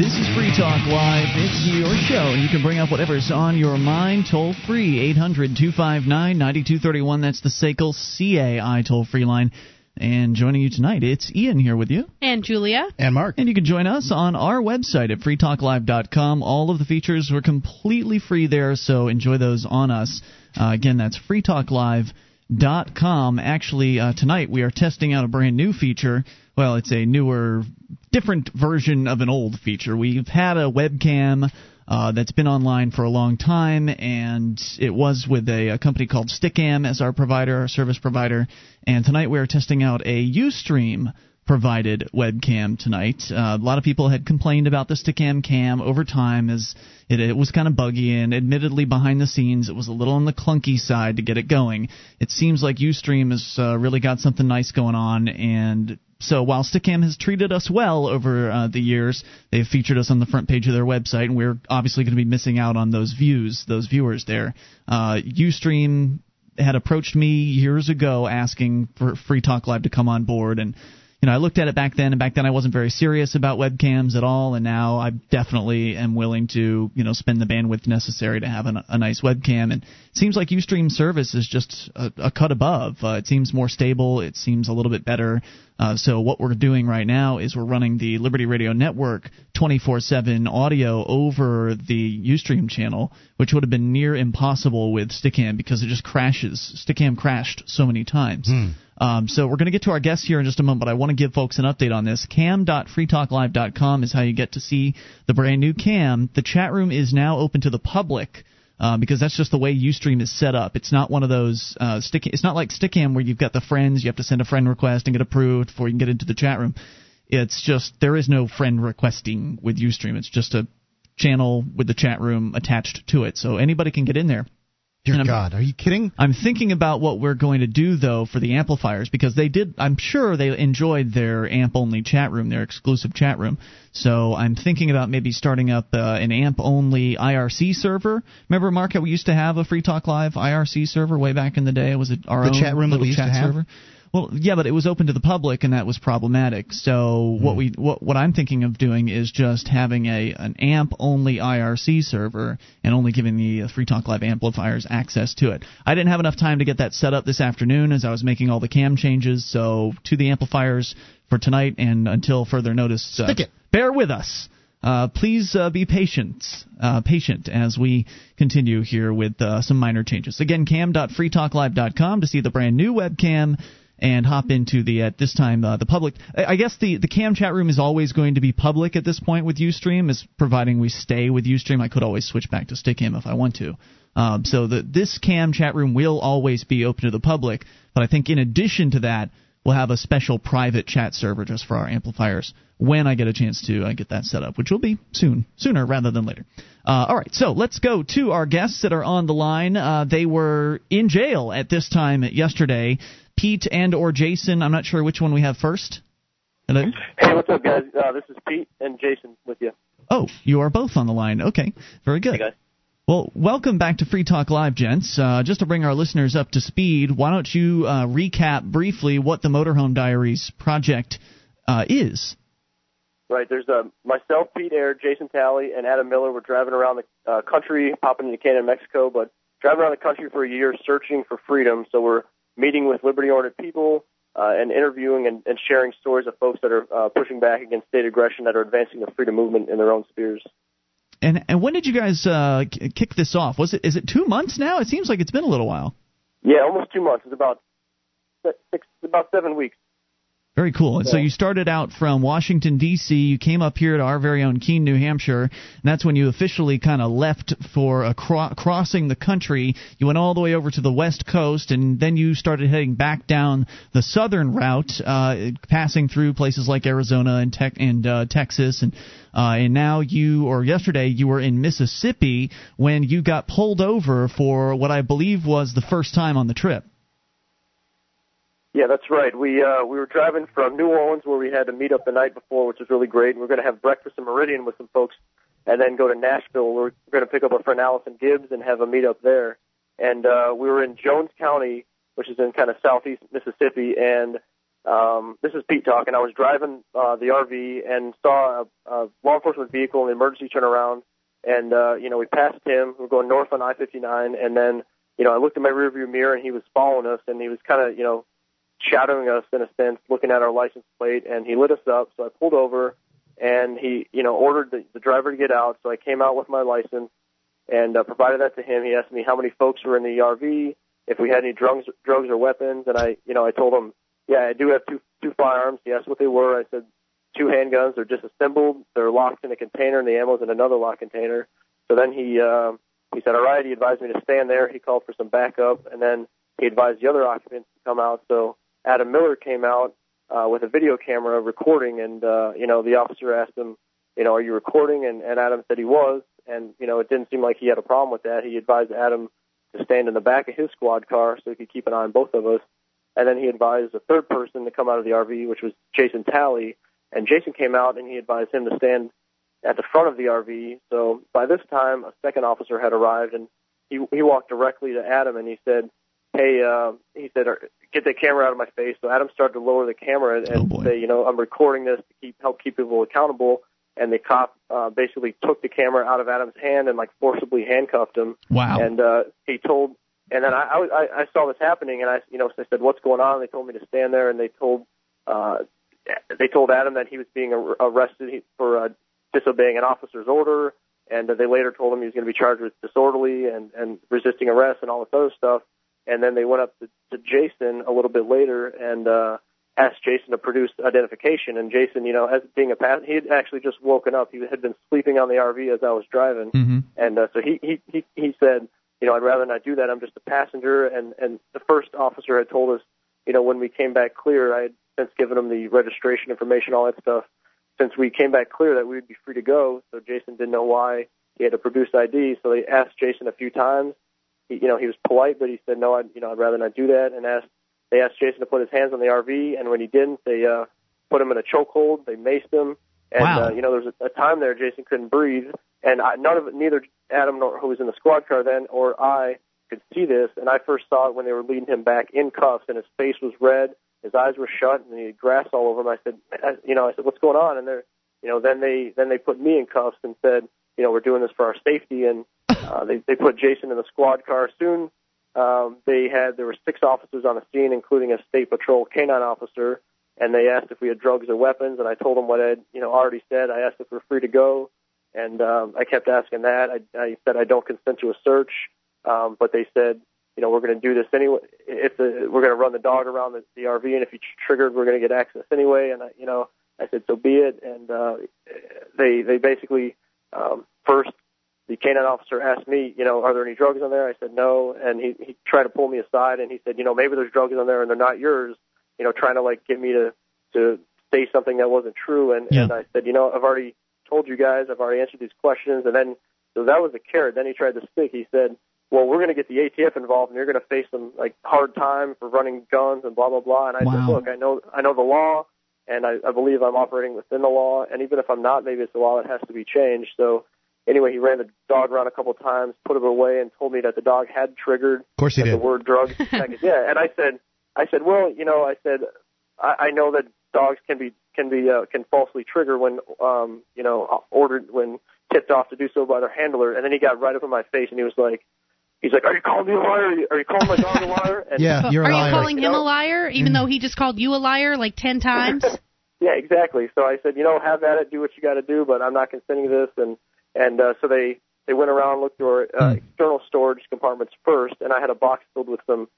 This is Free Talk Live. It's your show, and you can bring up whatever's on your mind toll free. 800 259 9231. That's the SACL CAI toll free line. And joining you tonight, it's Ian here with you. And Julia. And Mark. And you can join us on our website at freetalklive.com. All of the features are completely free there, so enjoy those on us. Uh, again, that's freetalklive.com. Actually, uh, tonight we are testing out a brand new feature. Well, it's a newer, different version of an old feature. We've had a webcam uh, that's been online for a long time, and it was with a, a company called Stickam as our provider, our service provider. And tonight we are testing out a UStream provided webcam tonight. Uh, a lot of people had complained about the Stickam cam over time as it, it was kind of buggy and admittedly behind the scenes it was a little on the clunky side to get it going. It seems like UStream has uh, really got something nice going on and so while Stickam has treated us well over uh, the years, they've featured us on the front page of their website, and we're obviously going to be missing out on those views, those viewers there. Uh, UStream had approached me years ago asking for Free Talk Live to come on board, and you know, I looked at it back then, and back then I wasn't very serious about webcams at all, and now I definitely am willing to, you know, spend the bandwidth necessary to have a, a nice webcam. And it seems like UStream service is just a, a cut above. Uh, it seems more stable. It seems a little bit better. Uh, so what we're doing right now is we're running the Liberty Radio Network 24/7 audio over the UStream channel, which would have been near impossible with Stickam because it just crashes. Stickam crashed so many times. Hmm. Um, so we're going to get to our guests here in just a moment, but I want to give folks an update on this. Cam.freetalklive.com is how you get to see the brand new cam. The chat room is now open to the public. Uh, because that's just the way UStream is set up. It's not one of those uh, stick. It's not like Stickam where you've got the friends. You have to send a friend request and get approved before you can get into the chat room. It's just there is no friend requesting with UStream. It's just a channel with the chat room attached to it, so anybody can get in there. Dear God, are you kidding? I'm thinking about what we're going to do though for the amplifiers because they did. I'm sure they enjoyed their amp only chat room, their exclusive chat room. So I'm thinking about maybe starting up uh, an amp only IRC server. Remember, Mark, how we used to have a Free Talk Live IRC server way back in the day? Was it our the own chat room that little we used chat to have? server? Well, yeah, but it was open to the public, and that was problematic. So what we what what I'm thinking of doing is just having a an AMP only IRC server and only giving the uh, Free Talk Live amplifiers access to it. I didn't have enough time to get that set up this afternoon as I was making all the cam changes. So to the amplifiers for tonight and until further notice, uh, bear with us. Uh, please uh, be patient, uh, patient as we continue here with uh, some minor changes. Again, cam.freetalklive.com to see the brand new webcam and hop into the at this time uh, the public. I I guess the the cam chat room is always going to be public at this point with UStream, is providing we stay with UStream. I could always switch back to Stickam if I want to. Um, so the this cam chat room will always be open to the public, but I think in addition to that, we'll have a special private chat server just for our amplifiers when I get a chance to uh, get that set up, which will be soon, sooner rather than later. Uh, all right, so let's go to our guests that are on the line. Uh, they were in jail at this time yesterday. Pete and or Jason. I'm not sure which one we have first. Hello. Hey, what's up, guys? Uh, this is Pete and Jason with you. Oh, you are both on the line. Okay, very good. Hey. Well, welcome back to Free Talk Live, gents. Uh, just to bring our listeners up to speed, why don't you uh, recap briefly what the Motorhome Diaries project uh, is? Right, there's uh, myself, Pete Eyre, Jason Talley, and Adam Miller. We're driving around the uh, country, popping into Canada, Mexico, but driving around the country for a year searching for freedom. So we're meeting with liberty-oriented people uh, and interviewing and, and sharing stories of folks that are uh, pushing back against state aggression, that are advancing the freedom movement in their own spheres. And and when did you guys uh, k- kick this off? Was it is it two months now? It seems like it's been a little while. Yeah, almost two months. It's about six, about seven weeks. Very cool. And so you started out from Washington D.C. You came up here to our very own Keene, New Hampshire, and that's when you officially kind of left for a cro- crossing the country. You went all the way over to the west coast, and then you started heading back down the southern route, uh, passing through places like Arizona and, Tex and uh, Texas, and uh, and now you or yesterday you were in Mississippi when you got pulled over for what I believe was the first time on the trip. Yeah, that's right. We uh, we were driving from New Orleans where we had to meet up the night before, which was really great. And we are going to have breakfast in Meridian with some folks, and then go to Nashville we're going to pick up our friend Allison Gibbs and have a meet up there. And uh, we were in Jones County, which is in kind of southeast Mississippi, and um, this is Pete talking. I was driving uh, the RV and saw a, a law enforcement vehicle in the emergency turnaround, and uh, you know we passed him. We are going north on I-59, and then you know I looked in my rearview mirror and he was following us, and he was kind of you know shadowing us in a sense, looking at our license plate, and he lit us up. So I pulled over, and he you know ordered the, the driver to get out. So I came out with my license and uh, provided that to him. He asked me how many folks were in the RV, if we had any drugs, drugs or weapons, and I you know I told him yeah, I do have two two firearms. He asked what they were. I said two handguns. They're disassembled. They're locked in a container, and the ammo's in another locked container. So then he uh, he said, all right. He advised me to stand there. He called for some backup, and then he advised the other occupants to come out. So Adam Miller came out uh, with a video camera recording, and uh, you know the officer asked him, you know, are you recording? And, and Adam said he was, and you know it didn't seem like he had a problem with that. He advised Adam to stand in the back of his squad car so he could keep an eye on both of us. And then he advised a third person to come out of the RV, which was Jason Talley. And Jason came out and he advised him to stand at the front of the RV. So by this time, a second officer had arrived and he he walked directly to Adam and he said, "Hey," uh, he said, "Get the camera out of my face." So Adam started to lower the camera and oh say, "You know, I'm recording this to keep help keep people accountable." And the cop uh, basically took the camera out of Adam's hand and like forcibly handcuffed him. Wow! And uh, he told and then I, I I saw this happening, and I you know so I said, "What's going on?" And they told me to stand there, and they told uh, they told Adam that he was being arrested for uh, disobeying an officer's order, and uh, they later told him he was going to be charged with disorderly and and resisting arrest and all this other stuff. And then they went up to, to Jason a little bit later and uh, asked Jason to produce identification. And Jason, you know, as being a pass, he had actually just woken up. He had been sleeping on the RV as I was driving, mm-hmm. and uh, so he he he he said you know, I'd rather not do that. I'm just a passenger. And, and the first officer had told us, you know, when we came back clear, I had since given him the registration information, all that stuff. Since we came back clear that we would be free to go, so Jason didn't know why he had to produce ID. So they asked Jason a few times. He, you know, he was polite, but he said, no, I'd, you know, I'd rather not do that. And asked, they asked Jason to put his hands on the RV, and when he didn't, they uh, put him in a chokehold. They maced him, and wow. uh, you know, there was a, a time there Jason couldn't breathe, and I, none of neither Adam, nor, who was in the squad car then, or I could see this. And I first saw it when they were leading him back in cuffs, and his face was red, his eyes were shut, and he had grass all over him. I said, you know, I said, what's going on? And they're, you know, then they then they put me in cuffs and said, you know, we're doing this for our safety, and uh, they they put Jason in the squad car. Soon, um, they had there were six officers on the scene, including a state patrol canine officer. And they asked if we had drugs or weapons, and I told them what I'd, you know, already said. I asked if we're free to go and um, I kept asking that. I, I said I don't consent to a search, um, but they said, you know, we're going to do this anyway. If the, we're going to run the dog around the, the RV, and if you triggered, we're going to get access anyway. And I, you know, I said so be it. And uh, they they basically um, first the canine officer asked me, you know, are there any drugs on there? I said no, and he he tried to pull me aside, and he said, you know, maybe there's drugs on there and they're not yours. You know, trying to like get me to to say something that wasn't true. And, yeah. and I said, you know, I've already told you guys. I've already answered these questions. And then, so that was the carrot. Then he tried to stick. He said, well, we're going to get the ATF involved, and you're going to face some like hard time for running guns and blah blah blah. And I wow. said, look, I know I know the law, and I, I believe I'm operating within the law. And even if I'm not, maybe it's the law that has to be changed. So anyway, he ran the dog around a couple of times, put him away, and told me that the dog had triggered. Of course he did. The word drugs. yeah, and I said, I said, well, you know, I said, I, I know that dogs can be can be uh, can falsely trigger when um, you know ordered when tipped off to do so by their handler. And then he got right up in my face and he was like, he's like, "Are you calling me a liar? Are you, calling my dog a liar?" And, yeah, you're Are a liar. you calling you him know? a liar, even though he just called you a liar like ten times? yeah, exactly. So I said, you know, have at it, do what you got to do, but I'm not consenting to this. And and uh, so they they went around looked through uh, external storage compartments first, and I had a box filled with some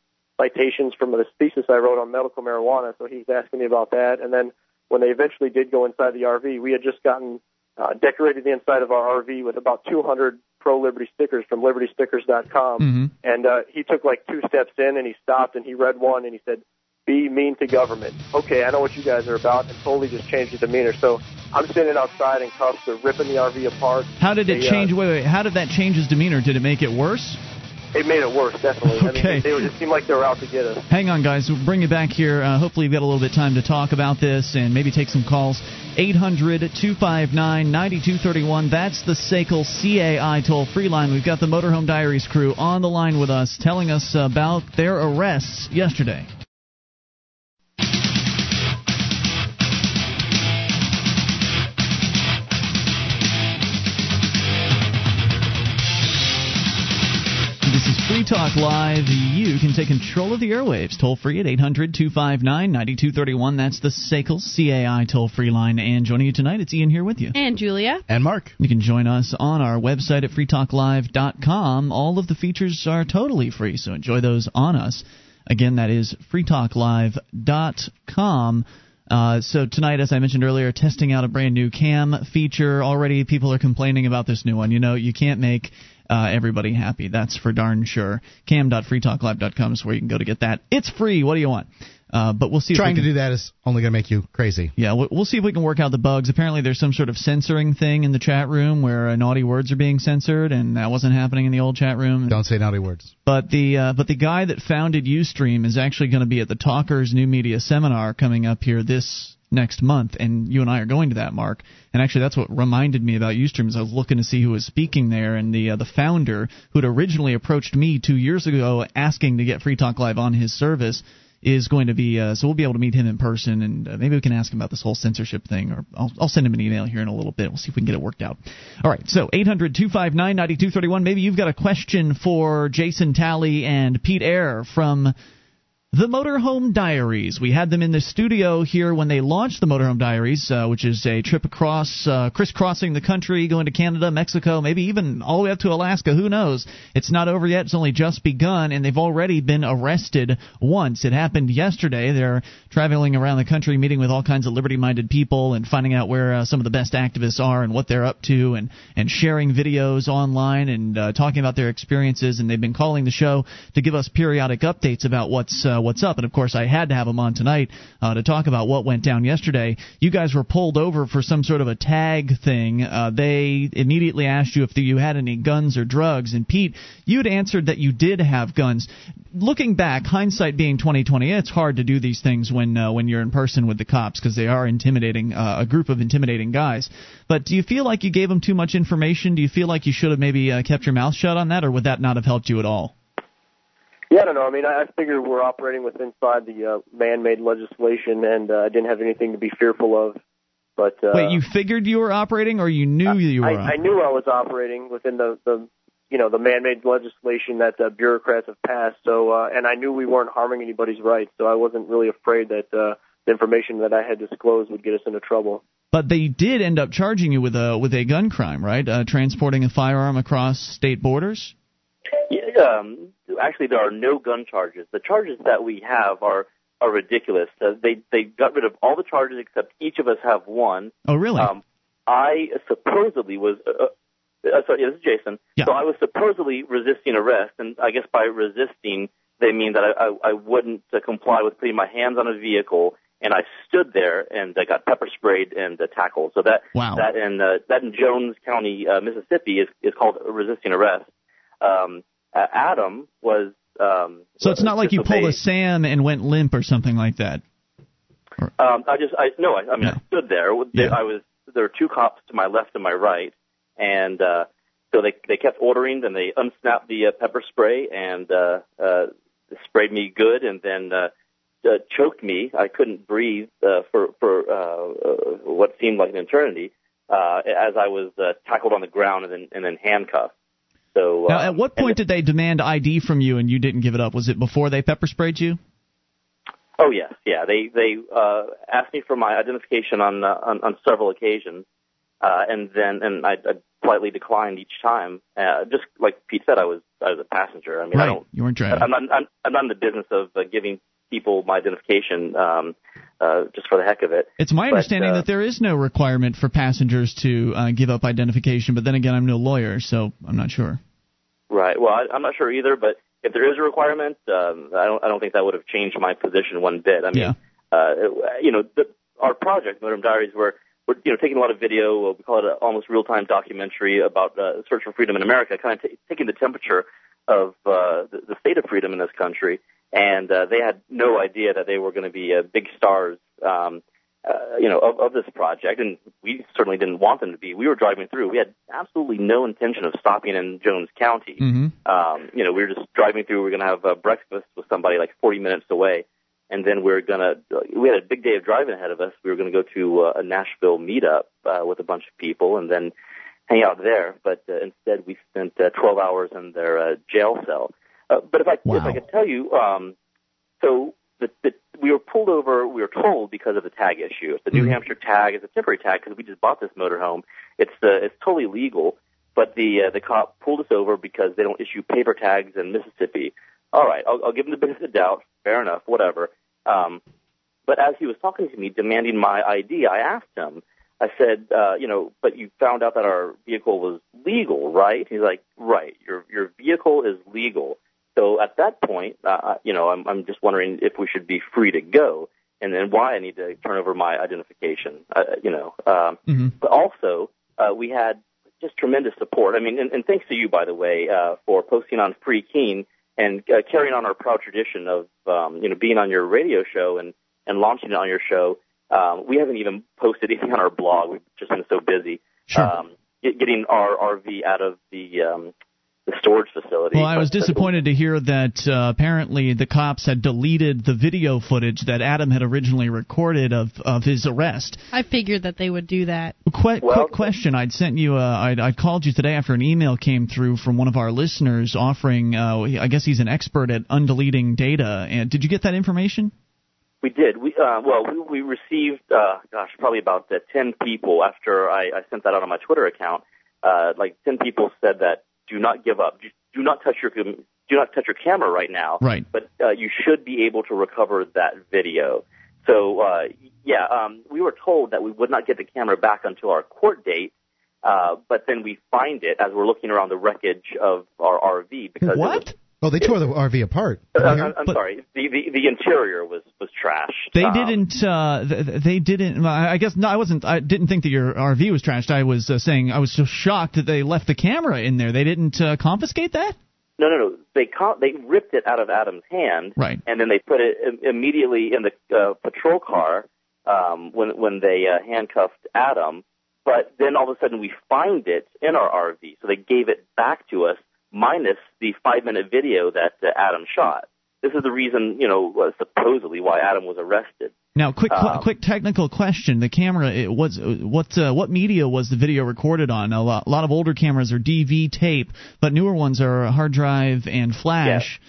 citations from this thesis I wrote on medical marijuana. So he was asking me about that, and then when they eventually did go inside the RV, we had just gotten uh, decorated the inside of our RV with about 200 pro Liberty stickers from LibertyStickers.com. Mm-hmm. And uh, he took like two steps in and he stopped and he read one and he said, "Be mean to government." Okay, I know what you guys are about, and totally just changed his demeanor. So I'm standing outside in cuffs. They're ripping the RV apart. How did it They, uh, change? Wait, wait. How did that change his demeanor? Did it make it worse? It made it worse, definitely. I Okay. mean, they, were, it seemed like they were out to get us. Hang on, guys. We'll bring you back here. Uh, hopefully, you've got a little bit of time to talk about this and maybe take some calls. 800 259 9231. That's the SACL CAI toll free line. We've got the Motorhome Diaries crew on the line with us telling us about their arrests yesterday. Talk Live, you can take control of the airwaves. Toll free at 800 259 9231. That's the SACL CAI toll free line. And joining you tonight, it's Ian here with you. And Julia. And Mark. You can join us on our website at freetalklive.com. All of the features are totally free, so enjoy those on us. Again, that is freetalklive.com. Uh, so tonight, as I mentioned earlier, testing out a brand new cam feature. Already, people are complaining about this new one. You know, you can't make uh, everybody happy. That's for darn sure. Cam.freetalklive.com is where you can go to get that. It's free. What do you want? Uh, but we'll see. Trying we can, to do that is only going to make you crazy. Yeah, we'll, we'll see if we can work out the bugs. Apparently, there's some sort of censoring thing in the chat room where uh, naughty words are being censored, and that wasn't happening in the old chat room. Don't say naughty words. But the uh, but the guy that founded UStream is actually going to be at the Talkers New Media Seminar coming up here this next month, and you and I are going to that, Mark. And actually, that's what reminded me about UStream. Is I was looking to see who was speaking there, and the uh, the founder who had originally approached me two years ago asking to get Free Talk Live on his service is going to be uh, so we'll be able to meet him in person and uh, maybe we can ask him about this whole censorship thing or I'll, I'll send him an email here in a little bit we'll see if we can get it worked out all right so 800-259-9231 maybe you've got a question for jason talley and pete Eyre from the Motorhome Diaries. We had them in the studio here when they launched the Motorhome Diaries, uh, which is a trip across, uh, crisscrossing the country, going to Canada, Mexico, maybe even all the way up to Alaska. Who knows? It's not over yet. It's only just begun, and they've already been arrested once. It happened yesterday. They're traveling around the country, meeting with all kinds of liberty-minded people, and finding out where uh, some of the best activists are and what they're up to, and and sharing videos online and uh, talking about their experiences. And they've been calling the show to give us periodic updates about what's uh, what's up. And of course, I had to have them on tonight uh, to talk about what went down yesterday. You guys were pulled over for some sort of a tag thing. Uh, they immediately asked you if you had any guns or drugs. And Pete, you'd answered that you did have guns. Looking back, hindsight being 2020, it's hard to do these things when uh, when you're in person with the cops because they are intimidating uh, a group of intimidating guys. But do you feel like you gave them too much information? Do you feel like you should have maybe uh, kept your mouth shut on that, or would that not have helped you at all? Yeah, I don't know. I mean, I, I figure we're operating with inside the uh, man-made legislation, and uh, I didn't have anything to be fearful of. But uh, wait, you figured you were operating, or you knew I, you were? I, I knew I was operating within the the you know the man-made legislation that uh, bureaucrats have passed. So, uh, and I knew we weren't harming anybody's rights, so I wasn't really afraid that uh, the information that I had disclosed would get us into trouble. But they did end up charging you with a with a gun crime, right? Uh, transporting a firearm across state borders. Yeah, um, actually, there are no gun charges. The charges that we have are are ridiculous. Uh, they they got rid of all the charges except each of us have one. Oh, really? Um, I supposedly was. Uh, uh, sorry, yeah, this is Jason. Yeah. So I was supposedly resisting arrest, and I guess by resisting they mean that I, I, I wouldn't uh, comply with putting my hands on a vehicle, and I stood there and uh, got pepper sprayed and uh, tackled. So that Wow. that in uh, that in Jones County, uh, Mississippi, is is called resisting arrest. Um, Adam was. Um, So it's not like you pulled a. Sam and went limp or something like that. Um, I just, I no, I, I mean, No. I stood there. Yeah. I was there were two cops to my left and my right, and uh, so they they kept ordering. Then they unsnapped the uh, pepper spray and uh, uh, sprayed me good, and then uh, uh, choked me. I couldn't breathe uh, for for uh, uh, what seemed like an eternity uh, as I was uh, tackled on the ground and then and then handcuffed. So Now, uh, at what point did they demand ID from you and you didn't give it up? Was it before they pepper sprayed you? Oh yes, yeah. They they uh, asked me for my identification on uh, on, on several occasions, uh, and then and I, I politely declined each time. Uh, just like Pete said, I was I was a passenger. I mean, I don't. You weren't driving. I'm not I'm, I'm not in the business of uh, giving people my identification um, uh, just for the heck of it. It's my But, understanding uh, that there is no requirement for passengers to uh, give up identification, but then again, I'm no lawyer, so I'm not sure. Right. Well, I, I'm not sure either, but if there is a requirement, um, I don't I don't think that would have changed my position one bit. I mean, Yeah. uh, you know, the, our project, Motorhome Diaries, we're, we're you know taking a lot of video. uh, We call it an almost real time documentary about uh, search for freedom in America, kind of t- taking the temperature of uh, the, the state of freedom in this country. And uh, they had no idea that they were going to be uh, big stars. Um, uh, you know, of, of this project, and we certainly didn't want them to be. We were driving through. We had absolutely no intention of stopping in Jones County. hmm Um, you know, we were just driving through. We were going to have uh, breakfast with somebody like 40 minutes away, and then we were going to. We had a big day of driving ahead of us. We were going to go to uh, a Nashville meetup uh, with a bunch of people, and then hang out there. But uh, instead, we spent uh, 12 hours in their uh, jail cell. Uh, but if I Wow. if I could tell you, um, so the, the, we were pulled over. We were told because of the tag issue. The New Mhm. Hampshire tag is a temporary tag because we just bought this motorhome. It's uh, it's totally legal, but the uh, the cop pulled us over because they don't issue paper tags in Mississippi. All right, I'll, I'll give him the benefit of the doubt. Fair enough, whatever. Um, but as he was talking to me, demanding my ID, I asked him. I said, uh, you know, but you found out that our vehicle was legal, right? He's like, right. Your your vehicle is legal. So at that point, uh, you know, I'm I'm just wondering if we should be free to go, and then why I need to turn over my identification. Uh, you know, um, hmm but also uh, we had just tremendous support. I mean, and, and thanks to you, by the way, uh, for posting on Free Keene and uh, carrying on our proud tradition of um, you know being on your radio show and and launching it on your show. Um, we haven't even posted anything on our blog. We've just been so busy Sure. um, get, getting our RV out of the um, the storage facility. Well, I was But- but- disappointed to hear that uh, apparently the cops had deleted the video footage that Adam had originally recorded of, of his arrest. I figured that they would do that. Qu- Well- quick question: I'd sent you, uh, I'd, I'd called you today after an email came through from one of our listeners offering. Uh, I guess he's an expert at undeleting data. And did you get that information? We did. We uh, well, we, we received, uh, gosh, probably about uh, ten people after I, I sent that out on my Twitter account. Uh, like ten people said that do not give up, do, do not touch your do not touch your camera right now. Right. But uh, you should be able to recover that video. So uh, yeah, um, we were told that we would not get the camera back until our court date. Uh, but then we find it as we're looking around the wreckage of our RV because it was What? Oh, they tore the RV apart. uh, I'm, sorry. The, the the interior was was trashed. They Um, didn't. Uh, th- th- they didn't. I guess no. I wasn't. I didn't think that your RV was trashed. I was uh, saying I was so shocked that they left the camera in there. They didn't uh, confiscate that. No, no, no. They ca- they ripped it out of Adam's hand, Right. and then they put it im- immediately in the uh, patrol car um, when when they uh, handcuffed Adam. But then all of a sudden we find it in our RV, so they gave it back to us minus the five minute video that uh, Adam shot. This is the reason, you know, uh, supposedly why Adam was arrested. Now, quick, Um, quick technical question: The camera, it was what uh, what media was the video recorded on? A lot, a lot of older cameras are DV tape, but newer ones are hard drive and flash.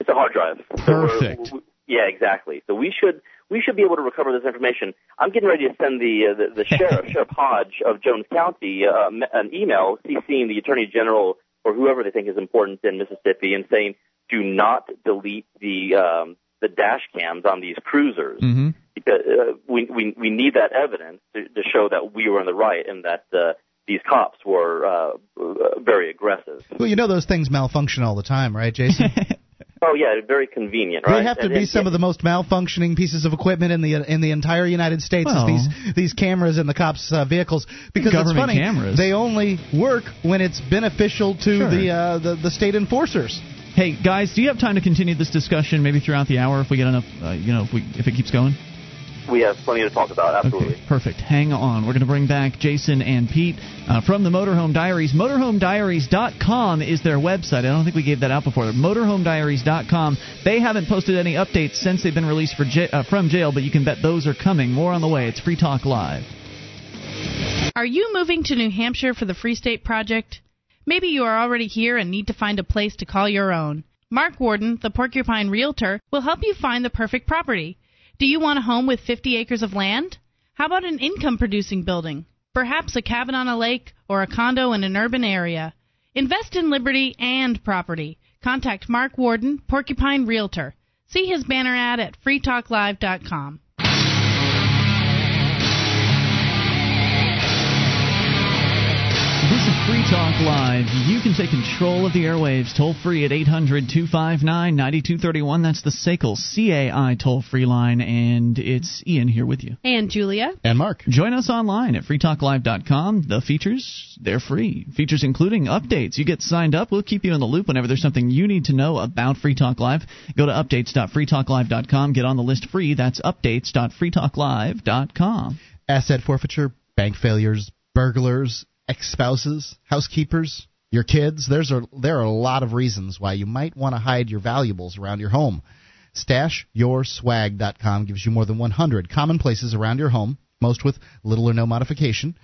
It's a hard drive. So we're- Perfect. yeah, exactly. So we should we should be able to recover this information. I'm getting ready to send the uh, the, the sheriff, Sheriff Hodge of Jones County, uh, an email CCing the Attorney General or whoever they think is important in Mississippi and saying, do not delete the um, the dash cams on these cruisers hmm because uh, we, we we need that evidence to, to show that we were in the right and that uh, these cops were uh, uh, very aggressive. Well, you know those things malfunction all the time, right, Jason? Oh yeah, very convenient, right? They have to And- be and- some of the most malfunctioning pieces of equipment in the in the entire United States. Well- is these these cameras in the cops' uh, vehicles because it's funny. cameras. They only work when it's beneficial to Sure. the, uh, the the state enforcers. Hey guys, do you have time to continue this discussion maybe throughout the hour if we get enough? Uh, you know, if we if it keeps going. We have plenty to talk about, absolutely. Okay, perfect. Hang on. We're going to bring back Jason and Pete uh, from the Motorhome Diaries. MotorhomeDiaries.com is their website. I don't think we gave that out before. MotorhomeDiaries.com. They haven't posted any updates since they've been released for ja- uh, from jail, but you can bet those are coming. More on the way. It's Free Talk Live. Are you moving to New Hampshire for the Free State Project? Maybe you are already here and need to find a place to call your own. Mark Warden, the Porcupine Realtor, will help you find the perfect property. Do you want a home with 50 acres of land? How about an income producing building? Perhaps a cabin on a lake or a condo in an urban area. Invest in liberty and property. Contact Mark Warden, Porcupine Realtor. See his banner ad at freetalklive.com. Free Talk Live. You can take control of the airwaves toll free at 800 259 9231. That's the SACL CAI toll free line, and it's Ian here with you. And Julia. And Mark. Join us online at freetalklive.com. The features, they're free. Features including updates. You get signed up, we'll keep you in the loop whenever there's something you need to know about Free Talk Live. Go to updates.freetalklive.com. Get on the list free. That's updates.freetalklive.com. Asset forfeiture, bank failures, burglars, ex-spouses, housekeepers, your kids. There's a there are a lot of reasons why you might want to hide your valuables around your home. StashYourSwag.com gives you more than 100 common places around your home, most with little or no modification.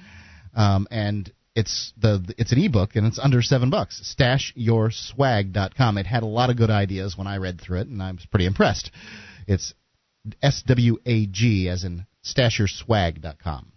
Um, and it's the it's an ebook and it's under seven bucks. StashYourSwag.com. It had a lot of good ideas when I read through it, and I was pretty impressed. It's S W A G as in StashYourSwag.com.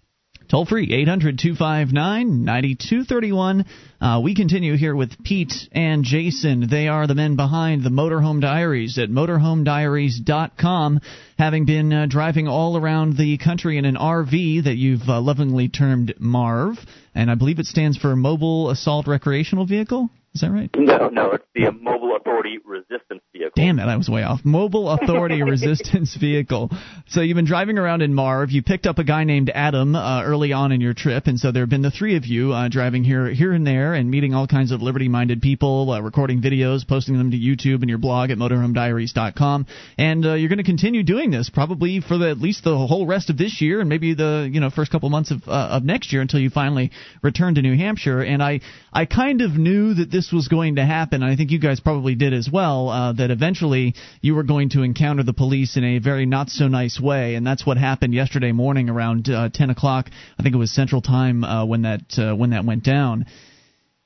Toll free, 800 259 9231. Uh, we continue here with Pete and Jason. They are the men behind the Motorhome Diaries at motorhomediaries.com, having been uh, driving all around the country in an RV that you've uh, lovingly termed MARV, and I believe it stands for Mobile Assault Recreational Vehicle. Is that right? No, no, it's the Mobile Authority Resistance Vehicle. Damn it, I was way off. Mobile Authority Resistance Vehicle. So you've been driving around in Marv. You picked up a guy named Adam uh, early on in your trip, and so there have been the three of you uh, driving here, here and there, and meeting all kinds of liberty-minded people, uh, recording videos, posting them to YouTube and your blog at motorhomediaries.com, and uh, you're going to continue doing this probably for the, at least the whole rest of this year, and maybe the you know first couple months of uh, of next year until you finally return to New Hampshire. And I I kind of knew that this was going to happen. I think you guys probably did as well. Uh, that eventually you were going to encounter the police in a very not so nice way, and that's what happened yesterday morning around uh, 10 o'clock. I think it was Central Time uh, when that uh, when that went down.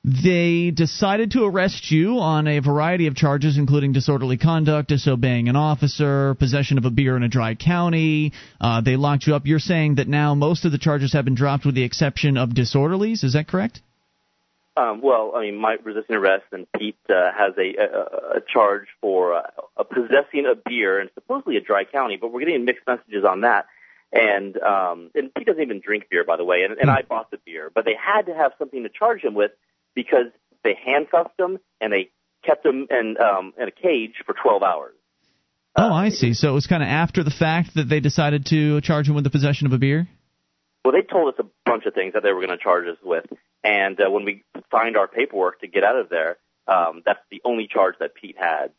They decided to arrest you on a variety of charges, including disorderly conduct, disobeying an officer, possession of a beer in a dry county. Uh, they locked you up. You're saying that now most of the charges have been dropped with the exception of disorderlies. Is that correct? Um, well, I mean, my resisting arrest and Pete uh, has a, a, a charge for uh, possessing a beer and supposedly a dry county, but we're getting mixed messages on that. And um, and Pete doesn't even drink beer, by the way. And, and I bought the beer, but they had to have something to charge him with because they handcuffed him and they kept him in um, in a cage for 12 hours. Oh, I see. So it was kind of after the fact that they decided to charge him with the possession of a beer. Well, they told us a bunch of things that they were going to charge us with, and uh, when we signed our paperwork to get out of there, um, that's the only charge that Pete had.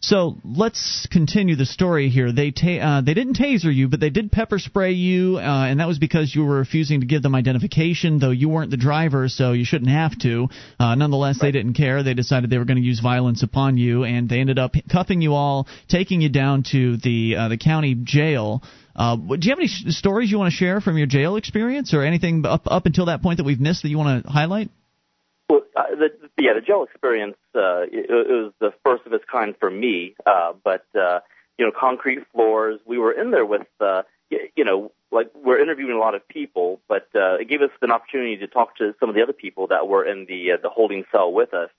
So let's continue the story here. They ta- uh, they didn't taser you, but they did pepper spray you, uh, and that was because you were refusing to give them identification, though you weren't the driver, so you shouldn't have to. Uh, nonetheless, right. they didn't care. They decided they were going to use violence upon you, and they ended up cuffing you all, taking you down to the uh, the county jail. Uh, do you have any sh- stories you want to share from your jail experience, or anything up up until that point that we've missed that you want to highlight? Well, uh, the, yeah, the jail experience uh, it, it was the first of its kind for me. Uh, but uh, you know, concrete floors. We were in there with uh, you, you know, like we're interviewing a lot of people, but uh, it gave us an opportunity to talk to some of the other people that were in the uh, the holding cell with us,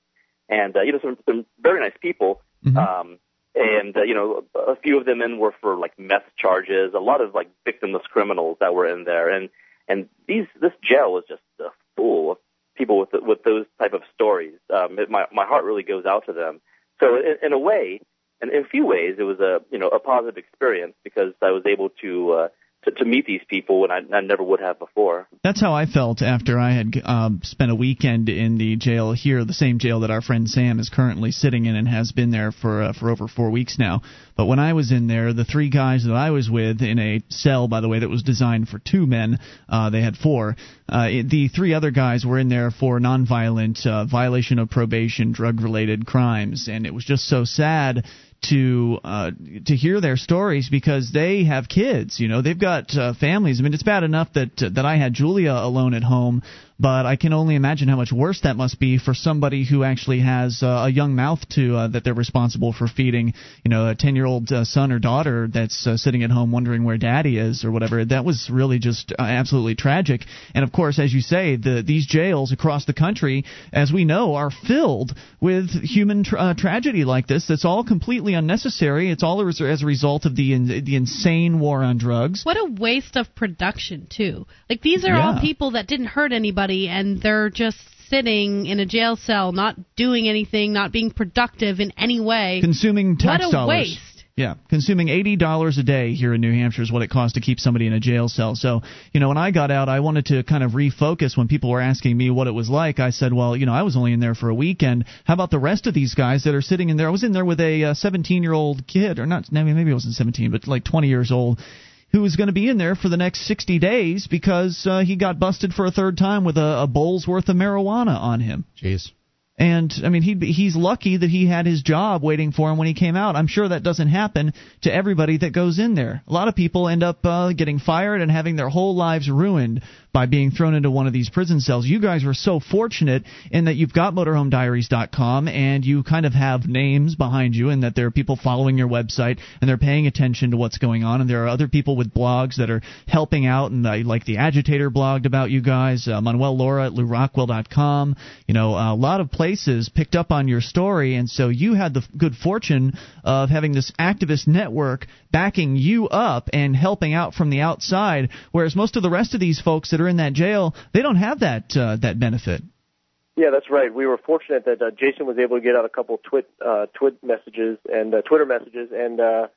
and uh, you know, some, some very nice people. Mm-hmm. Um, and uh, you know, a few of them in were for like meth charges. A lot of like victimless criminals that were in there, and and these this jail was just uh, full of people with with those type of stories. Um, it, my my heart really goes out to them. So in, in a way, and in a few ways, it was a you know a positive experience because I was able to uh, to, to meet these people when I, I never would have before. That's how I felt after I had um, spent a weekend in the jail here, the same jail that our friend Sam is currently sitting in and has been there for uh, for over four weeks now. But when I was in there, the three guys that I was with in a cell, by the way, that was designed for two men, uh, they had four. Uh, it, the three other guys were in there for nonviolent uh, violation of probation, drug-related crimes, and it was just so sad to uh, to hear their stories because they have kids. You know, they've got uh, families. I mean, it's bad enough that uh, that I had Julia alone at home but I can only imagine how much worse that must be for somebody who actually has uh, a young mouth to uh, that they're responsible for feeding. You know, a ten year old uh, son or daughter that's uh, sitting at home wondering where daddy is or whatever. That was really just uh, absolutely tragic. And of course, as you say, the these jails across the country, as we know, are filled with human tra- uh, tragedy like this. That's all completely unnecessary. It's all as, as a result of the in, the insane war on drugs. What a waste of production too. Like these are Yeah. all people that didn't hurt anybody and they're just sitting in a jail cell not doing anything, not being productive in any way. consuming tax what a dollars. waste. Yeah, consuming eighty dollars a day here in New Hampshire is what it costs to keep somebody in a jail cell. So, you know, when I got out, I wanted to kind of refocus. When people were asking me what it was like, I said, well, you know, I was only in there for a weekend. How about the rest of these guys that are sitting in there? I was in there with a uh, seventeen-year-old kid, or not? Maybe maybe it wasn't seventeen, but like twenty years old. Who was going to be in there for the next 60 days because uh, he got busted for a third time with a, a bowl's worth of marijuana on him? Jeez. And I mean, he he's lucky that he had his job waiting for him when he came out. I'm sure that doesn't happen to everybody that goes in there. A lot of people end up uh, getting fired and having their whole lives ruined by being thrown into one of these prison cells. You guys were so fortunate in that you've got motorhomediaries.com and you kind of have names behind you and that there are people following your website and they're paying attention to what's going on and there are other people with blogs that are helping out and like the agitator blogged about you guys, uh, Manuel Lora at LewRockwell.com. You know, a lot of places picked up on your story and so you had the good fortune of having this activist network backing you up and helping out from the outside whereas most of the rest of these folks that are are in that jail, they don't have that uh, that benefit. Yeah, that's right. We were fortunate that uh, Jason was able to get out a couple twit uh, twit messages and uh, Twitter messages, and uh,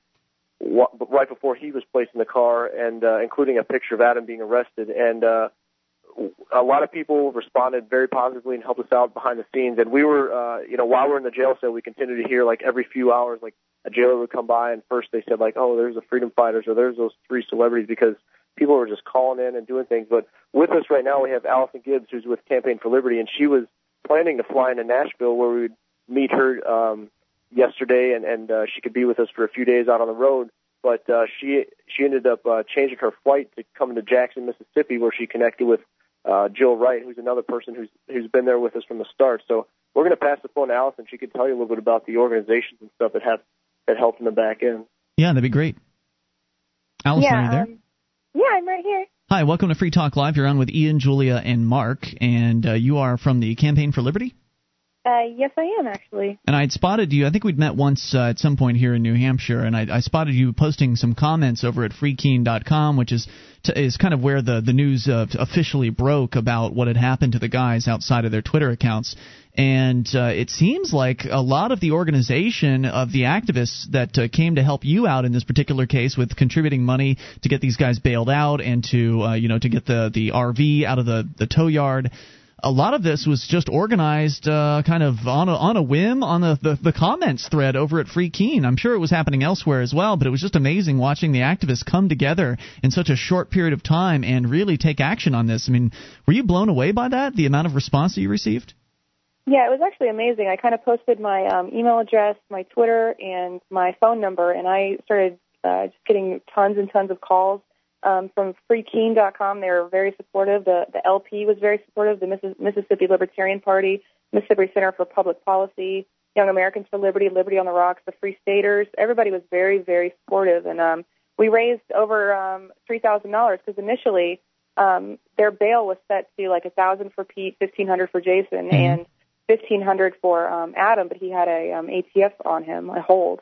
w- right before he was placed in the car, and uh, including a picture of Adam being arrested, and uh, a lot of people responded very positively and helped us out behind the scenes. And we were, uh, you know, while we're in the jail cell, we continued to hear like every few hours, like a jailer would come by, and first they said like, "Oh, there's the freedom fighters," or "There's those three celebrities," because people were just calling in and doing things. But with us right now, we have Allison Gibbs, who's with Campaign for Liberty, and she was planning to fly into Nashville, where we would meet her um, yesterday, and and uh, she could be with us for a few days out on the road. But uh, she she ended up uh, changing her flight to come to Jackson, Mississippi, where she connected with uh, Jill Wright, who's another person who's who's been there with us from the start. So we're going to pass the phone to Allison. She can tell you a little bit about the organizations and stuff that have that helped in the back end. Yeah, that'd be great. Allison, yeah, are you there? Um, yeah, I'm right here. Hi, welcome to Free Talk Live. You're on with Ian, Julia, and Mark, and uh, you are from the Campaign for Liberty. Uh, yes, I am actually. And I'd spotted you. I think we'd met once uh, at some point here in New Hampshire, and I, I spotted you posting some comments over at freekeene.com, which is to, is kind of where the the news uh, officially broke about what had happened to the guys outside of their Twitter accounts. And uh, it seems like a lot of the organization of the activists that uh, came to help you out in this particular case with contributing money to get these guys bailed out and to you know to get the the RV out of the the tow yard a lot of this was just organized uh, kind of on a, on a whim on the, the, the comments thread over at Free Keene. I'm sure it was happening elsewhere as well, but it was just amazing watching the activists come together in such a short period of time and really take action on this. I mean, were you blown away by that, the amount of response that you received? Yeah, it was actually amazing. I kind of posted my um, email address, my Twitter, and my phone number, and I started uh, just getting tons and tons of calls um, from freekeene.com. They were very supportive. The, the LP was very supportive. The Mississippi Libertarian Party, Mississippi Center for Public Policy, Young Americans for Liberty, Liberty on the Rocks, the Free Staters. Everybody was very, very supportive, and um, we raised over um, three thousand dollars because initially um, their bail was set to like a thousand for Pete, fifteen hundred for Jason, mm-hmm. and fifteen hundred for um, Adam, but he had a um, ATF on him, a hold.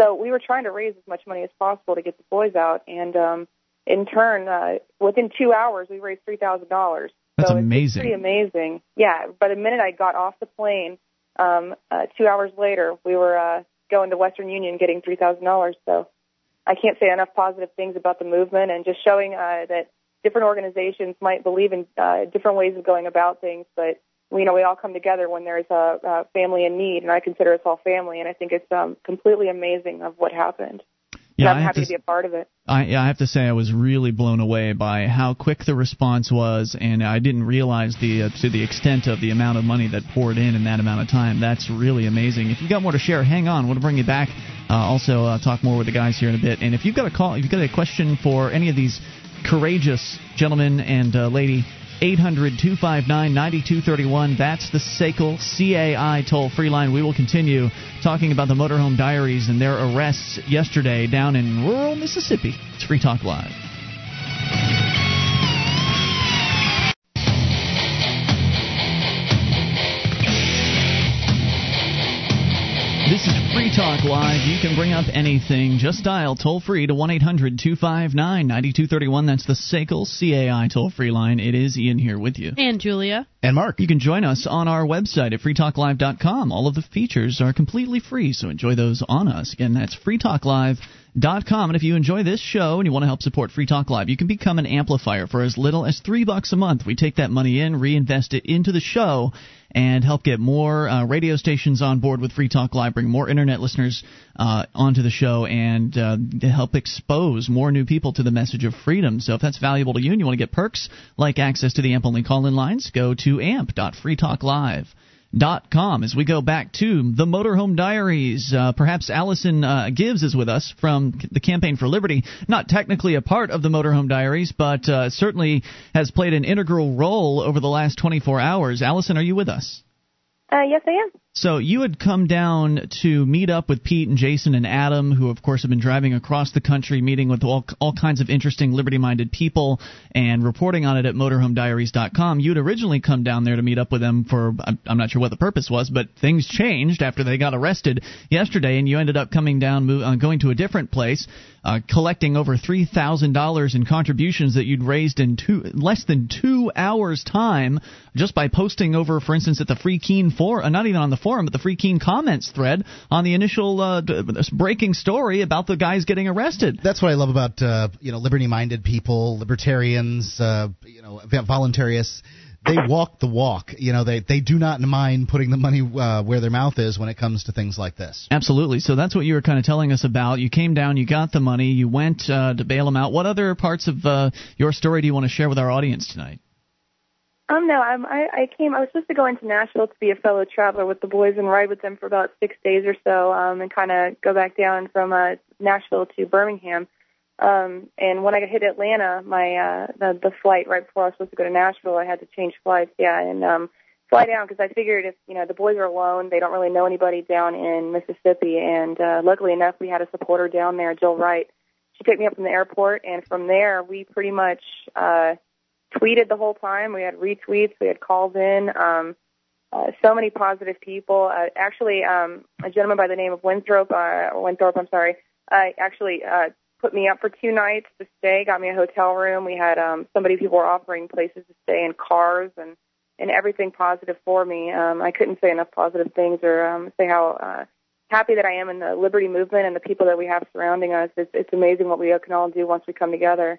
So we were trying to raise as much money as possible to get the boys out, and um, in turn, uh, within two hours, we raised three thousand dollars. That's so amazing. Pretty amazing. Yeah. But the minute I got off the plane, um, uh, two hours later, we were uh, going to Western Union getting three thousand dollars. So I can't say enough positive things about the movement and just showing uh, that different organizations might believe in uh, different ways of going about things, but you know we all come together when there's a, a family in need, and I consider us all family, and I think it's um, completely amazing of what happened. Yeah, I'm I happy to, to, be a part of it. I, yeah, I have to say I was really blown away by how quick the response was, and I didn't realize the uh, to the extent of the amount of money that poured in in that amount of time. That's really amazing. If you've got more to share, hang on. We'll bring you back. Uh, also, uh, talk more with the guys here in a bit. And if you've got a call, if you've got a question for any of these courageous gentlemen and uh, lady 800 259 9231. That's the SACL CAI toll free line. We will continue talking about the Motorhome Diaries and their arrests yesterday down in rural Mississippi. It's Free Talk Live. This is Free Talk Live. You can bring up anything. Just dial toll free to 1 800 259 9231. That's the SACL CAI toll free line. It is Ian here with you. And Julia. And Mark. You can join us on our website at freetalklive.com. All of the features are completely free, so enjoy those on us. Again, that's freetalklive.com. And if you enjoy this show and you want to help support Free Talk Live, you can become an amplifier for as little as three bucks a month. We take that money in, reinvest it into the show, and help get more uh, radio stations on board with Free Talk Live, bring more internet listeners uh, onto the show, and uh, help expose more new people to the message of freedom. So if that's valuable to you and you want to get perks like access to the AMP only call in lines, go to amp.freetalklive Com. As we go back to the Motorhome Diaries, uh, perhaps Allison uh, Gibbs is with us from the Campaign for Liberty. Not technically a part of the Motorhome Diaries, but uh, certainly has played an integral role over the last 24 hours. Allison, are you with us? Uh, yes, I am. So you had come down to meet up with Pete and Jason and Adam, who of course have been driving across the country, meeting with all all kinds of interesting liberty-minded people, and reporting on it at MotorhomeDiaries.com. You'd originally come down there to meet up with them for I'm not sure what the purpose was, but things changed after they got arrested yesterday, and you ended up coming down, move, uh, going to a different place, uh, collecting over three thousand dollars in contributions that you'd raised in two less than two hours time just by posting over, for instance, at the Free Keene forum, uh, not even on the forum, but the Free Keene comments thread on the initial uh, breaking story about the guys getting arrested. That's what I love about uh, you know liberty-minded people, libertarians, uh, you know, voluntarists. They walk the walk. You know, they they do not mind putting the money uh, where their mouth is when it comes to things like this. Absolutely. So that's what you were kind of telling us about. You came down, you got the money, you went uh, to bail them out. What other parts of uh, your story do you want to share with our audience tonight? Um, no, I'm, I, I came. I was supposed to go into Nashville to be a fellow traveler with the boys and ride with them for about six days or so, um, and kind of go back down from uh, Nashville to Birmingham. Um, and when I hit Atlanta, my uh, the, the flight right before I was supposed to go to Nashville, I had to change flights. Yeah, and um, fly down because I figured if you know the boys are alone, they don't really know anybody down in Mississippi. And uh, luckily enough, we had a supporter down there, Jill Wright. She picked me up from the airport, and from there, we pretty much. Uh, tweeted the whole time. We had retweets. We had calls in. Um, uh, so many positive people. Uh, actually, um, a gentleman by the name of Winthrop, uh, Winthrop, I'm sorry, uh, actually uh, put me up for two nights to stay. Got me a hotel room. We had um, somebody people were offering places to stay and cars and and everything positive for me. Um, I couldn't say enough positive things or um, say how uh, happy that I am in the liberty movement and the people that we have surrounding us. It's, it's amazing what we can all do once we come together.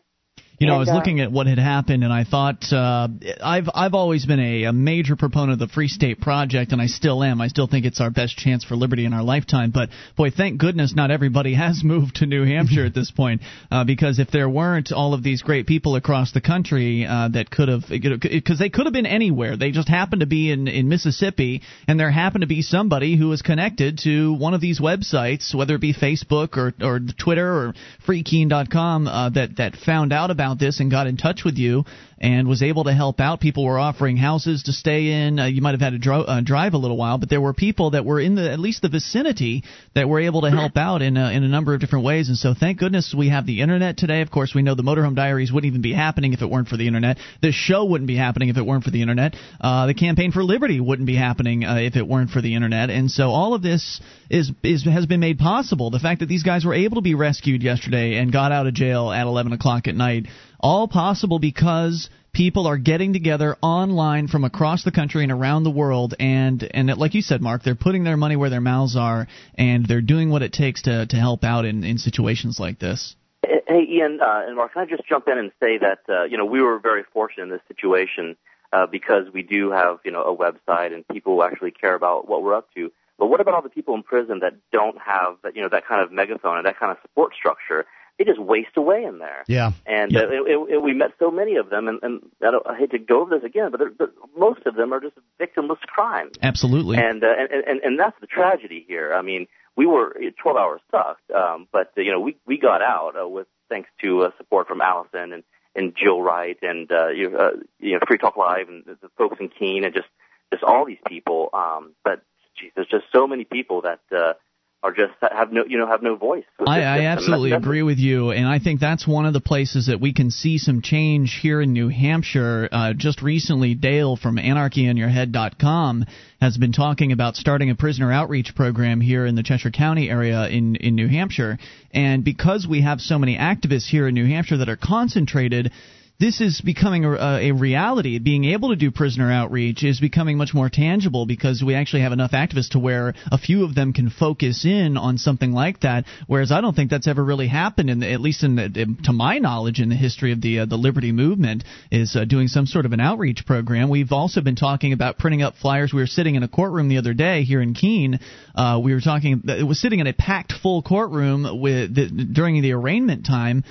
You know, and, I was uh, looking at what had happened, and I thought uh, I've I've always been a, a major proponent of the Free State Project, and I still am. I still think it's our best chance for liberty in our lifetime. But boy, thank goodness not everybody has moved to New Hampshire at this point, uh, because if there weren't all of these great people across the country uh, that could have, because they could have been anywhere, they just happened to be in in Mississippi, and there happened to be somebody who was connected to one of these websites, whether it be Facebook or or Twitter or Freekeene.com, uh, that that found out about this and got in touch with you and was able to help out. People were offering houses to stay in. Uh, you might have had to dro- uh, drive a little while, but there were people that were in the at least the vicinity that were able to help out in a, in a number of different ways. And so, thank goodness we have the internet today. Of course, we know the Motorhome Diaries wouldn't even be happening if it weren't for the internet. This show wouldn't be happening if it weren't for the internet. Uh, the campaign for liberty wouldn't be happening uh, if it weren't for the internet. And so, all of this is is has been made possible. The fact that these guys were able to be rescued yesterday and got out of jail at 11 o'clock at night all possible because people are getting together online from across the country and around the world and and like you said Mark they're putting their money where their mouths are and they're doing what it takes to to help out in in situations like this. Hey Ian uh, and Mark can I just jump in and say that uh, you know we were very fortunate in this situation uh, because we do have you know a website and people who actually care about what we're up to. But what about all the people in prison that don't have that you know that kind of megaphone and that kind of support structure they just waste away in there. Yeah. And yeah. Uh, it, it, it, we met so many of them, and, and I, don't, I hate to go over this again, but, but most of them are just victimless crimes. Absolutely. And, uh, and and and that's the tragedy here. I mean, we were 12 hours sucked, um, but uh, you know we we got out uh, with thanks to uh, support from Allison and and Jill Wright and uh, you, uh, you know Free Talk Live and the, the folks in Keene and just just all these people. Um, but geez, there's just so many people that. Uh, are just have no you know have no voice. I, I absolutely agree with you, and I think that's one of the places that we can see some change here in New Hampshire. Uh, just recently, Dale from AnarchyInYourHead.com has been talking about starting a prisoner outreach program here in the Cheshire County area in in New Hampshire, and because we have so many activists here in New Hampshire that are concentrated this is becoming a, a, reality. Being able to do prisoner outreach is becoming much more tangible because we actually have enough activists to where a few of them can focus in on something like that. Whereas I don't think that's ever really happened, in the, at least in the, to my knowledge, in the history of the uh, the liberty movement, is uh, doing some sort of an outreach program. We've also been talking about printing up flyers. We were sitting in a courtroom the other day here in Keene. Uh, we were talking. It was sitting in a packed full courtroom with during the arraignment time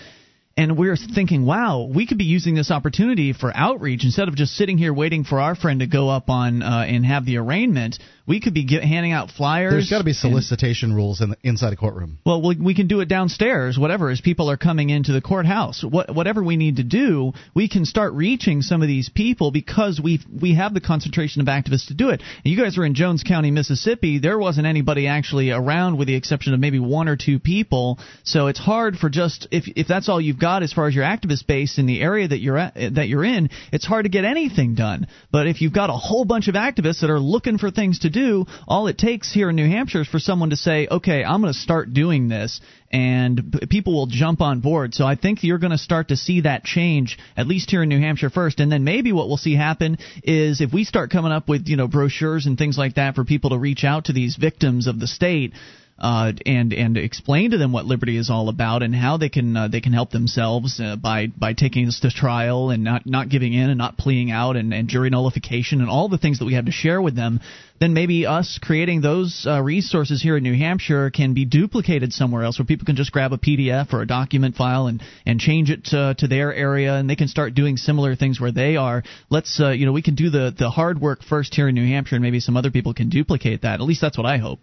and we're thinking, wow, we could be using this opportunity for outreach instead of just sitting here waiting for our friend to go up on uh, and have the arraignment. We could be get, handing out flyers. There's got to be solicitation and, rules in the, inside a courtroom. Well, we, we can do it downstairs, whatever, as people are coming into the courthouse. What, whatever we need to do, we can start reaching some of these people because we we have the concentration of activists to do it. And you guys are in Jones County, Mississippi. There wasn't anybody actually around, with the exception of maybe one or two people. So it's hard for just if if that's all you've got as far as your activist base in the area that you're at, that you're in, it's hard to get anything done. But if you've got a whole bunch of activists that are looking for things to do do, all it takes here in New Hampshire is for someone to say, okay, I'm going to start doing this, and people will jump on board. So I think you're going to start to see that change, at least here in New Hampshire first, and then maybe what we'll see happen is if we start coming up with you know brochures and things like that for people to reach out to these victims of the state uh, and and explain to them what liberty is all about and how they can uh, they can help themselves uh, by by taking this to trial and not not giving in and not pleading out and, and jury nullification and all the things that we have to share with them. Then maybe us creating those uh, resources here in New Hampshire can be duplicated somewhere else, where people can just grab a PDF or a document file and and change it to, to their area, and they can start doing similar things where they are. Let's uh, you know we can do the the hard work first here in New Hampshire, and maybe some other people can duplicate that. At least that's what I hope.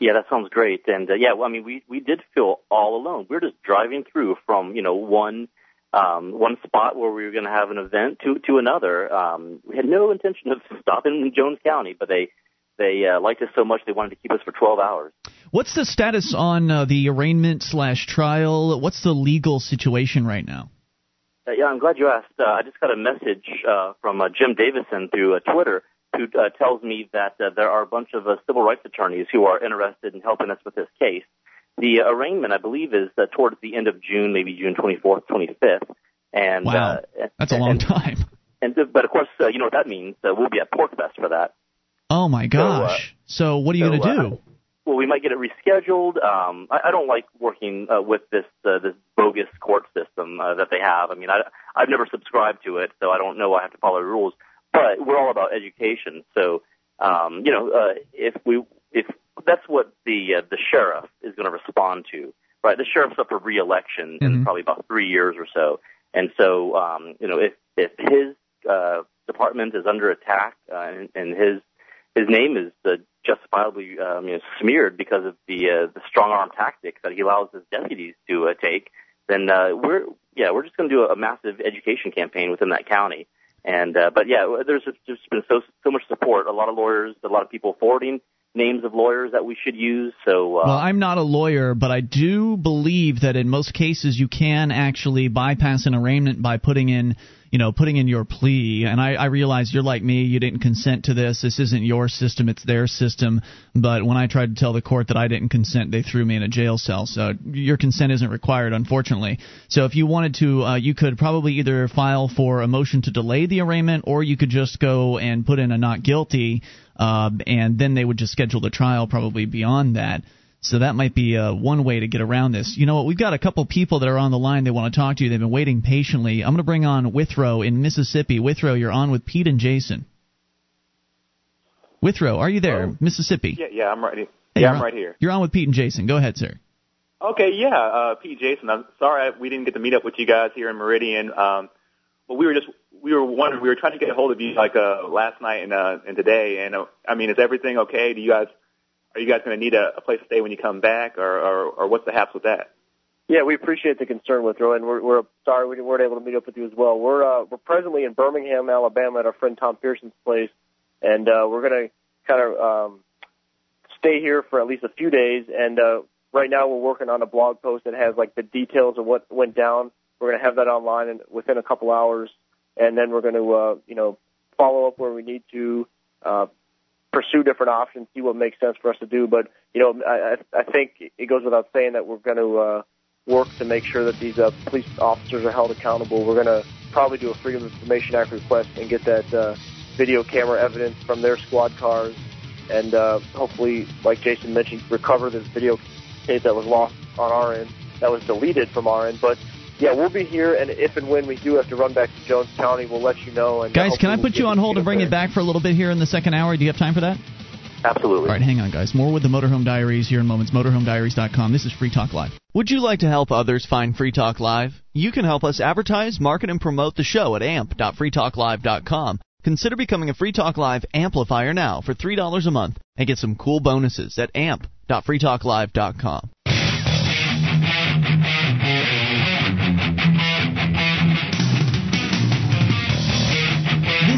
Yeah, that sounds great. And uh, yeah, well, I mean, we we did feel all alone. We were just driving through from you know one um, one spot where we were going to have an event to to another. Um, we had no intention of stopping in Jones County, but they they uh, liked us so much they wanted to keep us for 12 hours. What's the status on uh, the arraignment slash trial? What's the legal situation right now? Uh, yeah, I'm glad you asked. Uh, I just got a message uh, from uh, Jim Davison through uh, Twitter who uh, tells me that uh, there are a bunch of uh, civil rights attorneys who are interested in helping us with this case. The uh, arraignment, I believe, is uh, towards the end of June, maybe June 24th, 25th. And wow, uh, that's a long and, time. And but of course, uh, you know what that means. Uh, we'll be at PorcFest for that. Oh my gosh! So, uh, so what are you so, going to do? Uh, well, we might get it rescheduled. Um, I, I don't like working uh, with this uh, this bogus court system uh, that they have. I mean, I, I've never subscribed to it, so I don't know. I have to follow the rules but we're all about education. So, um, you know, uh, if we if that's what the uh, the sheriff is going to respond to, right? The sheriff's up for reelection mm-hmm. in probably about three years or so, and so um, you know, if if his uh, department is under attack uh, and, and his his name is uh, justifiably um, you know, smeared because of the uh, the strong arm tactics that he allows his deputies to uh, take, then uh, we're yeah we're just going to do a, a massive education campaign within that county and uh, but yeah, there's just been so so much support. A lot of lawyers, a lot of people forwarding names of lawyers that we should use. So uh, well, I'm not a lawyer, but I do believe that in most cases you can actually bypass an arraignment by putting in you know, putting in your plea. And I, I realize you're like me. You didn't consent to this. This isn't your system. It's their system. But when I tried to tell the court that I didn't consent, they threw me in a jail cell. So your consent isn't required, unfortunately. So if you wanted to, uh, you could probably either file for a motion to delay the arraignment, or you could just go and put in a not guilty. Uh, and then they would just schedule the trial probably beyond that. So that might be uh, one way to get around this. You know what? We've got a couple people that are on the line. They want to talk to you. They've been waiting patiently. I'm going to bring on Withrow in Mississippi. Withrow, you're on with Pete and Jason. Withrow, are you there? Mississippi. Yeah, yeah, I'm right here. Hey, yeah, I'm on, right here. You're on with Pete and Jason. Go ahead, sir. Okay, yeah, uh, Pete, Jason. I'm sorry we didn't get to meet up with you guys here in Meridian. Um, but we were just we were wondering we were trying to get a hold of you like uh, last night and uh, and today. And uh, I mean, is everything okay? Do you guys are you guys going to need a, a place to stay when you come back, or, or, or what's the haps with that? Yeah, we appreciate the concern with and we're, we're sorry we weren't able to meet up with you as well. We're uh, we're presently in Birmingham, Alabama, at our friend Tom Pearson's place, and uh, we're going to kind of um, stay here for at least a few days. And uh, right now, we're working on a blog post that has like the details of what went down. We're going to have that online in, within a couple hours, and then we're going to uh, you know follow up where we need to. Uh, pursue different options, see what makes sense for us to do. But you know, I, I think it goes without saying that we're going to uh, work to make sure that these uh, police officers are held accountable. We're going to probably do a Freedom of Information Act request and get that uh, video camera evidence from their squad cars, and uh, hopefully, like Jason mentioned, recover this video tape that was lost on our end, that was deleted from our end, but yeah, we'll be here, and if and when we do have to run back to Jones County, we'll let you know. And Guys, can I put you on hold and bring it back for a little bit here in the second hour? Do you have time for that? Absolutely. All right, hang on, guys. More with the Motorhome Diaries here in moments. MotorhomeDiaries.com. This is Free Talk Live. Would you like to help others find Free Talk Live? You can help us advertise, market, and promote the show at amp.freetalklive.com. Consider becoming a Free Talk Live amplifier now for $3 a month and get some cool bonuses at amp.freetalklive.com.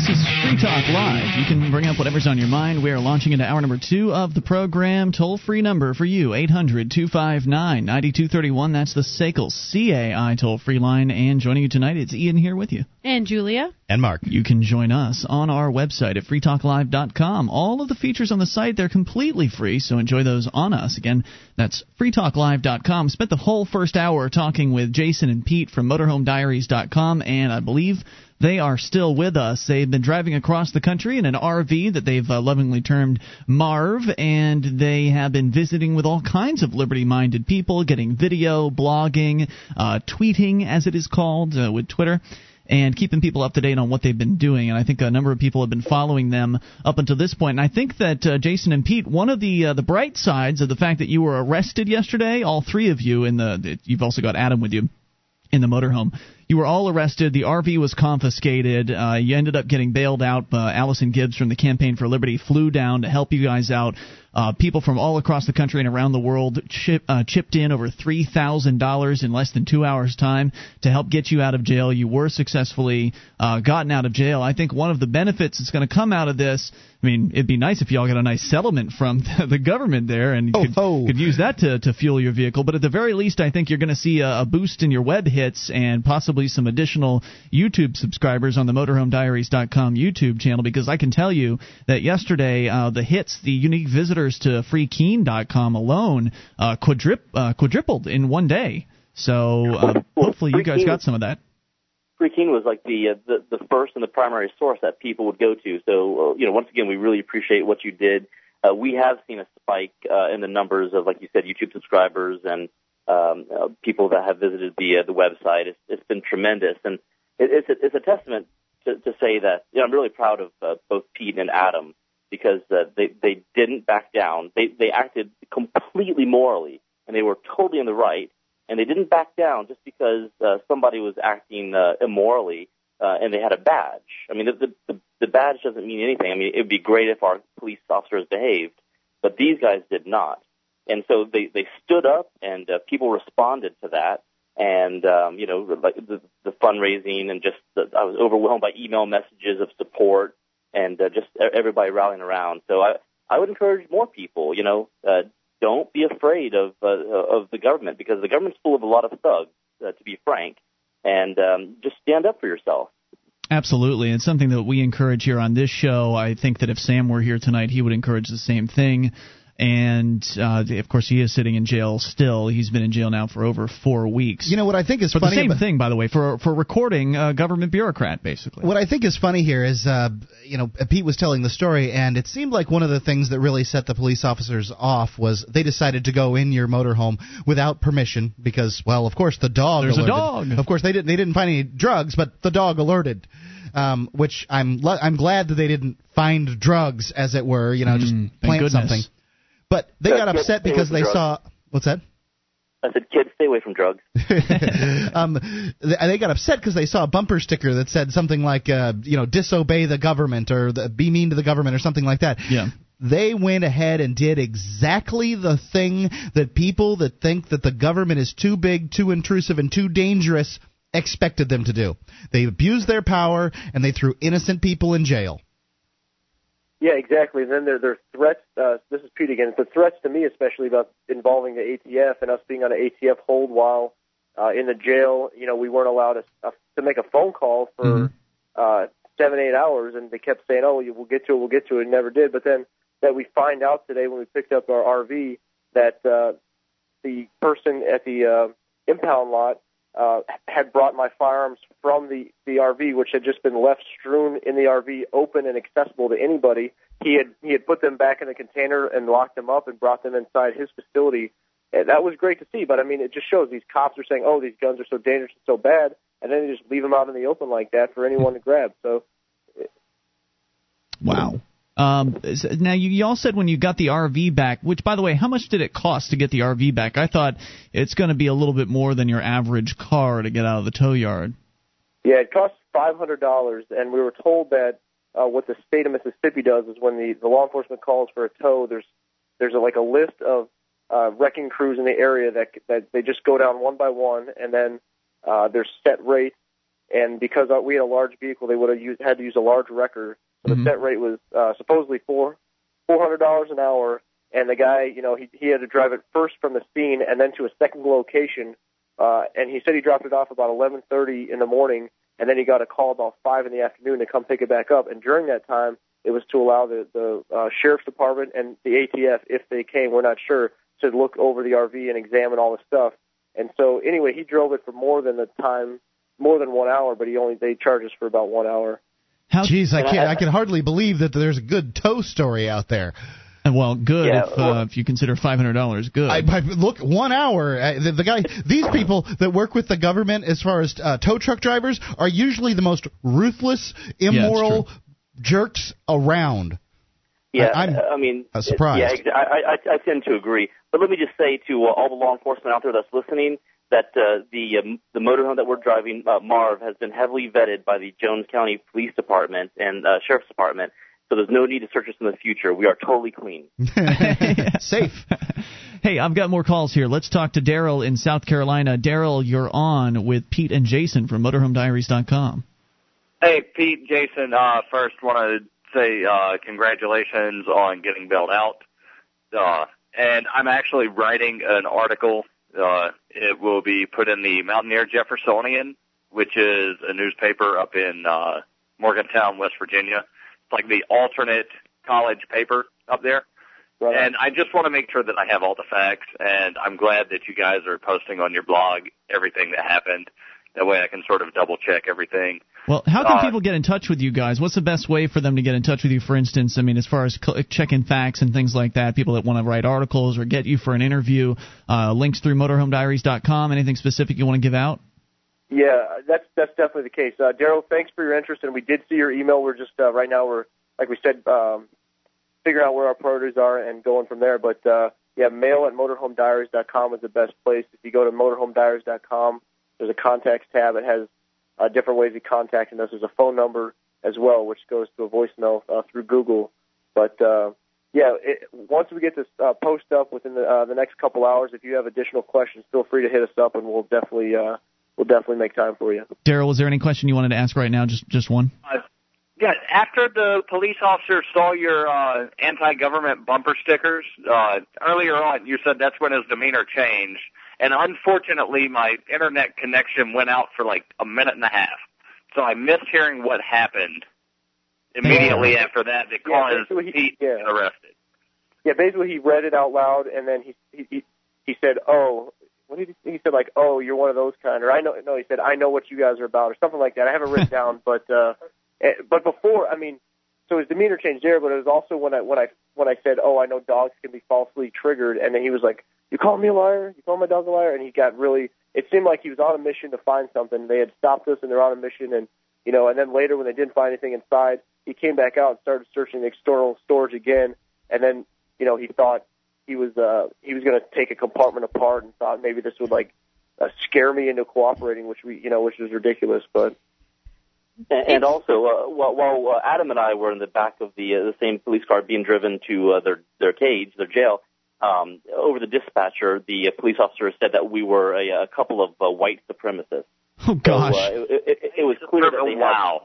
This is Free Talk Live. You can bring up whatever's on your mind. We are launching into hour number two of the program. Toll free number for you, 800 259 9231. That's the SACL CAI toll free line. And joining you tonight, it's Ian here with you. And Julia. And Mark. You can join us on our website at freetalklive.com. All of the features on the site, they're completely free, so enjoy those on us. Again, that's freetalklive.com. Spent the whole first hour talking with Jason and Pete from motorhomediaries.com, and I believe they are still with us. They've been driving across the country in an RV that they've uh, lovingly termed Marv, and they have been visiting with all kinds of liberty minded people, getting video, blogging, uh, tweeting, as it is called, uh, with Twitter and keeping people up to date on what they've been doing. And I think a number of people have been following them up until this point. And I think that uh, Jason and Pete, one of the uh, the bright sides of the fact that you were arrested yesterday, all three of you in the, you've also got Adam with you in the motorhome. You were all arrested. The RV was confiscated. Uh, you ended up getting bailed out. Uh, Allison Gibbs from the Campaign for Liberty flew down to help you guys out. Uh, people from all across the country and around the world chip, uh, chipped in over three thousand dollars in less than two hours' time to help get you out of jail. You were successfully uh, gotten out of jail. I think one of the benefits that's going to come out of this. I mean, it'd be nice if y'all got a nice settlement from the government there and Oh, could, ho. could use that to, to fuel your vehicle. But at the very least, I think you're going to see a, a boost in your web hits and possibly some additional YouTube subscribers on the MotorhomeDiaries.com YouTube channel because I can tell you that yesterday uh, the hits, the unique visitors to FreeKeene.com alone, uh, quadrip, uh, quadrupled in one day. So Well, hopefully you guys got some of that. Freekeene was like the, uh, the the first and the primary source that people would go to. So uh, you know, once again, we really appreciate what you did. Uh, we have seen a spike uh, in the numbers of, like you said, YouTube subscribers and um, uh, people that have visited the uh, the website. It's, it's been tremendous, and it, it's a, it's a testament to, to say that you know, I'm really proud of uh, both Pete and Adam because uh, they they didn't back down. They they acted completely morally, and they were totally in the right and they didn't back down just because uh, somebody was acting uh, immorally uh, and they had a badge. I mean, the, the the badge doesn't mean anything. I mean, it would be great if our police officers behaved, but these guys did not. And so they they stood up, and uh, people responded to that. And um, you know, like the, the fundraising, and just the, I was overwhelmed by email messages of support, and uh, just everybody rallying around. So I I would encourage more people. You know, uh, don't be afraid of uh, of the government because the government's full of a lot of thugs, uh, to be frank, and um, just stand up for yourself. Absolutely. and something that we encourage here on this show. I think that if Sam were here tonight, he would encourage the same thing. And uh, of course, he is sitting in jail still. He's been in jail now for over four weeks. You know what I think is for funny the same about- thing, by the way, for for recording a government bureaucrat, basically. What I think is funny here is, uh, you know, Pete was telling the story, and it seemed like one of the things that really set the police officers off was they decided to go in your motorhome without permission because, well, of course, the dog. There's a dog. Of course, they didn't. They didn't find any drugs, but the dog alerted. Um, which I'm I'm glad that they didn't find drugs, as it were. You know, just Mm, plant something. But they Yeah, got upset because they from saw. What's that? I said, kids, stay away from drugs. um, th- they got upset because they saw a bumper sticker that said something like, uh, you know, disobey the government or the, be mean to the government or something like that. Yeah. They went ahead and did exactly the thing that people that think that the government is too big, too intrusive, and too dangerous expected them to do. They abused their power and they threw innocent people in jail. Yeah, exactly. And then there, there are threats. Uh, this is Pete again. The threats to me, especially about involving the ATF and us being on an ATF hold while uh, in the jail. You know, we weren't allowed to, uh, to make a phone call for Mhm. uh, seven, eight hours, and they kept saying, "Oh, we'll get to it, we'll get to it," and never did. But then that we find out today when we picked up our RV that uh, the person at the uh, impound lot uh, had brought my firearms from the, the RV, which had just been left strewn in the RV, open and accessible to anybody. He had he had put them back in the container and locked them up and brought them inside his facility. And that was great to see, but I mean, it just shows these cops are saying, "Oh, these guns are so dangerous and so bad," and then they just leave them out in the open like that for anyone to grab. So Wow. Um, now you, you all said when you got the RV back, which by the way, how much did it cost to get the RV back? I thought it's going to be a little bit more than your average car to get out of the tow yard. Yeah, it cost five hundred dollars, and we were told that uh, what the state of Mississippi does is when the, the law enforcement calls for a tow, there's there's a, like a list of uh, wrecking crews in the area that that they just go down one by one, and then uh, there's set rates. And because uh, we had a large vehicle, they would have used, had to use a large wrecker. So Mhm. the set rate was uh, supposedly four four hundred dollars an hour. And the guy, you know, he he had to drive it first from the scene and then to a second location. Uh, and he said he dropped it off about eleven thirty in the morning, and then he got a call about five in the afternoon to come pick it back up. And during that time, it was to allow the the uh, sheriff's department and the ATF, if they came, we're not sure, to look over the RV and examine all the stuff. And so anyway, he drove it for more than the time, more than one hour, but he only they charged us for about one hour. How, Jeez, I can't. I can hardly believe that there's a good tow story out there. well, good Yeah, if well- uh, if you consider five hundred dollars good. I, I look one hour. uh, The, the guy, these people that work with the government as far as uh, tow truck drivers are usually the most ruthless, immoral jerks around. Yeah, I- I'm, I mean, uh, surprised. Yeah, I, I, I tend to agree. But let me just say to uh, all the law enforcement out there that's listening that uh, the um, the motorhome that we're driving, uh, Marv, has been heavily vetted by the Jones County Police Department and uh, Sheriff's Department. So there's no need to search us in the future. We are totally clean. Safe. hey, I've got more calls here. Let's talk to Daryl in South Carolina. Daryl, you're on with Pete and Jason from MotorhomeDiaries.com. Hey, Pete, Jason. Uh, first, want to say uh, congratulations on getting bailed out. Uh, and I'm actually writing an article. Uh, it will be put in the Mountaineer Jeffersonian, which is a newspaper up in uh, Morgantown, West Virginia. It's like the alternate college paper up there. Right. And I just want to make sure that I have all the facts, and I'm glad that you guys are posting on your blog everything that happened. That way I can sort of double check everything. Well, how can Uh, people get in touch with you guys? What's the best way for them to get in touch with you? For instance, I mean, as far as cl- checking facts and things like that, people that want to write articles or get you for an interview, uh, links through MotorhomeDiaries.com. Anything specific you want to give out? Yeah, that's that's definitely the case. Uh, Daryl, thanks for your interest, and we did see your email. We're just uh, right now we're like we said, um, figuring out where our priorities are and going from there. But uh, yeah, mail at motorhomediaries.com is the best place. If you go to motorhomediaries.com, there's a contacts tab. It has uh, different ways of contacting us. There's a phone number as well, which goes to a voicemail uh, through Google. But uh, yeah, it, once we get this uh, post up within the, uh, the next couple hours, if you have additional questions, feel free to hit us up, and we'll definitely uh, we'll definitely make time for you. Daryl, was there any question you wanted to ask right now? Just just one. Yeah, after the police officer saw your uh, anti-government bumper stickers uh, earlier on, you said that's when his demeanor changed. And unfortunately, my internet connection went out for like a minute and a half, so I missed hearing what happened immediately after that that Yeah, caused basically he- Pete yeah. arrested. Yeah, basically he read it out loud and then he he he, he said, "Oh." What did he, he said like, "Oh, you're one of those kind," or I know. No, he said, "I know what you guys are about," or something like that. I haven't written down, but uh, eh, but before, I mean, so his demeanor changed there, but it was also when I when I when I said, "Oh, I know dogs can be falsely triggered," and then he was like, "You call me a liar? You call my dog a liar?" And he got really. It seemed like he was on a mission to find something. They had stopped us, and they're on a mission, and you know, and then later when they didn't find anything inside, he came back out and started searching the external storage again, and then you know he thought he was uh he was going to take a compartment apart and thought maybe this would like uh, scare me into cooperating, which we you know which was ridiculous, but. And, and also, uh, while, while uh, Adam and I were in the back of the uh, the same police car being driven to uh, their their cage, their jail, um, over the dispatcher, the uh, police officer said that we were a, a couple of uh, white supremacists. Oh gosh. So, uh, it, it, it was clear that they wow.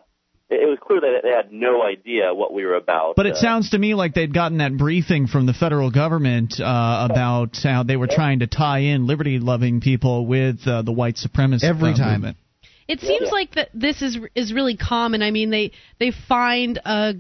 had, it was clear that they had no idea what we were about. But it uh, sounds to me like they'd gotten that briefing from the federal government uh, about how they were trying to tie in liberty-loving people with uh, the white supremacist Every time. movement. It seems like that this is is really common. I mean, they they find a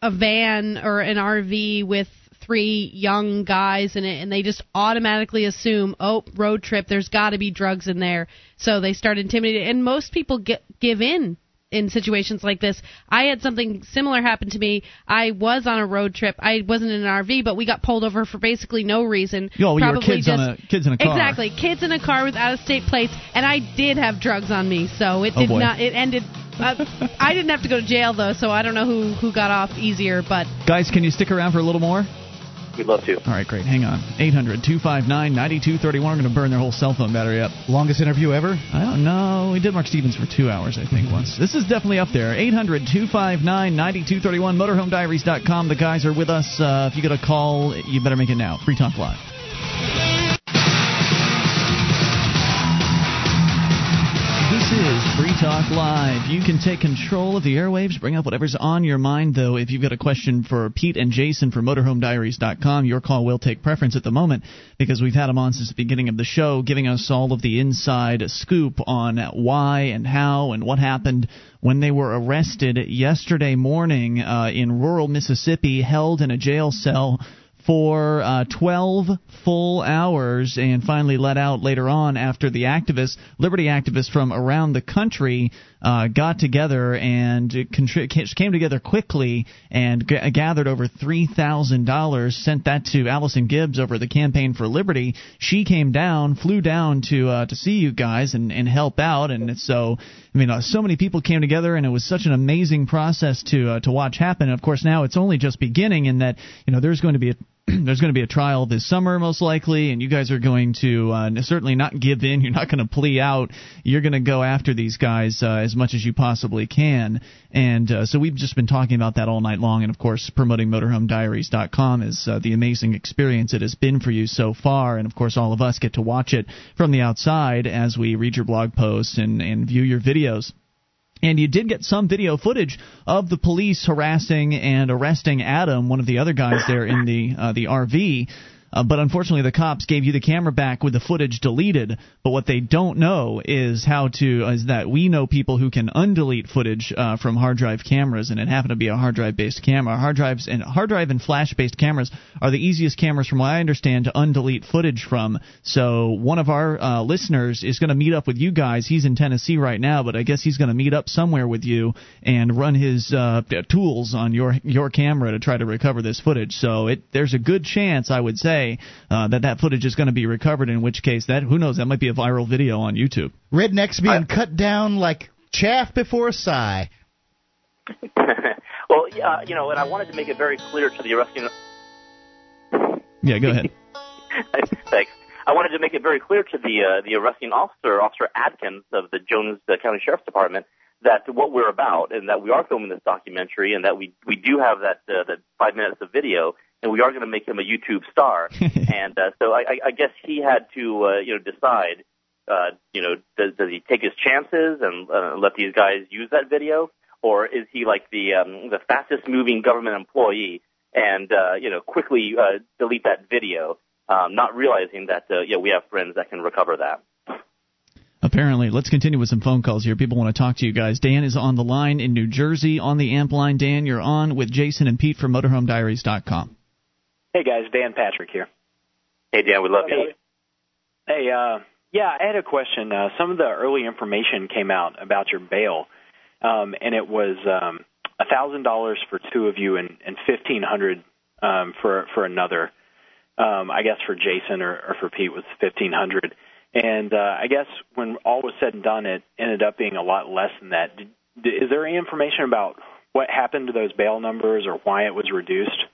a van or an RV with three young guys in it, and they just automatically assume, oh, road trip. There's got to be drugs in there. So they start intimidating, and most people get give in in situations like this. I had something similar happen to me. I was on a road trip. I wasn't in an RV, but we got pulled over for basically no reason. Oh, you were kids just, on a kids in a car. Exactly, kids in a car with out of state plates, and I did have drugs on me, so it Oh, did boy. not. It ended Uh, I didn't have to go to jail though, so I don't know who who got off easier. But Guys, can you stick around for a little more? We'd love to. All right, great. Hang on. 800 259 9231. We're going to burn their whole cell phone battery up. Longest interview ever? I don't know. We did Mark Stevens for two hours, I think, once. This is definitely up there. 800 259 9231. MotorHomeDiaries.com. The guys are with us. Uh, if you get a call, you better make it now. Free Talk Live. Talk Live. You can take control of the airwaves, bring up whatever's on your mind, though. If you've got a question for Pete and Jason for MotorHomeDiaries.com, your call will take preference at the moment because we've had them on since the beginning of the show, giving us all of the inside scoop on why and how and what happened when they were arrested yesterday morning uh, in rural Mississippi, held in a jail cell for uh, 12 full hours and finally let out later on after the activists, liberty activists from around the country, uh, got together and contri- came together quickly and g- gathered over $3,000, sent that to Allison Gibbs over the Campaign for Liberty. She came down, flew down to uh, to see you guys and, and help out. And so, I mean, uh, so many people came together, and it was such an amazing process to uh, to watch happen. And of course, now it's only just beginning, in that you know there's going to be a there's going to be a trial this summer, most likely, and you guys are going to uh, certainly not give in. You're not going to plea out. You're going to go after these guys uh, as much as you possibly can. And uh, so we've just been talking about that all night long, and of course, promoting MotorHomeDiaries.com is uh, the amazing experience it has been for you so far. And of course, all of us get to watch it from the outside as we read your blog posts and, and view your videos. And you did get some video footage of the police harassing and arresting Adam, one of the other guys there in the uh, the RV. Uh, but unfortunately, the cops gave you the camera back with the footage deleted. But what they don't know is how to is that we know people who can undelete footage uh, from hard drive cameras, and it happened to be a hard drive based camera. Hard drives and hard drive and flash based cameras are the easiest cameras, from what I understand, to undelete footage from. So one of our uh, listeners is going to meet up with you guys. He's in Tennessee right now, but I guess he's going to meet up somewhere with you and run his uh, tools on your your camera to try to recover this footage. So it there's a good chance, I would say uh, that that footage is going to be recovered. In which case, that who knows, that might be a viral video on YouTube. Rednecks being I, cut down like chaff before a sigh. well, yeah, you know, and I wanted to make it very clear to the arresting. Yeah, go ahead. Thanks. I wanted to make it very clear to the uh, the arresting officer, Officer Adkins of the Jones County Sheriff's Department, that what we're about, and that we are filming this documentary, and that we we do have that uh, that five minutes of video, and we are going to make him a YouTube star. and uh, so I, I guess he had to, uh, you know, decide, uh, you know, does, does he take his chances and uh, let these guys use that video, or is he like the um, the fastest moving government employee and uh, you know quickly uh, delete that video, um, not realizing that uh, yeah we have friends that can recover that. Apparently, let's continue with some phone calls here. People want to talk to you guys. Dan is on the line in New Jersey on the amp line. Dan, you're on with Jason and Pete from MotorHomeDiaries.com. Hey guys, Dan Patrick here. Hey Dan, we love you. Hey, uh, yeah, I had a question. Uh, some of the early information came out about your bail, um, and it was um, a thousand dollars for two of you and, and fifteen hundred um, for for another. Um, I guess for Jason or, or for Pete was fifteen hundred. And uh, I guess when all was said and done, it ended up being a lot less than that. Did, is there any information about what happened to those bail numbers or why it was reduced?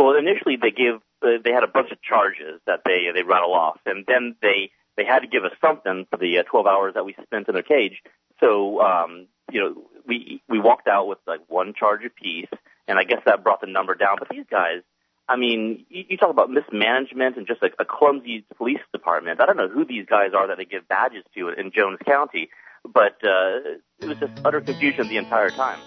Well, initially they give uh, they had a bunch of charges that they they rattle off, and then they they had to give us something for the uh, 12 hours that we spent in their cage. So um, you know we we walked out with like one charge apiece, and I guess that brought the number down. But these guys, I mean, you, you talk about mismanagement and just a, a clumsy police department. I don't know who these guys are that they give badges to in Jones County, but uh, it was just utter confusion the entire time.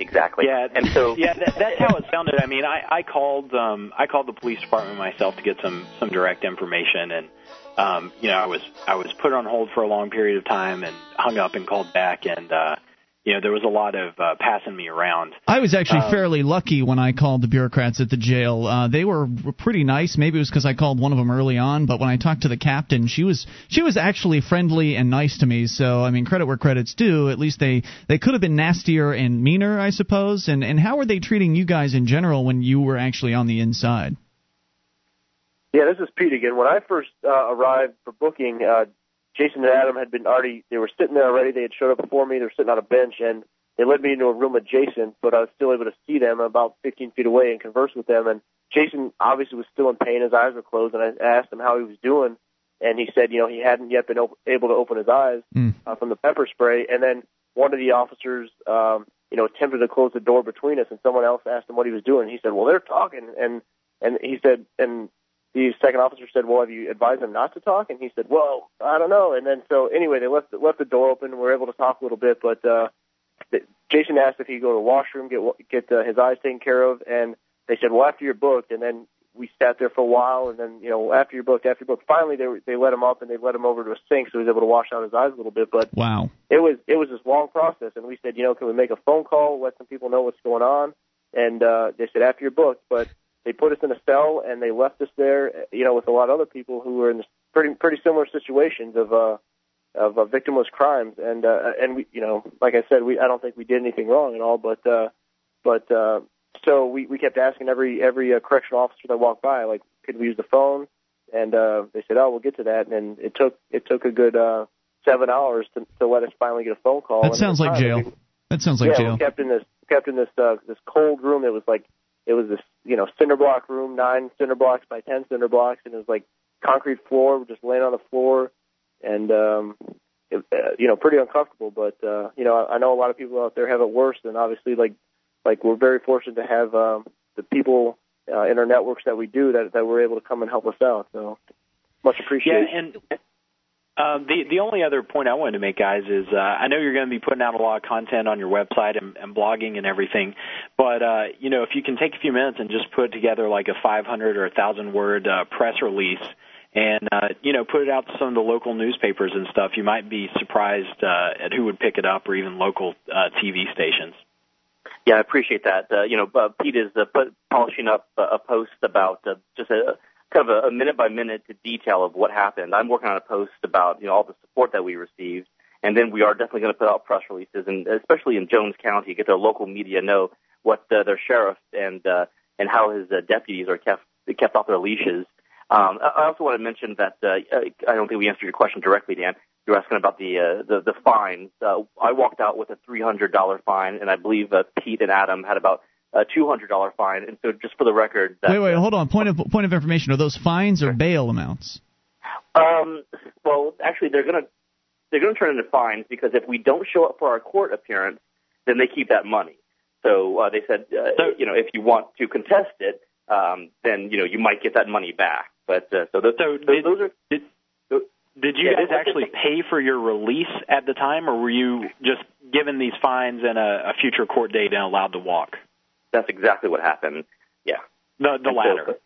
Exactly. Yeah, and so yeah, that, that's how it sounded. I mean, I, I called um, I called the police department myself to get some some direct information, and um, you know, I was I was put on hold for a long period of time and hung up and called back, and uh, you know, there was a lot of uh, passing me around. I was actually um, fairly lucky when I called the bureaucrats at the jail. Uh, they were pretty nice. Maybe it was because I called one of them early on, but when I talked to the captain, she was she was actually friendly and nice to me. So I mean, credit where credit's due. At least they they could have been nastier and meaner, I suppose. And and how were they treating you guys in general when you were actually on the inside? Yeah, this is Pete again. When I first uh, arrived for booking, uh, Jason and Adam had been already, they were sitting there already. They had showed up before me. They were sitting on a bench, and they led me into a room adjacent, but I was still able to see them about 15 feet away and converse with them. And Jason obviously was still in pain. His eyes were closed, and I asked him how he was doing. And he said, you know, he hadn't yet been op- able to open his eyes Mm. uh, from the pepper spray. And then one of the officers, um, you know, attempted to close the door between us, and someone else asked him what he was doing. He said, well, they're talking. And, and he said, and the second officer said, "Well, have you advised them not to talk?" And he said, "Well, I don't know." And then so anyway, they left left the door open. We were able to talk a little bit, but uh, th- Jason asked if he could go to the washroom, get get uh, his eyes taken care of, and they said, "Well, after you're booked." And then we sat there for a while, and then you know, after you're booked, after you're booked, finally they were, they let him up and they let him over to a sink, so he was able to wash out his eyes a little bit. But Wow. it was it was this long process, and we said, you know, can we make a phone call, let some people know what's going on? And uh, they said after you're booked, but they put us in a cell and they left us there, you know, with a lot of other people who were in this pretty pretty similar situations of uh of uh, victimless crimes, and uh, and we, you know, like I said, we I don't think we did anything wrong at all, but uh, but uh, so we we kept asking every every uh, correctional officer that walked by, like, could we use the phone? And uh, they said, oh, we'll get to that, and it took it took a good uh, seven hours to to let us finally get a phone call. That sounds like time, jail. we- That sounds like yeah, jail. we kept in this kept in this uh, this cold room. It was like it was this you know cinder block room, nine cinder blocks by ten cinder blocks, and it was like concrete floor. Just laying on the floor, and um, it, uh, you know pretty uncomfortable. But uh, you know I, I know a lot of people out there have it worse, and obviously like like we're very fortunate to have um, the people uh, in our networks that we do that that were able to come and help us out. So much appreciated. Yeah, and um, the the only other point I wanted to make, guys, is uh, I know you're going to be putting out a lot of content on your website and, and blogging and everything, but uh, you know if you can take a few minutes and just put together like a 500 or a thousand word uh, press release. And uh, you know, put it out to some of the local newspapers and stuff. You might be surprised uh, at who would pick it up, or even local uh, TV stations. Yeah, I appreciate that. Uh, you know, uh, Pete is uh, polishing up a post about uh, just a kind of a, a minute by minute detail of what happened. I'm working on a post about you know all the support that we received, and then we are definitely going to put out press releases, and especially in Jones County, get their local media know what uh, their sheriff and uh, and how his uh, deputies are kept kept off their leashes. Um, I I also want to mention that uh, I don't think we answered your question directly, Dan. You were asking about the uh, the, the fines. Uh, I walked out with a three hundred dollar fine, and I believe uh, Pete and Adam had about a two hundred dollar fine. And so, just for the record, that, Wait, wait, hold on. Point of point of information: Are those fines or bail amounts? Um, well, actually, they're gonna they're gonna turn into fines because if we don't show up for our court appearance, then they keep that money. So uh, they said, uh, you know, if you want to contest it, um, then you know you might get that money back. But uh, so those, So those, did- those are Did, did you Yeah, guys actually pay for your release at the time, or were you just given these fines and a, a future court date and allowed to walk? That's exactly what happened. Yeah. The the And so, latter.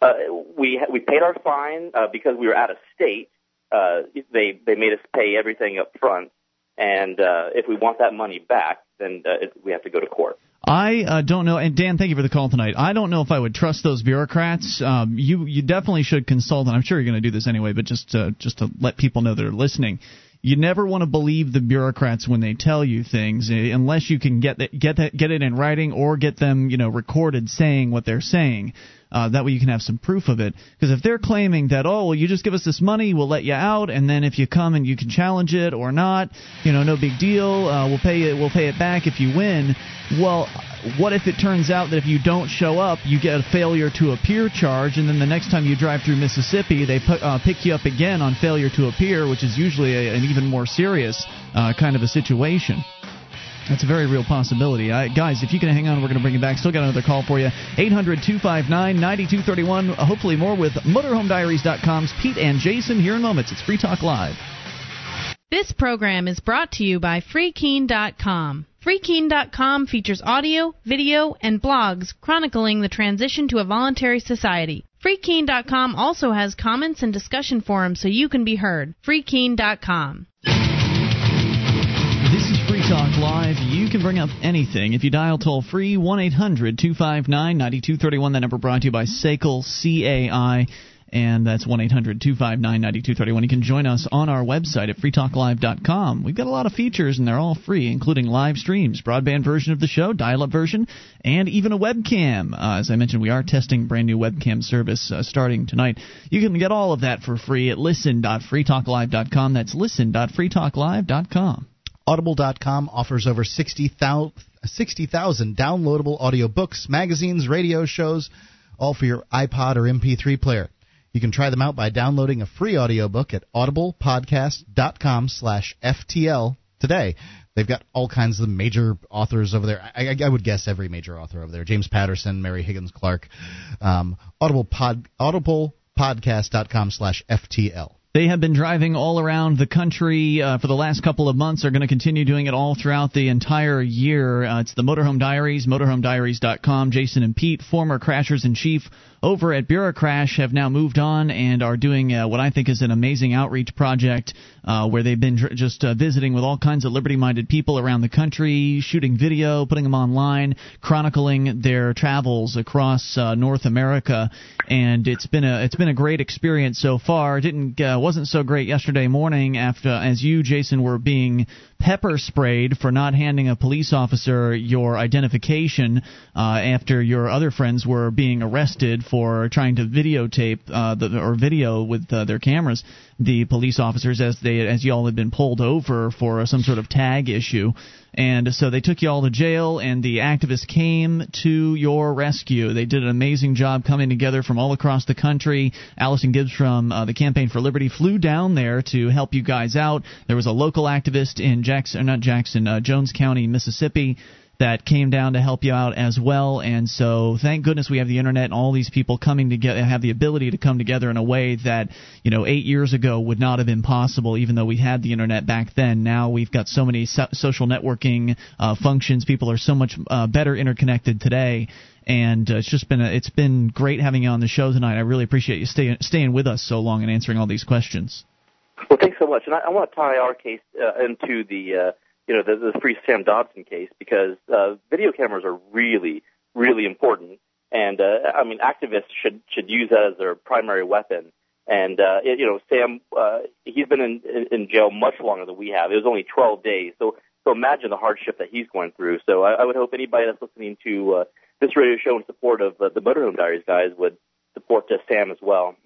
Uh, we we paid our fine uh, because we were out of state. Uh, they they made us pay everything up front, and uh, if we want that money back, then uh, it, we have to go to court. I uh, don't know, and Dan, thank you for the call tonight. I don't know if I would trust those bureaucrats. Um, you you definitely should consult, and I'm sure you're going to do this anyway. But just to, just to let people know that are listening, you never want to believe the bureaucrats when they tell you things, eh, unless you can get that, get that, get it in writing or get them, you know, recorded saying what they're saying. Uh, that way you can have some proof of it. Because if they're claiming that, oh, well, you just give us this money, we'll let you out, and then if you come and you can challenge it or not, you know, no big deal. Uh, we'll pay it. We'll pay it back if you win. Well, what if it turns out that if you don't show up, you get a failure to appear charge, and then the next time you drive through Mississippi, they uh, pick you up again on failure to appear, which is usually a, an even more serious uh, kind of a situation. That's a very real possibility. Uh, guys, if you can hang on, we're going to bring you back. Still got another call for you. 800 259 9231. Hopefully, more with MotorHomeDiaries.com's Pete and Jason here in moments. It's Free Talk Live. This program is brought to you by FreeKeene.com. FreeKeene.com features audio, video, and blogs chronicling the transition to a voluntary society. FreeKeene.com also has comments and discussion forums so you can be heard. FreeKeene.com. This is Free Talk Live. You can bring up anything if you dial toll free 1 800 259 9231. That number brought to you by SACL CAI. and that's 1 800 259 9231. You can join us on our website at freetalklive.com. We've got a lot of features, and they're all free, including live streams, broadband version of the show, dial up version, and even a webcam. Uh, as I mentioned, we are testing brand new webcam service uh, starting tonight. You can get all of that for free at listen.freetalklive.com. That's listen.freetalklive.com. Audible.com offers over 60,000 60, downloadable audiobooks, magazines, radio shows, all for your iPod or MP3 player. You can try them out by downloading a free audiobook at audiblepodcast.com slash FTL today. They've got all kinds of major authors over there. I, I, I would guess every major author over there. James Patterson, Mary Higgins Clark. Um, Audible pod, audiblepodcast.com slash FTL. They have been driving all around the country uh, for the last couple of months. They're going to continue doing it all throughout the entire year. Uh, it's the Motorhome Diaries, motorhomediaries.com. Jason and Pete, former Crashers in Chief over at Bureaucrash, have now moved on and are doing uh, what I think is an amazing outreach project uh, where they've been dr- just uh, visiting with all kinds of liberty minded people around the country, shooting video, putting them online, chronicling their travels across uh, North America. And it's been a it's been a great experience so far. It didn't wasn't so great yesterday morning after as you Jason were being pepper sprayed for not handing a police officer your identification uh, after your other friends were being arrested for trying to videotape uh, the, or video with uh, their cameras the police officers as they as y'all had been pulled over for some sort of tag issue and so they took you all to jail and the activists came to your rescue. They did an amazing job coming together from all across the country. Allison gibbs from uh, the campaign for liberty flew down there to help you guys out. There was a local activist in jackson not jackson uh, jones county mississippi that came down to help you out as well. And so, thank goodness we have the internet and all these people coming together, have the ability to come together in a way that you know eight years ago would not have been possible. Even though we had the internet back then, now we've got so many so- social networking uh, functions. People are so much uh, better interconnected today. And uh, it's just been a, it's been great having you on the show tonight. I really appreciate you staying staying with us so long and answering all these questions. Well, thanks so much. And I, I want to tie our case uh, into the uh, you know, the, the free Sam Dodson case because uh, video cameras are really, really important. And uh, I mean, activists should should use that as their primary weapon. And uh, it, you know, Sam, uh, he's been in, in jail much longer than we have. It was only 12 days. So so imagine the hardship that he's going through. So I, I would hope anybody that's listening to uh, this radio show in support of uh, the Motorhome Diaries guys would support uh, Sam as well.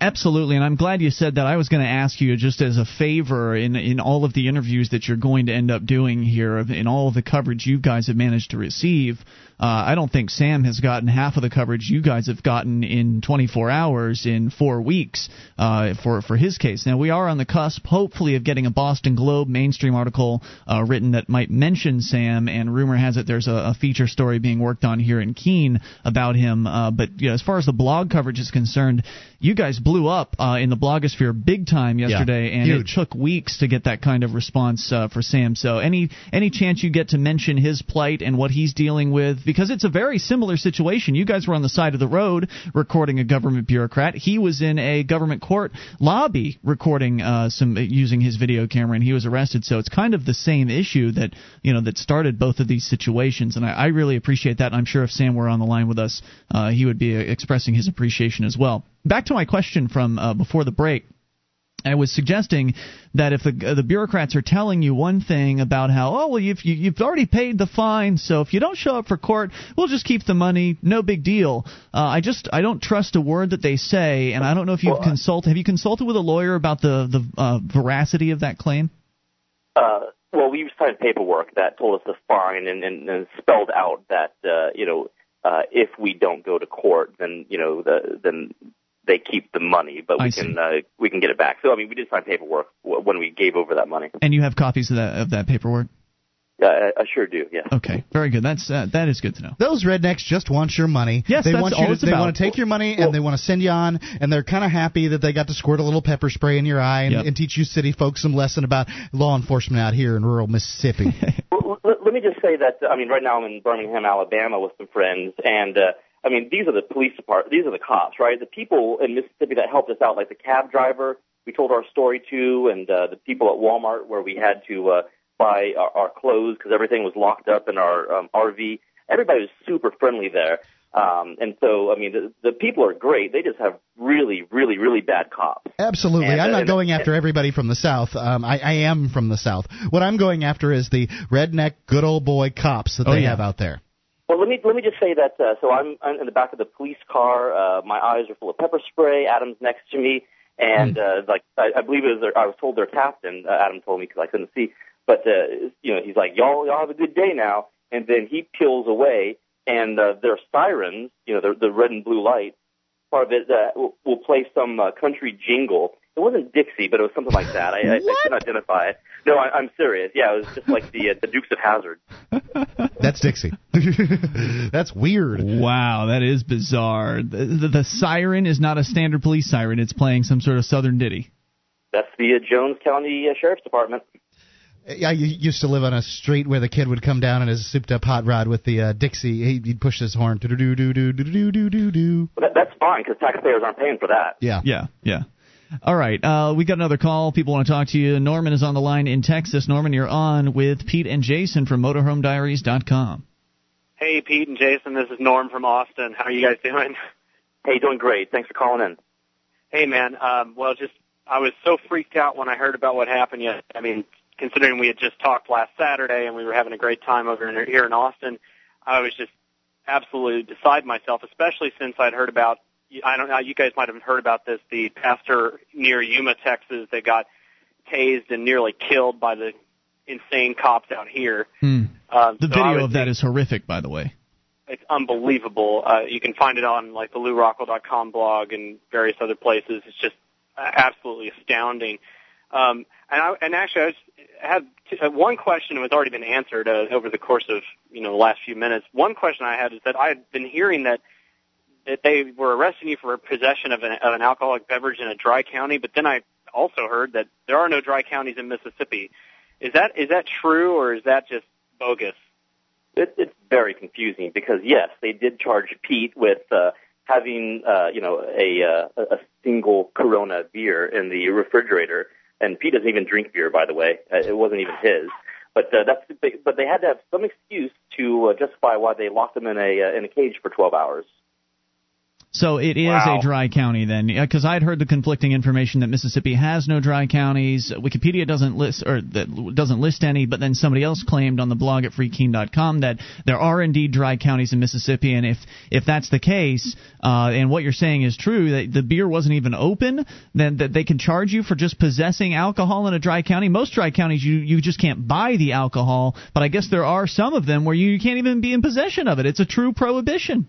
Absolutely, and I'm glad you said that. I was going to ask you just as a favor in in all of the interviews that you're going to end up doing here, in all of the coverage you guys have managed to receive. Uh, I don't think Sam has gotten half of the coverage you guys have gotten in 24 hours in four weeks uh, for for his case. Now we are on the cusp, hopefully, of getting a Boston Globe mainstream article uh, written that might mention Sam. And rumor has it there's a, a feature story being worked on here in Keene about him. Uh, but you know, as far as the blog coverage is concerned, you guys blew up uh, in the blogosphere big time yesterday, yeah, and huge. it took weeks to get that kind of response uh, for Sam. So any any chance you get to mention his plight and what he's dealing with because it's a very similar situation. You guys were on the side of the road recording a government bureaucrat. He was in a government court lobby recording uh, some using his video camera, and he was arrested. So it's kind of the same issue that you know that started both of these situations, and I, I really appreciate that. And I'm sure if Sam were on the line with us, uh, he would be expressing his appreciation as well. Back to my question from uh, before the break. I was suggesting that if the the bureaucrats are telling you one thing about how oh well you've you, you've already paid the fine so if you don't show up for court we'll just keep the money no big deal uh, I just I don't trust a word that they say and I don't know if you've Well, consulted have you consulted with a lawyer about the the uh, veracity of that claim Uh, well, we signed paperwork that told us the fine and, and, and spelled out that uh, you know uh, if we don't go to court, then you know the, then they keep the money, but we see. can uh, we can get it back. So I mean, we did sign paperwork when we gave over that money. and you have copies of that of that paperwork Yeah, I, I sure do. Yeah. okay very good that's uh, that is good to know Those rednecks just want your money. Yes, they that's want all you to, it's They about. want to take your money and they want to send you on, and they're kind of happy that they got to squirt a little pepper spray in your eye and, Yep. and teach you city folks some lesson about law enforcement out here in rural Mississippi. Well, let, let me just say that I mean, right now I'm in Birmingham, Alabama, with some friends, and uh, I mean, these are the police department, these are the cops, right? The people in Mississippi that helped us out, like the cab driver we told our story to, and uh, the people at Walmart where we had to uh, buy our, our clothes because everything was locked up in our um, RV. Everybody was super friendly there. Um, and so, I mean, the, the people are great. They just have really, really, really bad cops. Absolutely. And, I'm not and- going after everybody from the South. Um, I, I am from the South. What I'm going after is the redneck, good old boy cops that Oh, they yeah. have out there. Well, let me let me just say that. Uh, so I'm, I'm in the back of the police car. Uh, my eyes are full of pepper spray. Adam's next to me, and uh, like I, I believe it was their, I was told their captain. Uh, Adam told me because I couldn't see, but uh, you know he's like, y'all y'all have a good day now, and then he peels away, and uh, their sirens, you know, the the red and blue light, part of it uh, will, will play some uh, country jingle. It wasn't Dixie, but it was something like that. I, I, I couldn't identify it. No, I, I'm serious. Yeah, it was just like the uh, the Dukes of Hazzard. That's Dixie. That's weird. Wow, that is bizarre. The, the, the siren is not a standard police siren; it's playing some sort of southern ditty. That's the uh, Jones County uh, Sheriff's Department. Yeah, I used to live on a street where the kid would come down in his souped-up hot rod with the uh, Dixie. He'd, he'd push his horn. Do do do do do do do do do. That, that's fine because taxpayers aren't paying for that. Yeah. Yeah, yeah. All right, uh, we got another call. People want to talk to you. Norman is on the line in Texas. Norman, you're on with Pete and Jason from MotorHomeDiaries.com. Hey, Pete and Jason, this is Norm from Austin. How are you guys doing? Hey, doing great. Thanks for calling in. Hey, man. Um, well, just I was so freaked out when I heard about what happened. Yet, I mean, considering we had just talked last Saturday and we were having a great time over in, here in Austin, I was just absolutely beside myself. Especially since I'd heard about. I don't know. You guys might have heard about this. The pastor near Yuma, Texas, that got tased and nearly killed by the insane cops out here. Hmm. Um, The so video of that is horrific, by the way. it's unbelievable. Uh, you can find it on like the LewRockwell.com blog and various other places. It's just uh, absolutely astounding. Um, and I, and actually, I was, I had t- uh, one question that has already been answered uh, over the course of you know the last few minutes. One question I had is that I had been hearing that they were arresting you for possession of an, of an alcoholic beverage in a dry county, but then I also heard that there are no dry counties in Mississippi. Is that is that true or is that just bogus? It, it's very confusing because yes, they did charge Pete with uh, having uh, you know a uh, a single Corona beer in the refrigerator, and Pete doesn't even drink beer, by the way. Uh, it wasn't even his. But uh, that's but they had to have some excuse to uh, justify why they locked him in a uh, in a cage for 12 hours. So it is Wow. a dry county then, because I'd heard the conflicting information that Mississippi has no dry counties. Wikipedia doesn't list or that doesn't list any, but then somebody else claimed on the blog at freekeene.com that there are indeed dry counties in Mississippi, and if if that's the case, uh, and what you're saying is true, that the beer wasn't even open, then that they can charge you for just possessing alcohol in a dry county. Most dry counties you you just can't buy the alcohol, but I guess there are some of them where you, you can't even be in possession of it. It's a true prohibition.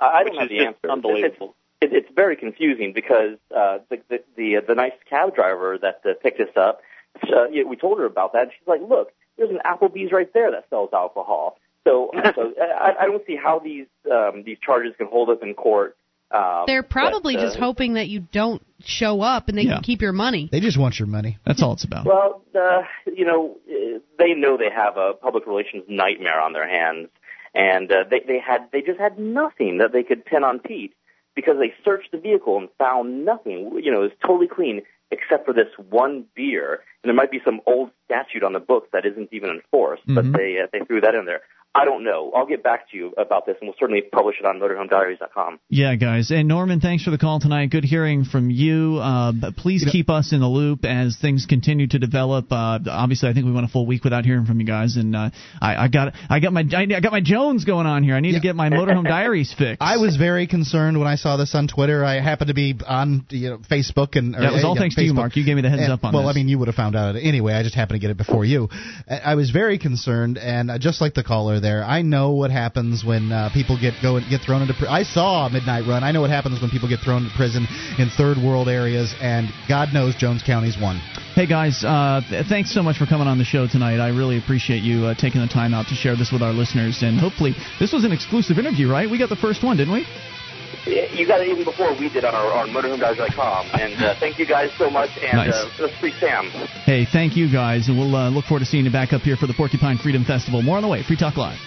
I I don't have the answer. unbelievable. It, it's very confusing because uh, the the the, the nice cab driver that uh, picked us up, uh, yeah, we told her about that. And she's like, "Look, there's an Applebee's right there that sells alcohol." So, so I, I don't see how these um, these charges can hold up in court. Um, They're probably but, uh, just hoping that you don't show up and they Yeah. can keep your money. They just want your money. That's all it's about. Well, uh, you know, uh, they know they have a public relations nightmare on their hands, and uh, they they had they just had nothing that they could pin on Pete because they searched the vehicle and found nothing. You know, it was totally clean except for this one beer, and there might be some old statute on the books that isn't even enforced, Mhm. but they uh, they threw that in there. I don't know. I'll get back to you about this, and we'll certainly publish it on MotorhomeDiaries.com. Yeah, guys. And Norman, thanks for the call tonight. Good hearing from you. Uh, but please You know- keep us in the loop as things continue to develop. Uh, obviously, I think we went a full week without hearing from you guys, and uh, I, I got I got my I got my Jones going on here. I need Yeah. to get my Motorhome Diaries fixed. I was very concerned when I saw this on Twitter. I happened to be on you know Facebook and or, That was all yeah, thanks to you, Mark. You gave me the heads And- up on well, this. I mean, you would have found out anyway. I just happened to get it before you. I I was very concerned, and uh, just like the caller there, I know what happens when uh, people get go get thrown into. Pri- I saw Midnight Run. I know what happens when people get thrown into prison in third world areas, and God knows Jones County's one. Hey guys, uh, th- thanks so much for coming on the show tonight. I really appreciate you uh, taking the time out to share this with our listeners, and hopefully this was an exclusive interview, right? We got the first one, didn't we? You got it even before we did on our on and uh, thank you guys so much. And Nice. uh, let's free Sam. Hey, thank you guys, and we'll uh, look forward to seeing you back up here for the Porcupine Freedom Festival. More on the way. Free Talk Live.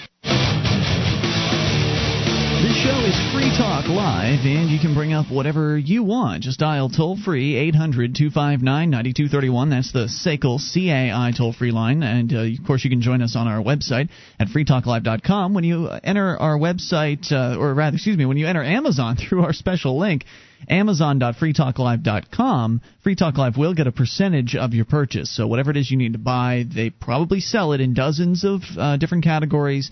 This show is Free Talk Live, and you can bring up whatever you want. Just dial toll free 800 259 9231. That's the SACL CAI toll free line. And uh, of course, you can join us on our website at freetalklive.com. When you enter our website, uh, or rather, excuse me, when you enter Amazon through our special link, amazon.freetalklive.com, Free Talk Live will get a percentage of your purchase. So whatever it is you need to buy, they probably sell it in dozens of uh, different categories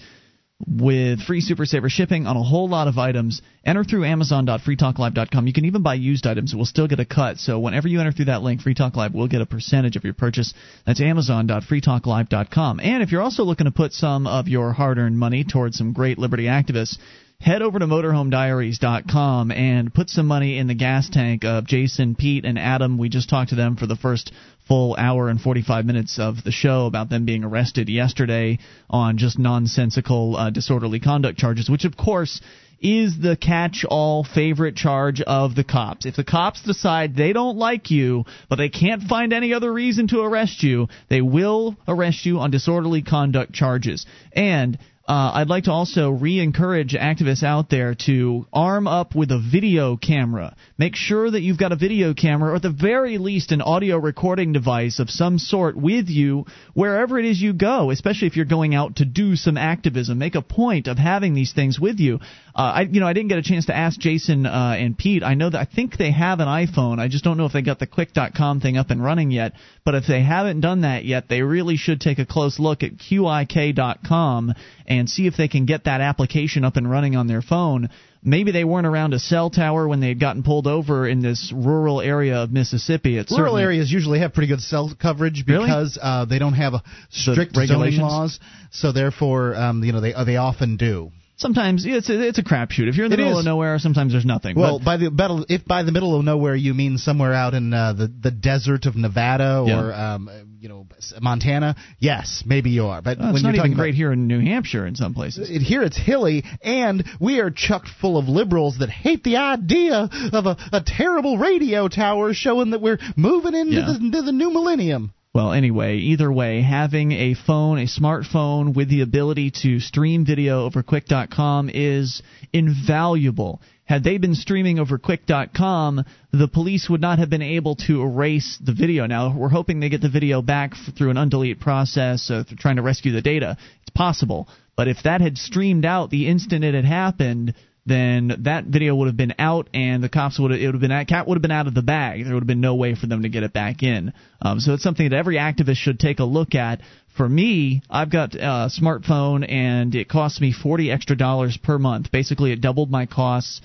with free Super Saver shipping on a whole lot of items. Enter through Amazon.freetalklive.com. You can even buy used items. We'll still get a cut. So whenever you enter through that link, Free Talk Live will get a percentage of your purchase. That's Amazon.freetalklive.com. And if you're also looking to put some of your hard earned money towards some great liberty activists, head over to motorhomediaries.com and put some money in the gas tank of Jason, Pete, and Adam. We just talked to them for the first full hour and 45 minutes of the show about them being arrested yesterday on just nonsensical uh, disorderly conduct charges, which of course is the catch all favorite charge of the cops. If the cops decide they don't like you, but they can't find any other reason to arrest you, they will arrest you on disorderly conduct charges. And uh, I'd like to also re encourage activists out there to arm up with a video camera. Make sure that you've got a video camera, or at the very least, an audio recording device of some sort with you wherever it is you go, especially if you're going out to do some activism. Make a point of having these things with you. Uh, I, you know, I didn't get a chance to ask Jason uh, and Pete. I know that I think they have an iPhone. I just don't know if they got the Qik.com thing up and running yet. But if they haven't done that yet, they really should take a close look at QIK.com and see if they can get that application up and running on their phone. Maybe they weren't around a cell tower when they had gotten pulled over in this rural area of Mississippi. It's rural areas usually have pretty good cell coverage because really? uh, they don't have a strict zoning laws. So therefore, um, you know, they uh, they often do. Sometimes it's a, it's a crapshoot. If you're in the it middle is. of nowhere, sometimes there's nothing. Well, but, by the battle, if by the middle of nowhere you mean somewhere out in uh, the the desert of Nevada or Yeah. um, you know Montana, yes, maybe you are. But well, when it's you're talking even great here in New Hampshire in some places. it- here it's hilly, and we are chucked full of liberals that hate the idea of a, a terrible radio tower showing that we're moving into, Yeah. the, into the new millennium. Well, anyway, either way, having a phone, a smartphone with the ability to stream video over Qik.com is invaluable. Had they been streaming over Qik.com, the police would not have been able to erase the video. Now, we're hoping they get the video back through an undelete process, uh, trying to rescue the data. It's possible. But if that had streamed out the instant it had happened, then that video would have been out, and the cops would have, it would have been cat would have been out of the bag. There would have been no way for them to get it back in. Um, so it's something that every activist should take a look at. For me, I've got a smartphone, and it costs me forty extra dollars per month. Basically, it doubled my costs.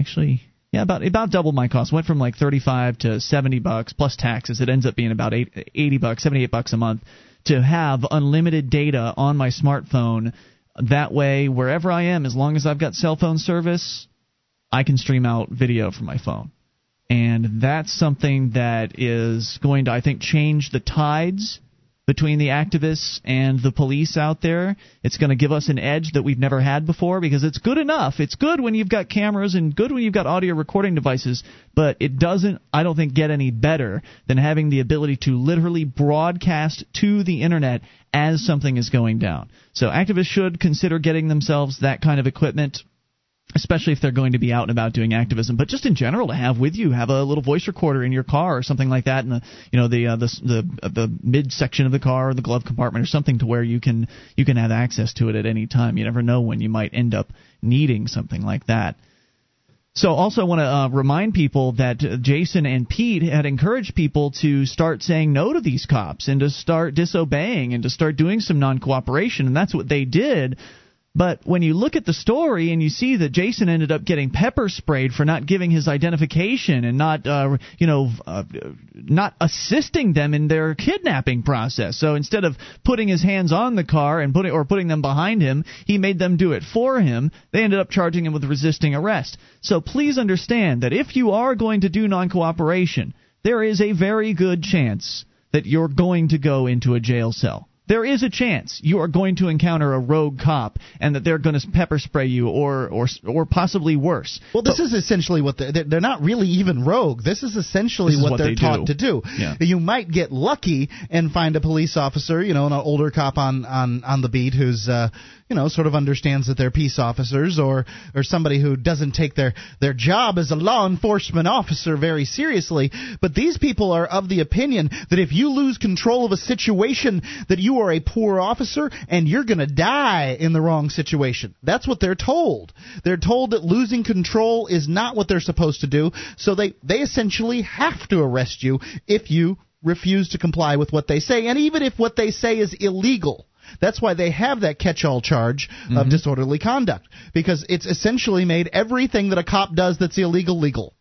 Actually, yeah, about about doubled my costs. Went from like thirty five to seventy bucks plus taxes. It ends up being about eight, 80 bucks, seventy eight bucks a month to have unlimited data on my smartphone. That way, wherever I am, as long as I've got cell phone service, I can stream out video from my phone. And that's something that is going to, I think, change the tides between the activists and the police out there. It's going to give us an edge that we've never had before because it's good enough. It's good when you've got cameras and good when you've got audio recording devices, but it doesn't, I don't think, get any better than having the ability to literally broadcast to the internet as something is going down. So activists should consider getting themselves that kind of equipment especially if they're going to be out and about doing activism, but just in general to have with you, have a little voice recorder in your car or something like that, in the you know the uh, the the, the mid section of the car or the glove compartment or something to where you can you can have access to it at any time. You never know when you might end up needing something like that. So, also I want to uh, remind people that Jason and Pete had encouraged people to start saying no to these cops and to start disobeying and to start doing some non cooperation, and that's what they did. But when you look at the story and you see that Jason ended up getting pepper sprayed for not giving his identification and not, uh, you know, uh, not assisting them in their kidnapping process. So instead of putting his hands on the car and putting or putting them behind him, he made them do it for him. They ended up charging him with resisting arrest. So please understand that if you are going to do non-cooperation, there is a very good chance that you're going to go into a jail cell there is a chance you are going to encounter a rogue cop and that they're going to pepper spray you or or or possibly worse. Well, this is essentially what they're, they're not really even rogue. This is essentially This is what, what they're they taught do. to do. Yeah. You might get lucky and find a police officer, you know, an older cop on on on the beat who's uh, you know, sort of understands that they're peace officers or or somebody who doesn't take their their job as a law enforcement officer very seriously. But these people are of the opinion that if you lose control of a situation that you are a poor officer and you're going to die in the wrong situation. That's what they're told. They're told that losing control is not what they're supposed to do, so they they essentially have to arrest you if you refuse to comply with what they say and even if what they say is illegal. That's why they have that catch-all charge of mm-hmm. disorderly conduct because it's essentially made everything that a cop does that's illegal legal.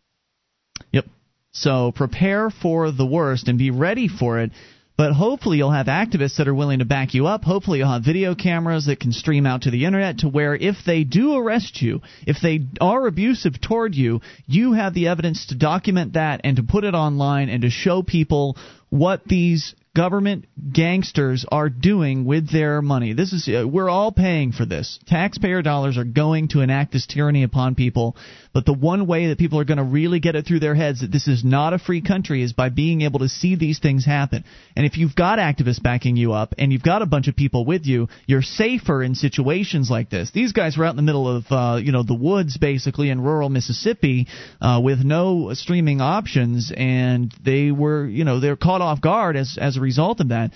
Yep. So prepare for the worst and be ready for it. But hopefully you'll have activists that are willing to back you up. Hopefully you'll have video cameras that can stream out to the internet to where if they do arrest you, if they are abusive toward you, you have the evidence to document that and to put it online and to show people what these government gangsters are doing with their money. This is uh, we're all paying for this. Taxpayer dollars are going to enact this tyranny upon people, but the one way that people are going to really get it through their heads that this is not a free country is by being able to see these things happen. And if you've got activists backing you up and you've got a bunch of people with you, you're safer in situations like this. These guys were out in the middle of uh, you know the woods basically in rural Mississippi uh, with no streaming options and they were you know they're caught off guard as as a result of that.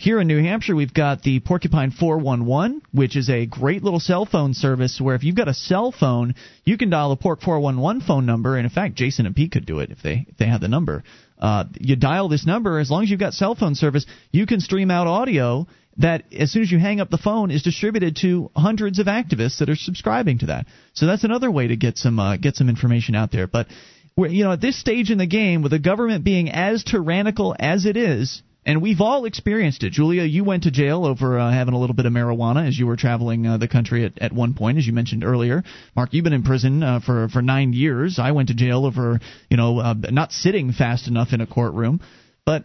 Here in New Hampshire, we've got the Porcupine 411, which is a great little cell phone service where if you've got a cell phone, you can dial the Pork 411 phone number, and in fact, Jason and Pete could do it if they if they had the number. Uh, you dial this number, as long as you've got cell phone service, you can stream out audio that as soon as you hang up the phone is distributed to hundreds of activists that are subscribing to that. So that's another way to get some uh, get some information out there. But you know, at this stage in the game, with the government being as tyrannical as it is, and we've all experienced it. Julia, you went to jail over uh, having a little bit of marijuana as you were traveling uh, the country at, at one point, as you mentioned earlier. Mark, you've been in prison uh, for for nine years. I went to jail over you know uh, not sitting fast enough in a courtroom. But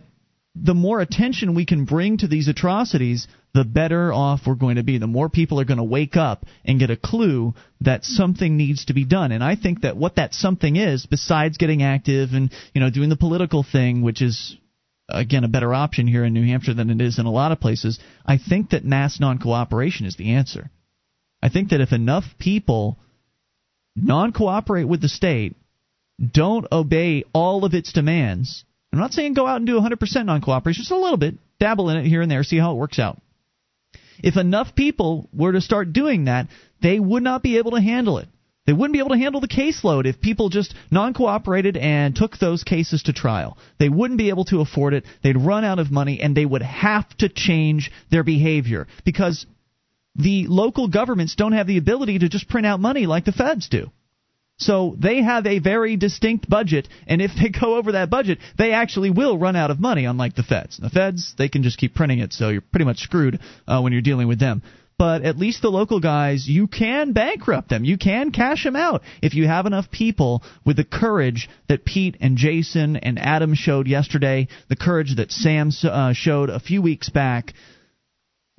the more attention we can bring to these atrocities, the better off we're going to be. The more people are going to wake up and get a clue that something needs to be done. And I think that what that something is, besides getting active and you know doing the political thing, which is again a better option here in New Hampshire than it is in a lot of places. I think that mass non-cooperation is the answer. I think that if enough people non-cooperate with the state, don't obey all of its demands. I'm not saying go out and do 100% non-cooperation, just a little bit, dabble in it here and there, see how it works out. If enough people were to start doing that, they would not be able to handle it. They wouldn't be able to handle the caseload if people just non cooperated and took those cases to trial. They wouldn't be able to afford it. They'd run out of money and they would have to change their behavior because the local governments don't have the ability to just print out money like the feds do. So they have a very distinct budget, and if they go over that budget, they actually will run out of money, unlike the feds. The feds, they can just keep printing it, so you're pretty much screwed uh, when you're dealing with them but at least the local guys, you can bankrupt them. You can cash them out if you have enough people with the courage that Pete and Jason and Adam showed yesterday, the courage that Sam uh, showed a few weeks back.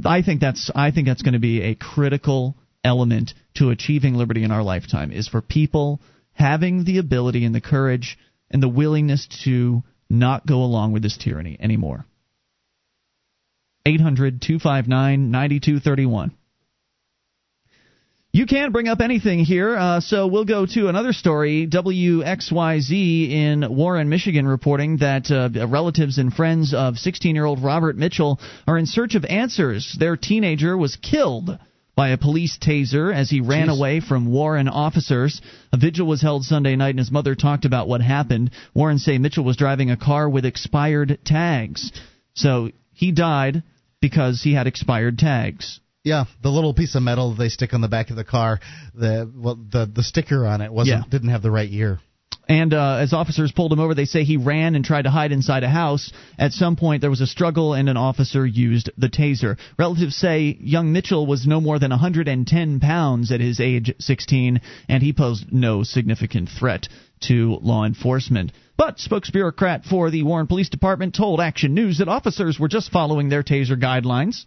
I think that's I think that's going to be a critical element to achieving liberty in our lifetime is for people having the ability and the courage and the willingness to not go along with this tyranny anymore. 800 259 9231. You can bring up anything here, uh, so we'll go to another story. WXYZ in Warren, Michigan, reporting that uh, relatives and friends of 16 year old Robert Mitchell are in search of answers. Their teenager was killed by a police taser as he ran Jeez. away from Warren officers. A vigil was held Sunday night, and his mother talked about what happened. Warren say Mitchell was driving a car with expired tags. So he died because he had expired tags. Yeah, the little piece of metal they stick on the back of the car, the well, the the sticker on it wasn't Yeah. didn't have the right year. And uh, as officers pulled him over, they say he ran and tried to hide inside a house. At some point, there was a struggle, and an officer used the taser. Relatives say young Mitchell was no more than 110 pounds at his age 16, and he posed no significant threat to law enforcement. But spokesbureaucrat for the Warren Police Department told Action News that officers were just following their taser guidelines.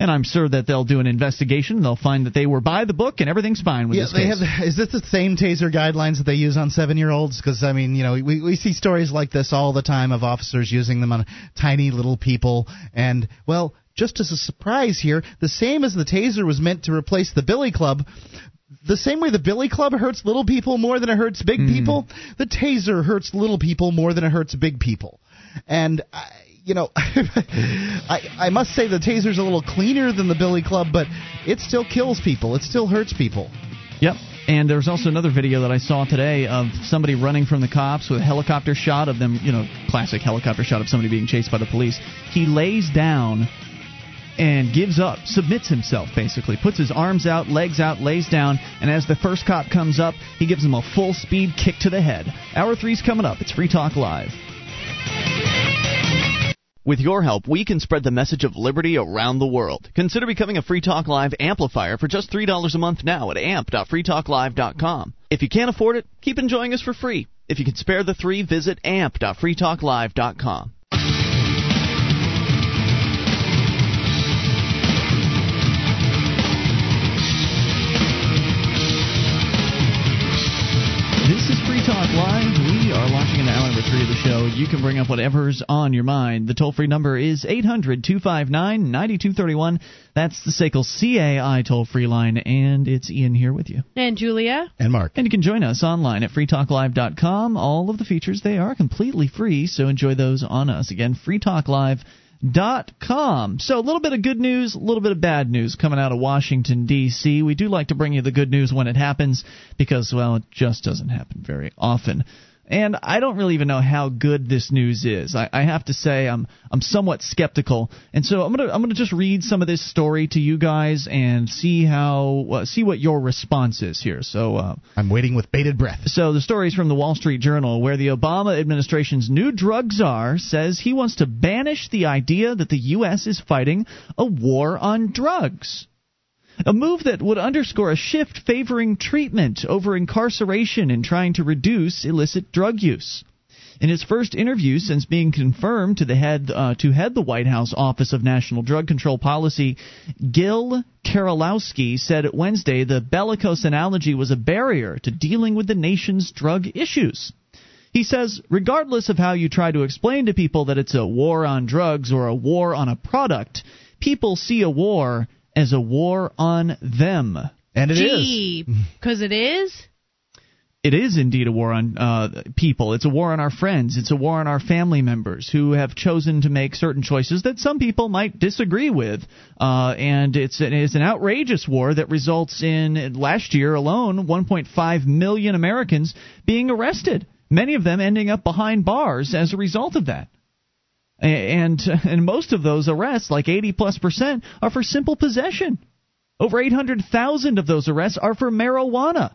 And I'm sure that they'll do an investigation. They'll find that they were by the book and everything's fine with Yeah, this they case. have. Is this the same taser guidelines that they use on seven-year-olds? Because I mean, you know, we we see stories like this all the time of officers using them on tiny little people. And well, just as a surprise here, the same as the taser was meant to replace the billy club. The same way the billy club hurts little people more than it hurts big mm. people, the taser hurts little people more than it hurts big people. And I, you know, I I must say the taser's a little cleaner than the billy club, but it still kills people. It still hurts people. Yep. And there was also another video that I saw today of somebody running from the cops with a helicopter shot of them, you know, classic helicopter shot of somebody being chased by the police. He lays down and gives up, submits himself basically, puts his arms out, legs out, lays down, and as the first cop comes up, he gives him a full speed kick to the head. Hour three's coming up. It's Free Talk Live. With your help, we can spread the message of liberty around the world. Consider becoming a Free Talk Live amplifier for just $3 a month now at amp.freetalklive.com. If you can't afford it, keep enjoying us for free. If you can spare the three, visit amp.freetalklive.com. Free Talk Live. We are launching into hour number three of the show. You can bring up whatever's on your mind. The toll free number is 800 259 9231. That's the SACL CAI toll free line, and it's Ian here with you. And Julia? And Mark. And you can join us online at freetalklive.com. All of the features, they are completely free, so enjoy those on us. Again, freetalklive.com. So, a little bit of good news, a little bit of bad news coming out of Washington, D.C. We do like to bring you the good news when it happens because, well, it just doesn't happen very often. And I don't really even know how good this news is. I, I have to say I'm I'm somewhat skeptical, and so I'm gonna I'm gonna just read some of this story to you guys and see how uh, see what your response is here. So uh, I'm waiting with bated breath. so the story is from the Wall Street Journal, where the Obama administration's new drug czar says he wants to banish the idea that the U.S. is fighting a war on drugs. A move that would underscore a shift favoring treatment over incarceration in trying to reduce illicit drug use. In his first interview since being confirmed to head uh, to head the White House Office of National Drug Control Policy, Gil Karolowski said Wednesday the bellicose analogy was a barrier to dealing with the nation's drug issues. He says, regardless of how you try to explain to people that it's a war on drugs or a war on a product, people see a war as a war on them. And it is. Gee, because it is? It is indeed a war on uh, people. It's a war on our friends. It's a war on our family members who have chosen to make certain choices that some people might disagree with. Uh, and it's an, it's an outrageous war that results in last year alone 1.5 million Americans being arrested. Many of them ending up behind bars as a result of that. And and most of those arrests, like 80 plus percent, are for simple possession. Over 800,000 of those arrests are for marijuana.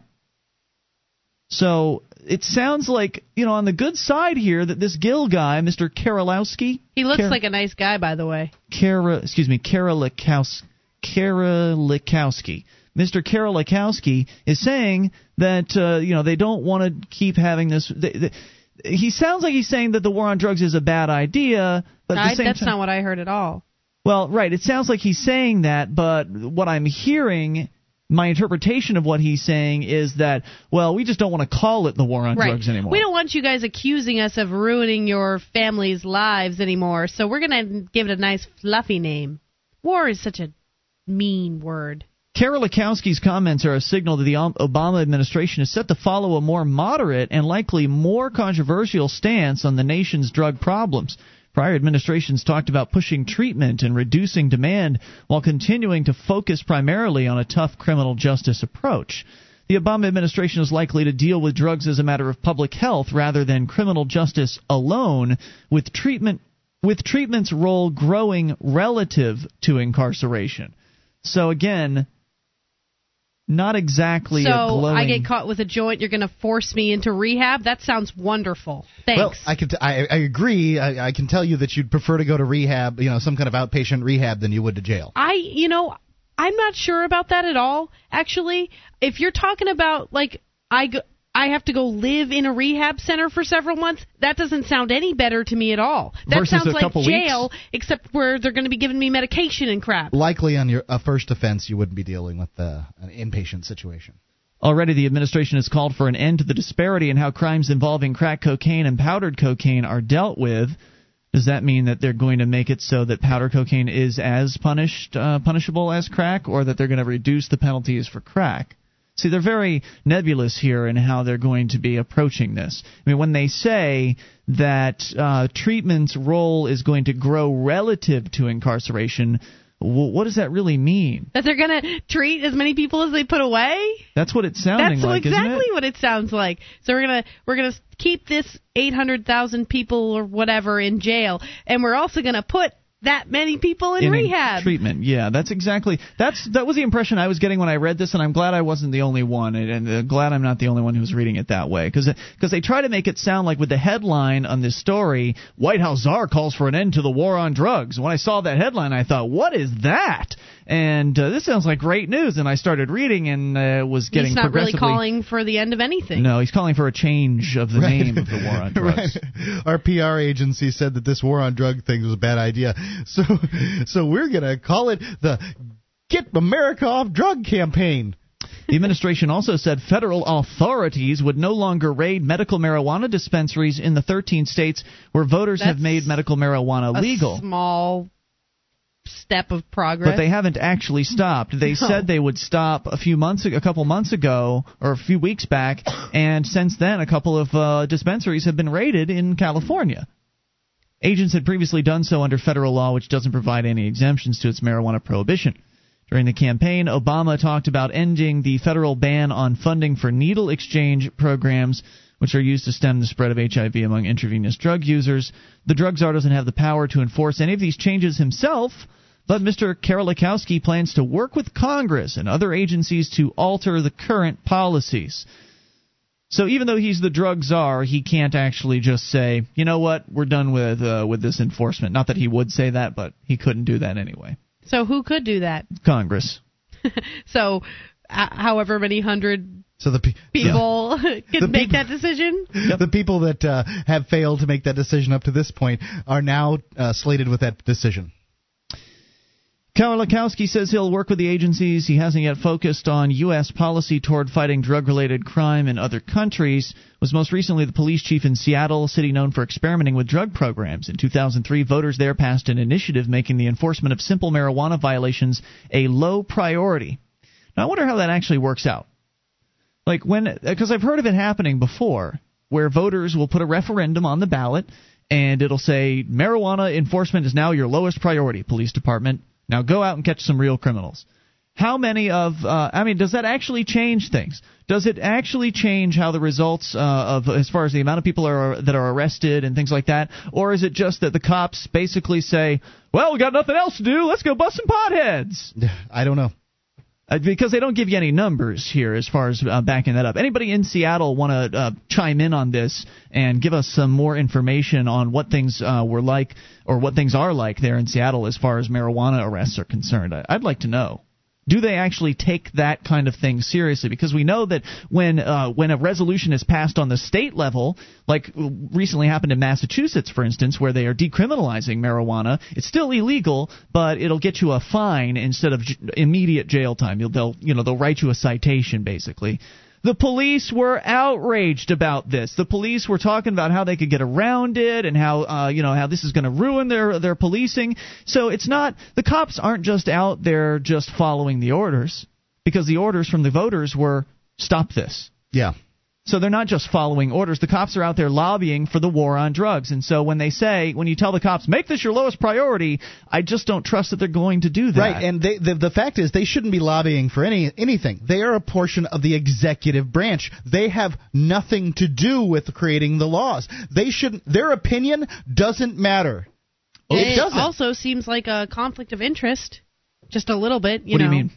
So it sounds like, you know, on the good side here that this Gil guy, Mr. Karolowski, He looks Kar- like a nice guy, by the way. Kara, excuse me, Kerlikowske, Kerlikowske. Mr. Kerlikowske is saying that uh, you know they don't want to keep having this. They, they, he sounds like he's saying that the war on drugs is a bad idea, but the I, that's time, not what I heard at all. well, right. It sounds like he's saying that, but what I'm hearing, my interpretation of what he's saying is that, well, we just don't want to call it the war on right. drugs anymore. We don't want you guys accusing us of ruining your family's lives anymore, so we're going to give it a nice fluffy name. War is such a mean word. Kerlikowske's comments are a signal that the Obama administration is set to follow a more moderate and likely more controversial stance on the nation's drug problems. Prior administrations talked about pushing treatment and reducing demand while continuing to focus primarily on a tough criminal justice approach. The Obama administration is likely to deal with drugs as a matter of public health rather than criminal justice alone, with treatment with treatment's role growing relative to incarceration. So again, not exactly a so glowing. I get caught with a joint, you're going to force me into rehab? That sounds wonderful. Thanks. Well, I can t- I, I agree. I, I can tell you that you'd prefer to go to rehab, you know, some kind of outpatient rehab than you would to jail. I, you know, I'm not sure about that at all. Actually, if you're talking about like I go, I have to go live in a rehab center for several months. That doesn't sound any better to me at all. That Versus sounds a like couple jail, except where they're going to be giving me medication and crap. Likely on your a first offense, you wouldn't be dealing with uh, an inpatient situation. Already, the administration has called for an end to the disparity in how crimes involving crack cocaine and powdered cocaine are dealt with. Does that mean that they're going to make it so that powder cocaine is as punished, uh, punishable as crack, or that they're going to reduce the penalties for crack? See, they're very nebulous here in how they're going to be approaching this. I mean, when they say that uh, treatment's role is going to grow relative to incarceration, w- what does that really mean? That they're going to treat as many people as they put away? That's what it's sounding That's like, isn't exactly it? what it sounds like. So we're gonna we're gonna keep this 800,000 people or whatever in jail, and we're also gonna put that many people in, in rehab. treatment. Yeah, that's exactly that's that was the impression I was getting when I read this, and I'm glad I wasn't the only one, and, and uh, glad I'm not the only one who was reading it that way, because because they try to make it sound like with the headline on this story, White House czar calls for an end to the war on drugs. When I saw that headline, I thought, what is that? And uh, this sounds like great news, and I started reading and uh, was getting He's not really calling for the end of anything. no, he's calling for a change of the Right. name of the war on drugs. Right. Our PR agency said that this war on drug thing was a bad idea. So so we're going to call it the Get America Off Drug campaign. The administration also said federal authorities would no longer raid medical marijuana dispensaries in the 13 states where voters have made medical marijuana A legal. small step of progress. But they haven't actually stopped. They No. said they would stop a few months, a couple months ago, or a few weeks back, and since then, a couple of uh, dispensaries have been raided in California. Agents had previously done so under federal law, which doesn't provide any exemptions to its marijuana prohibition. During the campaign, Obama talked about ending the federal ban on funding for needle exchange programs, which are used to stem the spread of HIV among intravenous drug users. The drug czar doesn't have the power to enforce any of these changes himself, but Mr. Kerlikowske plans to work with Congress and other agencies to alter the current policies. So even though he's the drug czar, he can't actually just say, "You know what? We're done with uh, with this enforcement." Not that he would say that, but he couldn't do that anyway. so who could do that? Congress. So, uh, however many hundred So the pe- people could The make people- that decision. the people that uh, have failed to make that decision up to this point are now uh, slated with that decision. Kerlikowske says he'll work with the agencies. He hasn't yet focused on U.S. policy toward fighting drug-related crime in other countries. Was most recently the police chief in Seattle, a city known for experimenting with drug programs. In 2003, voters there passed an initiative making the enforcement of simple marijuana violations a low priority. Now, I wonder how that actually works out. Like when, because I've heard of it happening before, where voters will put a referendum on the ballot, and it'll say marijuana enforcement is now your lowest priority, police department. Now go out and catch some real criminals. How many of, uh, I mean, does that actually change things? Does it actually change how the results uh, of, as far as the amount of people are that are arrested and things like that, or is it just that the cops basically say, "Well, we got nothing else to do, let's go bust some potheads"? I don't know. Uh, because they don't give you any numbers here as far as uh, backing that up. Anybody in Seattle want to uh, chime in on this and give us some more information on what things uh, were like or what things are like there in Seattle as far as marijuana arrests are concerned? I'd like to know. Do they actually take that kind of thing seriously? Because we know that when uh, when a resolution is passed on the state level, like recently happened in Massachusetts, for instance, where they are decriminalizing marijuana, it's still illegal, but it'll get you a fine instead of j- immediate jail time. You'll, they'll you know they'll write you a citation basically. The police were outraged about this. The police were talking about how they could get around it and how uh, you know how this is going to ruin their their policing. So it's not the cops aren't just out there just following the orders because the orders from the voters were stop this. Yeah. So they're not just following orders. The cops are out there lobbying for the war on drugs. And so when they say, when you tell the cops, make this your lowest priority, I just don't trust that they're going to do that. Right, and they, the the fact is they shouldn't be lobbying for any anything. They are a portion of the executive branch. They have nothing to do with creating the laws. They shouldn't. Their opinion doesn't matter. It, it doesn't. also seems like a conflict of interest, just a little bit. You what do you mean?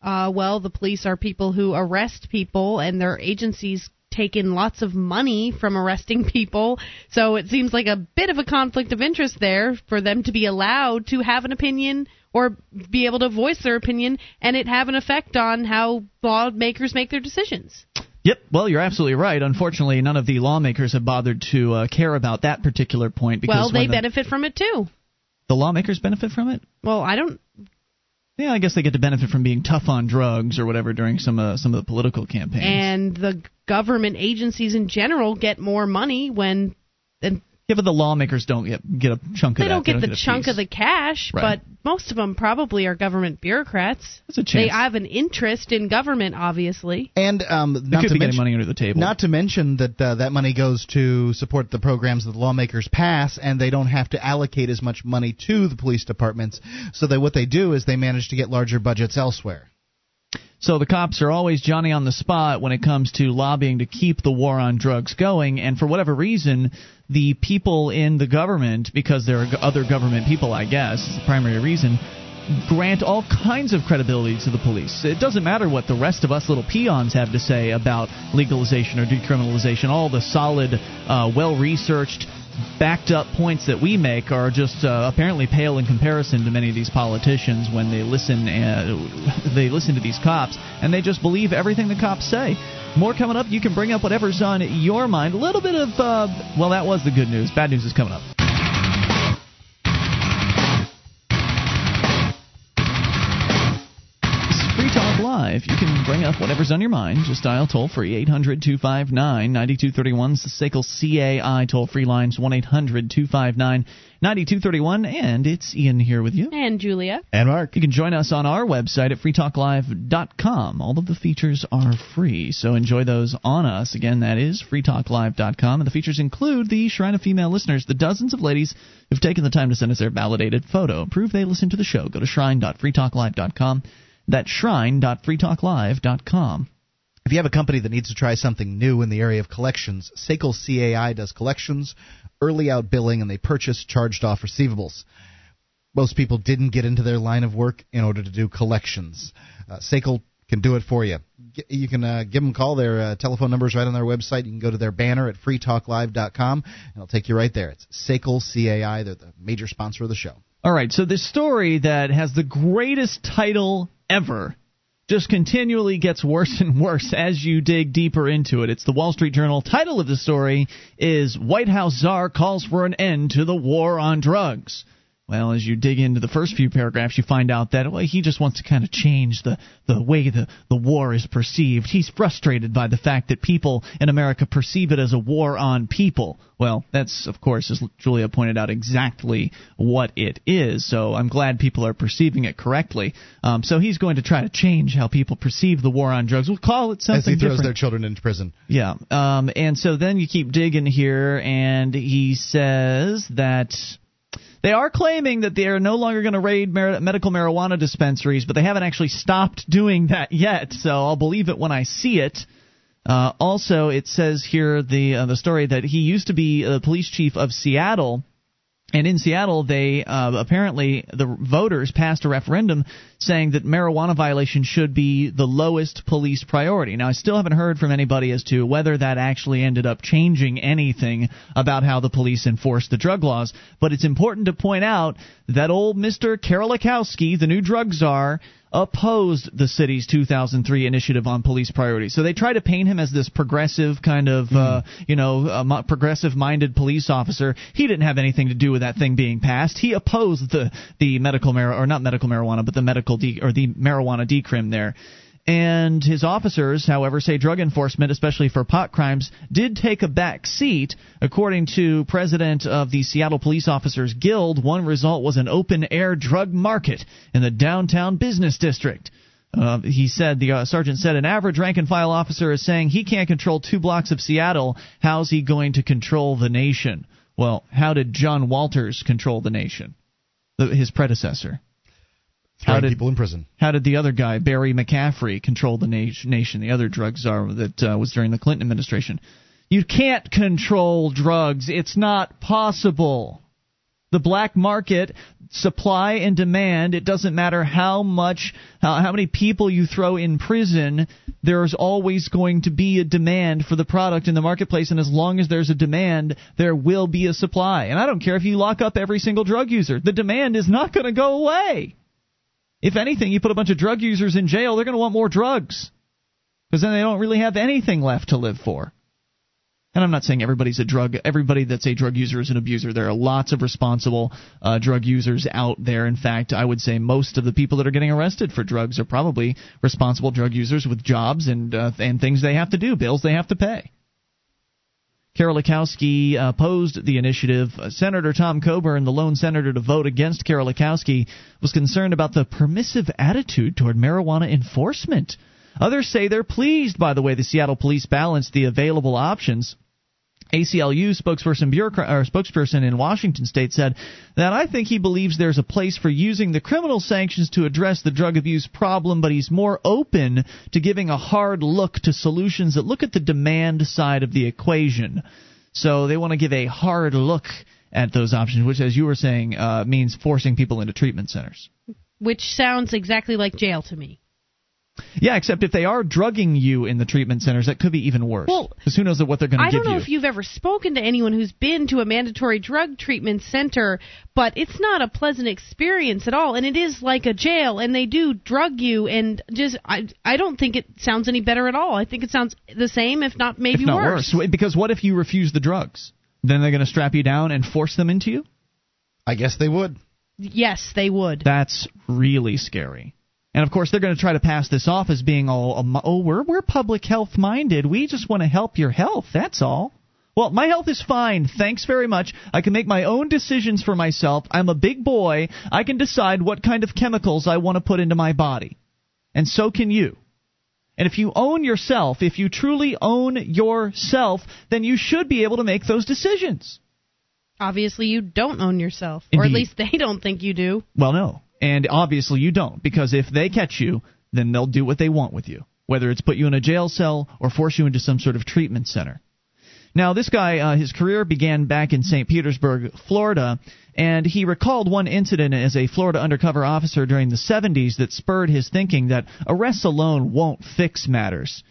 Uh, well, the police are people who arrest people, and their agencies take in lots of money from arresting people. So it seems like a bit of a conflict of interest there for them to be allowed to have an opinion or be able to voice their opinion and it have an effect on how lawmakers make their decisions. Yep. Well, you're absolutely right. Unfortunately, none of the lawmakers have bothered to uh, care about that particular point because well, they the, benefit from it too. The lawmakers benefit from it. Well, I don't. Yeah, I guess they get to benefit from being tough on drugs or whatever during some uh, some of the political campaigns. And the government agencies in general get more money when and yeah, but the lawmakers don't get get a chunk they of that. Don't get they the get chunk piece. of the cash, right. but most of them probably are government bureaucrats. That's a chance. They have an interest in government, obviously. And um, they not could to be mention, money under the table. Not to mention that uh, that money goes to support the programs that the lawmakers pass, and they don't have to allocate as much money to the police departments. So that what they do is they manage to get larger budgets elsewhere. So the cops are always Johnny on the spot when it comes to lobbying to keep the war on drugs going, and for whatever reason, the people in the government, because there are other government people, I guess, is the primary reason, grant all kinds of credibility to the police. It doesn't matter what the rest of us little peons have to say about legalization or decriminalization. All the solid, uh, well researched, backed up points that we make are just uh, apparently pale in comparison to many of these politicians when they listen uh, they listen to these cops and they just believe everything the cops say. More coming up. You can bring up whatever's on your mind. A little bit of uh, well, that was the good news. Bad news is coming up. Live. You can bring up whatever's on your mind. Just dial toll free 800 259 9231. The SACL CAI toll free lines 1 800 259 9231. And it's Ian here with you. And Julia. And Mark. You can join us on our website at freetalklive.com. All of the features are free, so enjoy those on us. Again, that is freetalklive.com. And the features include the Shrine of Female Listeners, the dozens of ladies who've taken the time to send us their validated photo. Prove they listen to the show. Go to shrine.freetalklive.com. That's shrine.freetalklive.com. If you have a company that needs to try something new in the area of collections, SACL CAI does collections, early out billing, and they purchase charged off receivables. Most people didn't get into their line of work in order to do collections. Uh, SACL can do it for you. You can uh, give them a call. Their uh, telephone number is right on their website. You can go to their banner at freetalklive.com, and it'll take you right there. It's SACL CAI. They're the major sponsor of the show. All right, so this story that has the greatest title ever just continually gets worse and worse as you dig deeper into it. It's the Wall Street Journal. Title of the story is White House Czar Calls for an End to the War on Drugs. Well, as you dig into the first few paragraphs, you find out that well, he just wants to kind of change the, the way the, the war is perceived. He's frustrated by the fact that people in America perceive it as a war on people. Well, that's, of course, as Julia pointed out, exactly what it is. So I'm glad people are perceiving it correctly. Um, so he's going to try to change how people perceive the war on drugs. We'll call it something As he throws different. their children into prison. Yeah. Um, and so then you keep digging here, and he says that they are claiming that they are no longer going to raid mar- medical marijuana dispensaries, but they haven't actually stopped doing that yet. So I'll believe it when I see it. Uh, also, it says here the uh, the story that he used to be the police chief of Seattle. And in Seattle, they uh, apparently the voters passed a referendum saying that marijuana violation should be the lowest police priority. Now, I still haven't heard from anybody as to whether that actually ended up changing anything about how the police enforce the drug laws. But it's important to point out that old Mr. Kerlikowske, the new drug czar, opposed the city's 2003 initiative on police priorities. So they try to paint him as this progressive kind of, mm. uh, you know, uh, progressive-minded police officer. He didn't have anything to do with that thing being passed. He opposed the the medical mar or not medical marijuana, but the medical de- or the marijuana decrim there. And his officers, however, say drug enforcement, especially for pot crimes, did take a back seat. According to president of the Seattle Police Officers Guild, one result was an open air drug market in the downtown business district. Uh, he said the uh, sergeant said an average rank and file officer is saying he can't control two blocks of Seattle. How's he going to control the nation? Well, how did John Walters control the nation? The, his predecessor. How did people in prison? How did the other guy, Barry McCaffrey, control the na- nation? The other drug czar that uh, was during the Clinton administration. You can't control drugs. It's not possible. The black market, supply and demand. It doesn't matter how much, how, how many people you throw in prison. There's always going to be a demand for the product in the marketplace, and as long as there's a demand, there will be a supply. And I don't care if you lock up every single drug user. The demand is not going to go away. If anything, you put a bunch of drug users in jail, they're going to want more drugs. because then they don't really have anything left to live for. And I'm not saying everybody's a drug. Everybody that's a drug user is an abuser. There are lots of responsible uh, drug users out there. In fact, I would say most of the people that are getting arrested for drugs are probably responsible drug users with jobs and uh, and things they have to do, bills they have to pay. Kerlikowske uh, opposed the initiative. Uh, senator Tom Coburn, the lone senator to vote against Kerlikowske, was concerned about the permissive attitude toward marijuana enforcement. Others say they're pleased by the way the Seattle police balanced the available options ACLU spokesperson, spokesperson in Washington state said that I think he believes there's a place for using the criminal sanctions to address the drug abuse problem, but he's more open to giving a hard look to solutions that look at the demand side of the equation. So they want to give a hard look at those options, which, as you were saying, uh, means forcing people into treatment centers. Which sounds exactly like jail to me. Yeah, except if they are drugging you in the treatment centers, that could be even worse. Well, because who knows what they're going to give you. I don't know if you've ever spoken to anyone who's been to a mandatory drug treatment center, but it's not a pleasant experience at all, and it is like a jail, and they do drug you, and just I I don't think it sounds any better at all. I think it sounds the same, if not maybe if not worse. worse. Because what if you refuse the drugs? Then they're going to strap you down and force them into you. I guess they would. Yes, they would. That's really scary. And of course, they're going to try to pass this off as being all, um, oh, we're we're public health minded. We just want to help your health. That's all. Well, my health is fine. Thanks very much. I can make my own decisions for myself. I'm a big boy. I can decide what kind of chemicals I want to put into my body. And so can you. And if you own yourself, if you truly own yourself, then you should be able to make those decisions. Obviously, you don't own yourself. Indeed. Or at least they don't think you do. Well, no. And obviously you don't, because if they catch you, then they'll do what they want with you, whether it's put you in a jail cell or force you into some sort of treatment center. Now, this guy, uh, his career began back in St. Petersburg, Florida, and he recalled one incident as a Florida undercover officer during the 70s that spurred his thinking that arrests alone won't fix matters.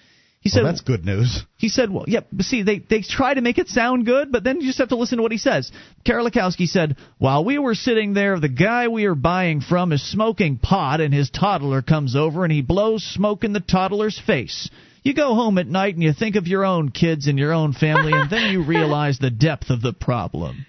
He said, well, "That's good news." He said, "Well, yeah, but see, they they try to make it sound good, but then you just have to listen to what he says." Kerlikowske said, "While we were sitting there, the guy we are buying from is smoking pot, and his toddler comes over and he blows smoke in the toddler's face." You go home at night and you think of your own kids and your own family, and then you realize the depth of the problem.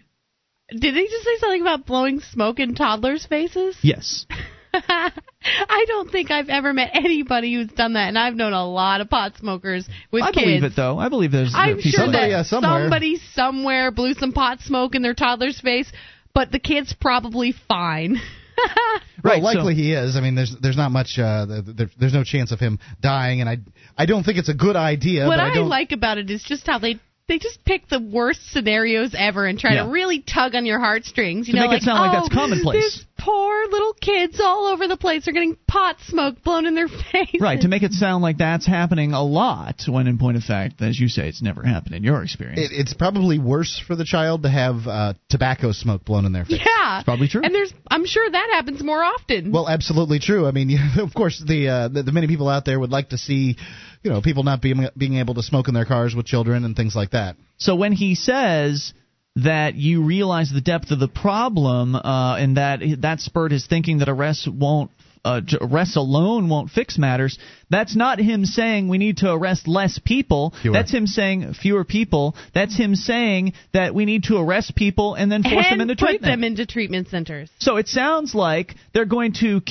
Did he just say something about blowing smoke in toddlers' faces? Yes. I don't think I've ever met anybody who's done that, and I've known a lot of pot smokers with I kids. believe it though. I believe there's. I'm sure somebody, that uh, somewhere. somebody somewhere blew some pot smoke in their toddler's face, but the kid's probably fine. well, right, likely so, he is. I mean, there's there's not much. Uh, there, there's no chance of him dying, and I I don't think it's a good idea. What but I, I don't, like about it is just how they they just pick the worst scenarios ever and try Yeah. to really tug on your heartstrings. You To know, make it like, sound like oh, that's commonplace." This poor little kids all over the place are getting pot smoke blown in their face. Right, to make it sound like that's happening a lot, when in point of fact, as you say, it's never happened in your experience. It, it's probably worse for the child to have uh, tobacco smoke blown in their face. Yeah, It's probably true. And there's, I'm sure that happens more often. Well, absolutely true. I mean, of course, the, uh, the the many people out there would like to see, you know, people not being being able to smoke in their cars with children and things like that. So when he says that you realize the depth of the problem, uh, and that that spurred his thinking that arrests won't. Uh, j- arrests alone won't fix matters. That's not him saying we need to arrest less people. Fewer. That's him saying fewer people. That's him saying that we need to arrest people and then force and them into put treatment. them into treatment centers. So it sounds like they're going to,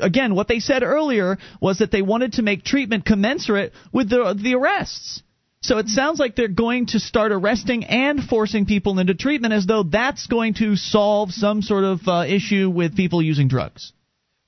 again, what they said earlier was that they wanted to make treatment commensurate with the the arrests. So it sounds like they're going to start arresting and forcing people into treatment as though that's going to solve some sort of uh, issue with people using drugs.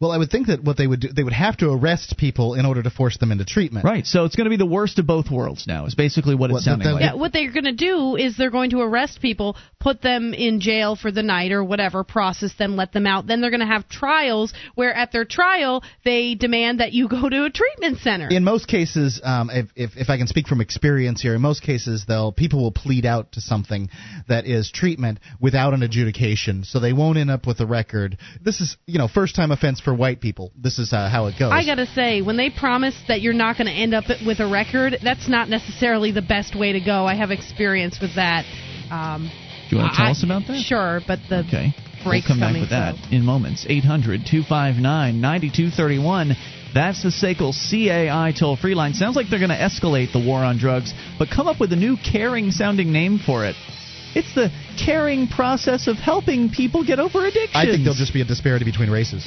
Well, I would think that what they would do, they would have to arrest people in order to force them into treatment. Right. So it's going to be the worst of both worlds now. Is basically what it's What, the- sounding the- like. Yeah, what they're going to do is they're going to arrest people, put them in jail for the night or whatever, process them, let them out. Then they're going to have trials where at their trial they demand that you go to a treatment center. In most cases, um, if, if if I can speak from experience here, in most cases, they'll people will plead out to something that is treatment without an adjudication, so they won't end up with a record. This is you know first time offense for white people. This is uh, how it goes. I gotta say, when they promise that you're not going to end up with a record, that's not necessarily the best way to go. I have experience with that. Um, Do you want to tell I- us about that? Sure, but the Okay. We'll break's come back coming, with that so- in moments. 800 259 9231. That's the SACL CAI toll free line. Sounds like they're going to escalate the war on drugs, but come up with a new caring sounding name for it. It's the caring process of helping people get over addiction. I think there'll just be a disparity between races.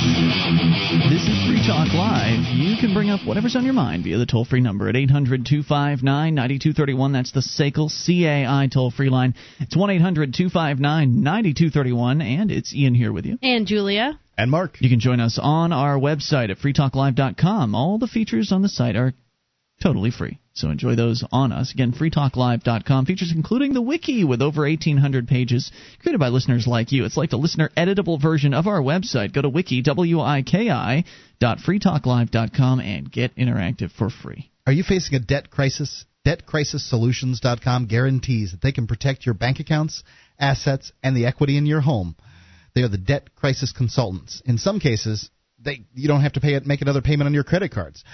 This is Free Talk Live. You can bring up whatever's on your mind via the toll free number at 800 259 9231. That's the SACL CAI toll free line. It's 1 800 259 9231. And it's Ian here with you. And Julia. And Mark. You can join us on our website at freetalklive.com. All the features on the site are totally free. So enjoy those on us. Again, freetalklive.com. Features including the wiki with over 1,800 pages created by listeners like you. It's like the listener editable version of our website. Go to wiki, W-I-K-I, dot freetalklive.com and get interactive for free. Are you facing a debt crisis? DebtCrisisSolutions.com guarantees that they can protect your bank accounts, assets, and the equity in your home. They are the debt crisis consultants. In some cases, they you don't have to pay it, make another payment on your credit cards.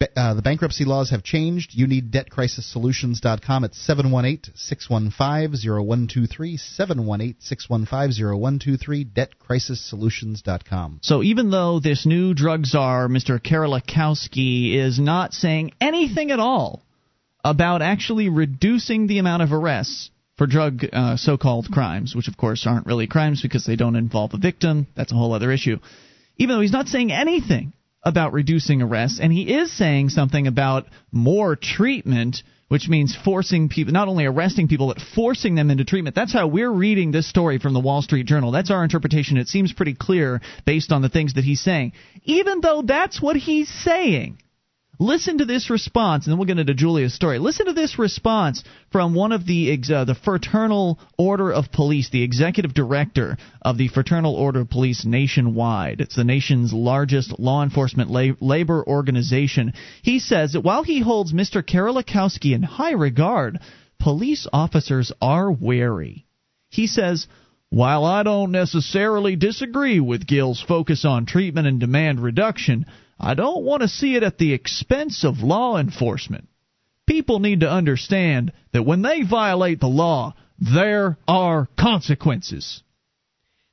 Uh, the bankruptcy laws have changed. You need debtcrisissolutions.com at 718-615-0123, 718-615-0123, debtcrisissolutions.com. So even though this new drug czar, Mr. Kerlikowske, is not saying anything at all about actually reducing the amount of arrests for drug uh, so-called crimes, which of course aren't really crimes because they don't involve a victim, that's a whole other issue. Even though he's not saying anything about reducing arrests, and he is saying something about more treatment, which means forcing people, not only arresting people, but forcing them into treatment. That's how we're reading this story from the Wall Street Journal. That's our interpretation. It seems pretty clear based on the things that he's saying. Even though that's what he's saying, Listen to this response, and then we'll get into Julia's story. Listen to this response from one of the uh, the Fraternal Order of Police, the executive director of the Fraternal Order of Police nationwide. It's the nation's largest law enforcement la- labor organization. He says that while he holds Mr. Kerlikowske in high regard, police officers are wary. He says. While I don't necessarily disagree with Gil's focus on treatment and demand reduction, I don't want to see it at the expense of law enforcement. People need to understand that when they violate the law, there are consequences.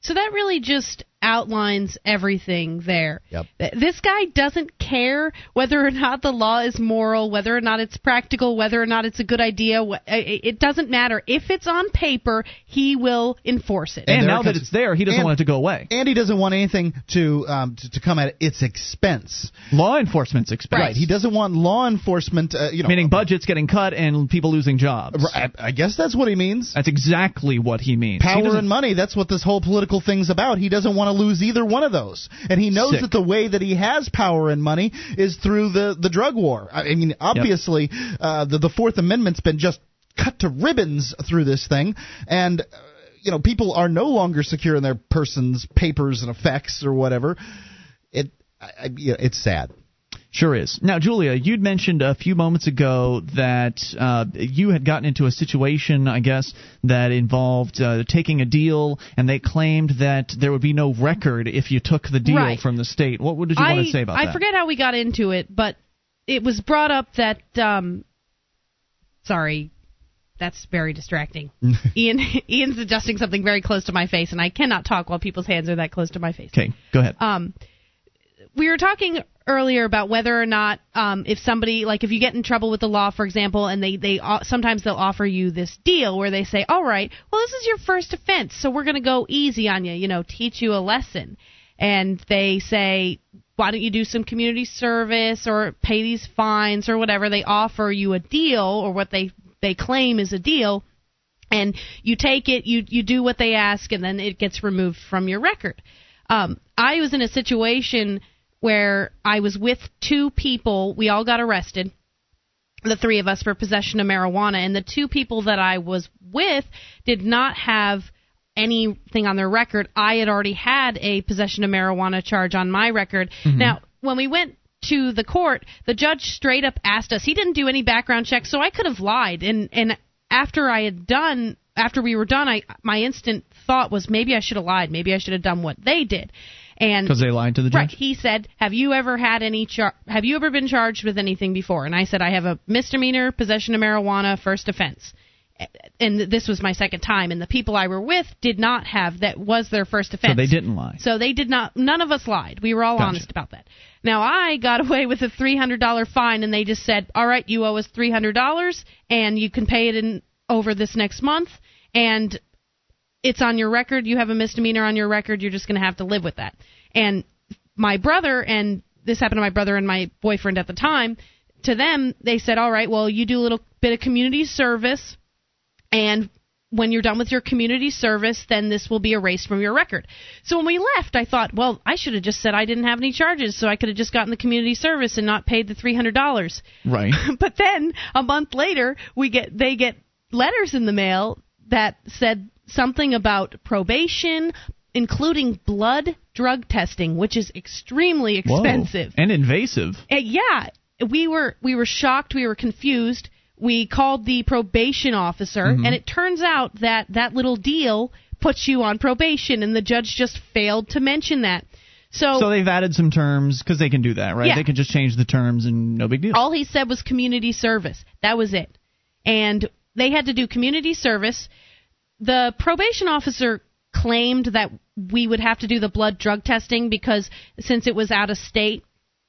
So that really just outlines everything there. Yep. This guy doesn't care whether or not the law is moral, whether or not it's practical, whether or not it's a good idea. It doesn't matter. If it's on paper, he will enforce it. And, and now that it's there, he doesn't and, want it to go away. And he doesn't want anything to um, to, to, come at its expense. Law enforcement's expense. Right. He doesn't want law enforcement. Uh, you know, meaning budgets getting cut and people losing jobs. I, I guess that's what he means. That's exactly what he means. Power he and money. That's what this whole political thing's about. He doesn't want to lose either one of those, and he knows Sick. that the way that he has power and money is through the the drug war. I mean, obviously, yep. uh, the the Fourth Amendment's been just cut to ribbons through this thing, and. Uh, you know, people are no longer secure in their persons, papers, and effects or whatever. It, I, you know, it's sad. Sure is. Now, Julia, you'd mentioned a few moments ago that uh, you had gotten into a situation, I guess, that involved uh, taking a deal, and they claimed that there would be no record if you took the deal right. from the state. What, what did you I, want to say about I that? I forget how we got into it, but it was brought up that. Um, sorry, that's very distracting. Ian Ian's adjusting something very close to my face, and I cannot talk while people's hands are that close to my face. Okay, go ahead. Um, we were talking earlier about whether or not um, if somebody like if you get in trouble with the law for example and they they uh, sometimes they'll offer you this deal where they say all right well this is your first offense so we're going to go easy on you you know teach you a lesson. And they say why don't you do some community service or pay these fines or whatever? They offer you a deal or what they they claim is a deal and you take it you you do what they ask and then it gets removed from your record. Um, i was in a situation where I was with two people. We all got arrested, the three of us, for possession of marijuana. And the two people that I was with did not have anything on their record. I had already had a possession of marijuana charge on my record. Mm-hmm. Now, when we went to the court, the judge straight up asked us. He didn't do any background checks, so I could have lied. And and after I had done, after we were done, I my instant thought was maybe I should have lied. Maybe I should have done what they did. And Because they lied to the judge. Right. He said, "Have you ever had any char- Have you ever been charged with anything before?" And I said, "I have a misdemeanor, possession of marijuana, first offense." And this was my second time, and the people I were with did not have that was their first offense. So they didn't lie. So they did not. None of us lied. We were all Gotcha. honest about that. Now I got away with a three hundred dollar fine, and they just said, "All right, you owe us three hundred dollars, and you can pay it in over this next month." And it's on your record. You have a misdemeanor on your record. You're just going to have to live with that. And my brother and this happened to my brother and my boyfriend at the time. To them, they said, "All right, well, you do a little bit of community service, and when you're done with your community service, then this will be erased from your record." So when we left, I thought, "Well, I should have just said I didn't have any charges, so I could have just gotten the community service and not paid the three hundred dollars." Right. but then a month later, we get they get letters in the mail that said something about probation, including blood drug testing, which is extremely Whoa. expensive. And invasive. Uh, yeah, we were we were shocked, we were confused. We called the probation officer, Mhm. and it turns out that that little deal puts you on probation, and the judge just failed to mention that. So, So they've added some terms because they can do that, right? Yeah. They can just change the terms and no big deal. all he said was community service. That was it. And they had to do community service. The probation officer claimed that we would have to do the blood drug testing because since it was out of state,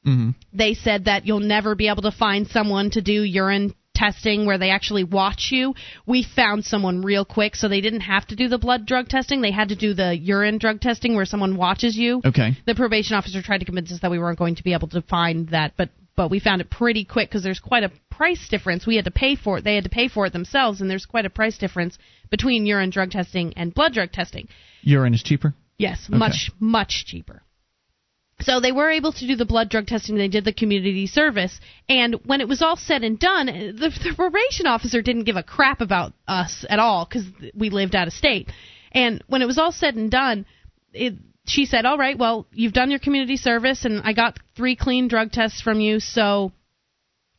hmm they said that you'll never be able to find someone to do urine testing where they actually watch you. We found someone real quick, so they didn't have to do the blood drug testing. They had to do the urine drug testing where someone watches you. Okay. The probation officer tried to convince us that we weren't going to be able to find that, but but we found it pretty quick because there's quite a price difference. We had to pay for it. They had to pay for it themselves, and there's quite a price difference between urine drug testing and blood drug testing. Urine is cheaper. Yes, Okay. much much cheaper. So they were able to do the blood drug testing. They did the community service, and when it was all said and done, the, the probation officer didn't give a crap about us at all because we lived out of state. And when it was all said and done, it, she said, "All right, well, you've done your community service, and I got three clean drug tests from you, so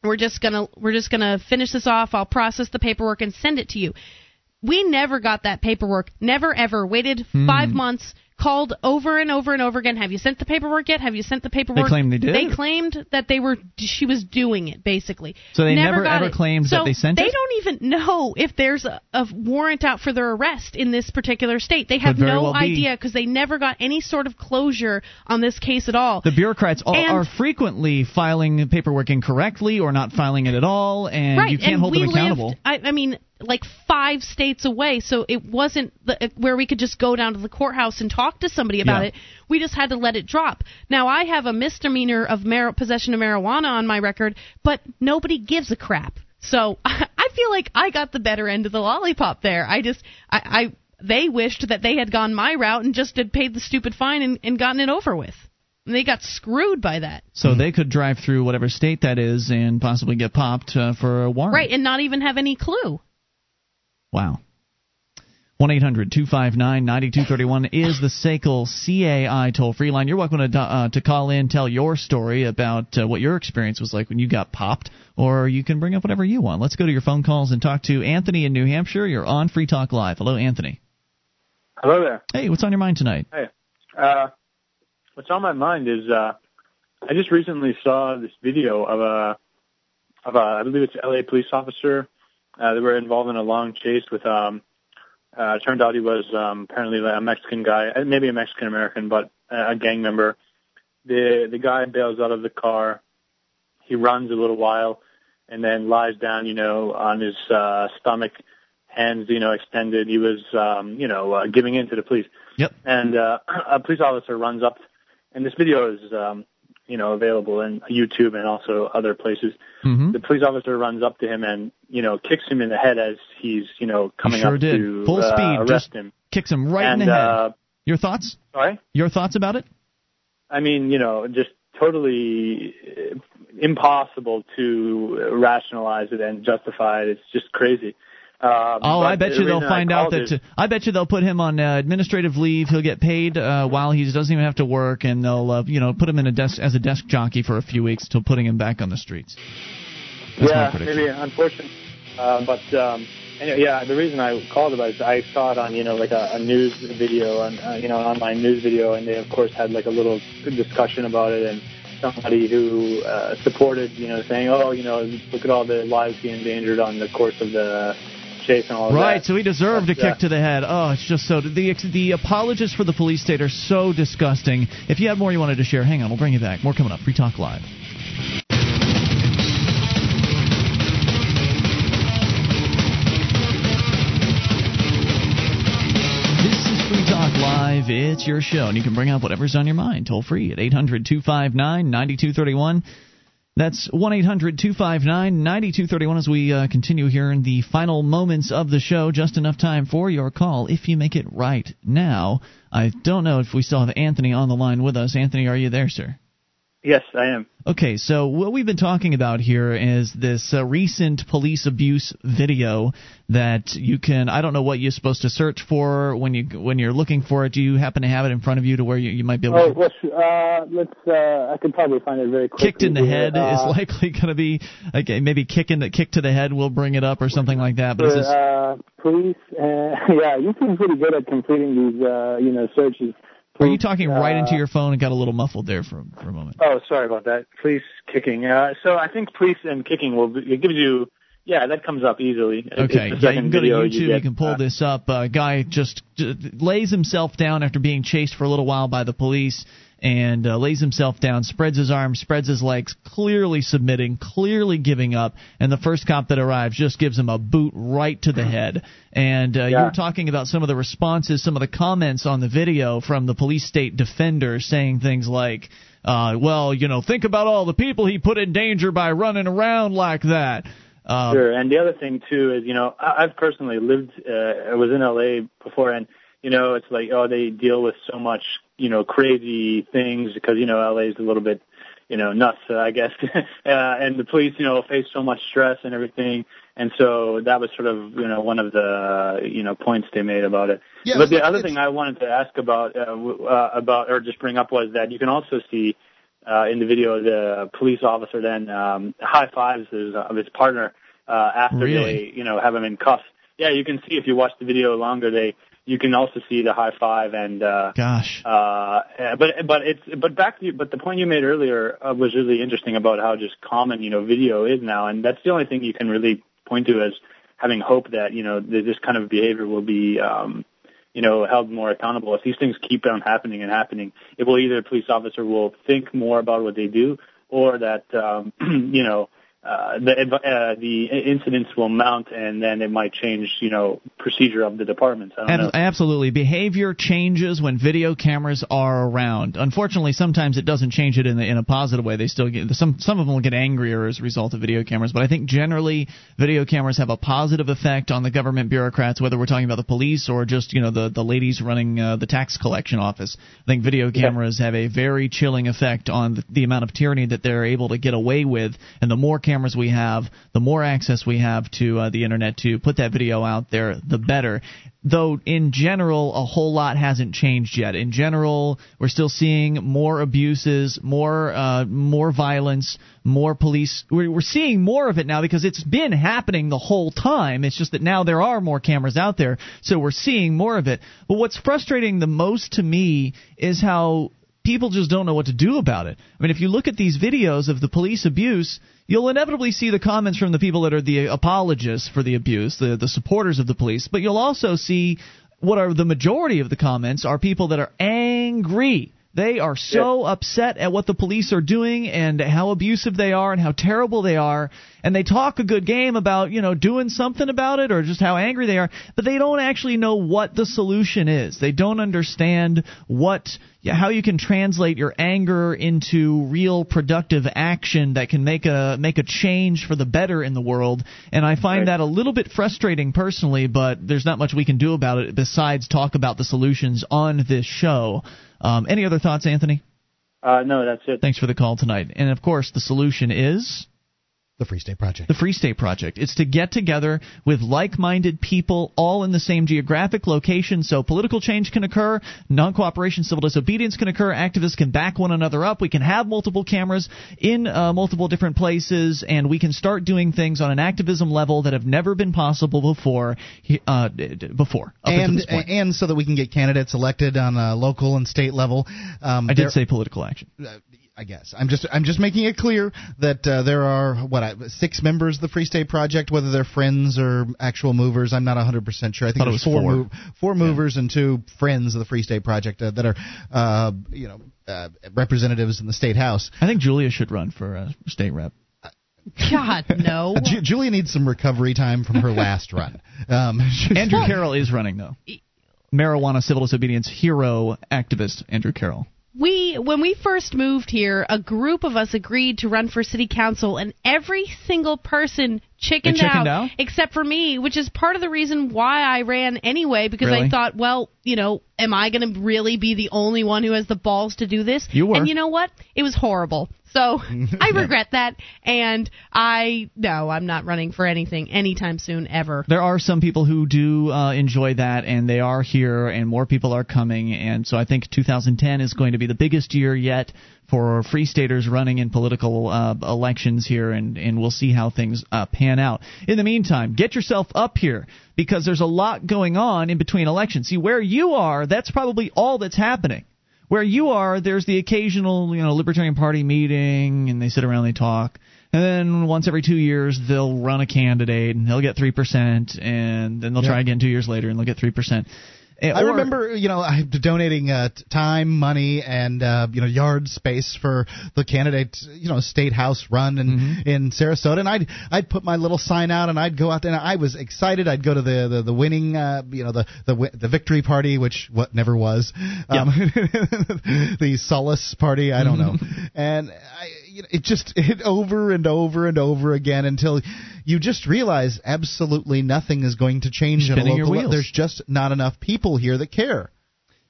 we're just gonna we're just gonna finish this off. I'll process the paperwork and send it to you." We never got that paperwork. Never ever waited Hmm. five months. Called over and over and over again. Have you sent the paperwork yet? Have you sent the paperwork? They claimed they did? They claimed that they were. She was doing it basically. So they never got ever it. claimed so that they sent They it? They don't even know if there's a, a warrant out for their arrest in this particular state. They have no well idea because they never got any sort of closure on this case at all. The bureaucrats all, are frequently filing paperwork incorrectly or not filing it at all, and right, you can't and hold them accountable. Lived, I, I mean, like five states away, so it wasn't the, where we could just go down to the courthouse and talk to somebody about Yeah. it. We just had to let it drop. Now I have a misdemeanor of mar- possession of marijuana on my record, but nobody gives a crap. So I feel like I got the better end of the lollipop there. I just, I, I they wished that they had gone my route and just had paid the stupid fine and, and gotten it over with. And they got screwed by that. So they could drive through whatever state that is and possibly get popped uh, for a warrant. Right, and not even have any clue. Wow. 1 800 259 9231 is the SACL CAI toll free line. You're welcome to, uh, to call in, tell your story about uh, what your experience was like when you got popped, or you can bring up whatever you want. Let's go to your phone calls and talk to Anthony in New Hampshire. You're on Free Talk Live. Hello, Anthony. Hello there. Hey, what's on your mind tonight? Hey. Uh, what's on my mind is uh, I just recently saw this video of a of a I believe it's LA police officer. Uh, they were involved in a long chase with um. Uh, turned out he was um, apparently a Mexican guy, uh, maybe a Mexican American, but uh, a gang member. The the guy bails out of the car. He runs a little while, and then lies down, you know, on his uh, stomach, hands, you know, extended. He was, um, you know, uh, giving in to the police. Yep. And uh, a police officer runs up, and this video is, um, you know, available in YouTube and also other places. Mm-hmm. The police officer runs up to him and, you know, kicks him in the head as he's, you know, coming sure up did. to Full uh, speed, arrest just him. Kicks him right and, in the head. Uh, your thoughts? sorry. Your thoughts about it? I mean, you know, just totally uh, impossible to rationalize it and justify it. It's just crazy. Um, oh, I bet the you they'll find out that. is- I bet you they'll put him on uh, administrative leave. He'll get paid uh, while he doesn't even have to work, and they'll uh, you know put him in a desk as a desk jockey for a few weeks till putting him back on the streets. That's yeah, maybe unfortunate. Uh, but um, anyway, yeah, the reason I called about it is I saw it on you know like a, a news video on uh, you know an online news video, and they of course had like a little discussion about it, and somebody who uh, supported you know saying oh you know look at all the lives being endangered on the course of the chase and all Right, that. so he deserved a uh, kick to the head. Oh, it's just so the the apologists for the police state are so disgusting. If you have more you wanted to share, hang on, we'll bring you back. More coming up. Free Talk Live. This is Free Talk Live. It's your show, and you can bring up whatever's on your mind. Toll free at 800 259 9231. That's 1 800 259 9231 as we uh, continue here in the final moments of the show. Just enough time for your call if you make it right now. I don't know if we still have Anthony on the line with us. Anthony, are you there, sir? Yes, I am. Okay, so what we've been talking about here is this uh, recent police abuse video that you can I don't know what you're supposed to search for when you when you're looking for it. Do you happen to have it in front of you to where you, you might be able Oh, to let's, uh, let's, uh, I could probably find it very quickly. kicked in the head Uh, is likely going to be like maybe kicking the kick to the head will bring it up or something like that. But is this, uh, police, uh, yeah, you seem pretty good at completing these, uh, you know, searches. Are you talking right uh, into your phone and got a little muffled there for for a moment? Oh, sorry about that. Police kicking. Uh, so I think police and kicking will, be- it gives you, yeah, that comes up easily. Okay, yeah, you can go to YouTube. You, get, can pull uh, this up. A guy just lays himself down after being chased for a little while by the police, and uh, lays himself down, spreads his arms, spreads his legs, clearly submitting, clearly giving up. And the first cop that arrives just gives him a boot right to the head. And uh, you Yeah. were talking about some of the responses, some of the comments on the video from the police state defender saying things like. Uh, well, you know, think about all the people he put in danger by running around like that. Uh, Sure. And the other thing too is, you know, I, I've personally lived, uh, I was in LA before and, you know, it's like, oh, they deal with so much, you know, crazy things because, you know, LA is a little bit, you know, nuts, uh, I guess. uh, and the police, you know, face so much stress and everything. And so that was sort of, you know, one of the, you know, points they made about it. Yeah, but the other thing I wanted to ask about, uh, w- uh, about, or just bring up was that you can also see, uh, in the video, the police officer then, um, high fives his, of his partner, uh, after Really? they, you know, have him in cuffs. Yeah, you can see if you watch the video longer, they, you can also see the high five and, uh, gosh. uh, but but it's but back to you, but the point you made earlier uh, was really interesting about how just common you know video is now, and that's the only thing you can really point to as having hope that you know this kind of behavior will be um, you know held more accountable. If these things keep on happening and happening, it will either a police officer will think more about what they do, or that um, you know. Uh, the uh, the incidents will mount, and then it might change, you know, procedure of the departments. I don't know. Ab- Absolutely. Behavior changes when video cameras are around. Unfortunately, sometimes it doesn't change it in, the, in a positive way. They still get some some of them will get angrier as a result of video cameras, but I think generally video cameras have a positive effect on the government bureaucrats whether we're talking about the police or just, you know, the the ladies running uh, the tax collection office. I think video cameras have a very chilling effect on the, the amount of tyranny that they're able to get away with and the more cameras we have, the more access we have to uh, the internet to put that video out there, the better though in general a whole lot hasn't changed yet. In general, we're still seeing more abuses, more uh, more violence, more police. We're, we're seeing more of it now because it's been happening the whole time. It's just that now there are more cameras out there, so we're seeing more of it. But what's frustrating the most to me is how people just don't know what to do about it. I mean, if you look at these videos of the police abuse, you'll inevitably see the comments from the people that are the apologists for the abuse, the the supporters of the police, but you'll also see what are the majority of the comments are people that are angry. They are so upset at what the police are doing and how abusive they are and how terrible they are, and they talk a good game about, you know, doing something about it or just how angry they are, but they don't actually know what the solution is. They don't understand what how you can translate your anger into real productive action that can make a make a change for the better in the world. And I find that a little bit frustrating personally, but there's not much we can do about it besides talk about the solutions on this show. Um, any other thoughts, Anthony? Uh, no, that's it. Thanks for the call tonight. And of course, the solution is The Free State Project. The Free State Project. It's to get together with like minded people all in the same geographic location so political change can occur, non cooperation, civil disobedience can occur, activists can back one another up, we can have multiple cameras in uh, multiple different places, and we can start doing things on an activism level that have never been possible before. Uh, before. and, and so that we can get candidates elected on a local and state level. Um, I did say political action. Uh, I guess I'm just I'm just making it clear that uh, there are what six members of the Free State Project, whether they're friends or actual movers. I'm not 100 percent sure. I think there's four four. Move, four movers yeah. and two friends of the Free State Project uh, that are uh, you know uh, representatives in the state house. I think Julia should run for uh, state rep. God no. Julia needs some recovery time from her last run. Um, Andrew Carroll is running though. Marijuana civil disobedience hero activist Andrew Carroll we when we first moved here, a group of us agreed to run for city council, and every single person chickened, chickened out, out, except for me, which is part of the reason why I ran anyway. Because really? I thought, well, you know, am I going to really be the only one who has the balls to do this? You were, and you know what? It was horrible. So I regret that, and I no, I'm not running for anything anytime soon ever. There are some people who do uh, enjoy that, and they are here, and more people are coming, and so I think 2010 is going to be the biggest year yet for free staters running in political uh, elections here, and, and we'll see how things uh, pan out. In the meantime, get yourself up here because there's a lot going on in between elections. See, where you are, that's probably all that's happening where you are, there's the occasional, you know, Libertarian Party meeting, and they sit around, they talk, and then once every two years they'll run a candidate, and they'll get three percent, and then they'll try again two years later, and they'll get three percent. I remember, you know, donating uh, time, money, and uh, you know, yard space for the candidate, you know, state house run in mm-hmm. in Sarasota, and I'd I'd put my little sign out, and I'd go out there, and I was excited. I'd go to the the, the winning, uh, you know, the the the victory party, which what never was, um, the solace party. I don't know, and I you know, it just it over and over and over again until you just realize absolutely nothing is going to change Spinning in a local. There's just not enough people here that care.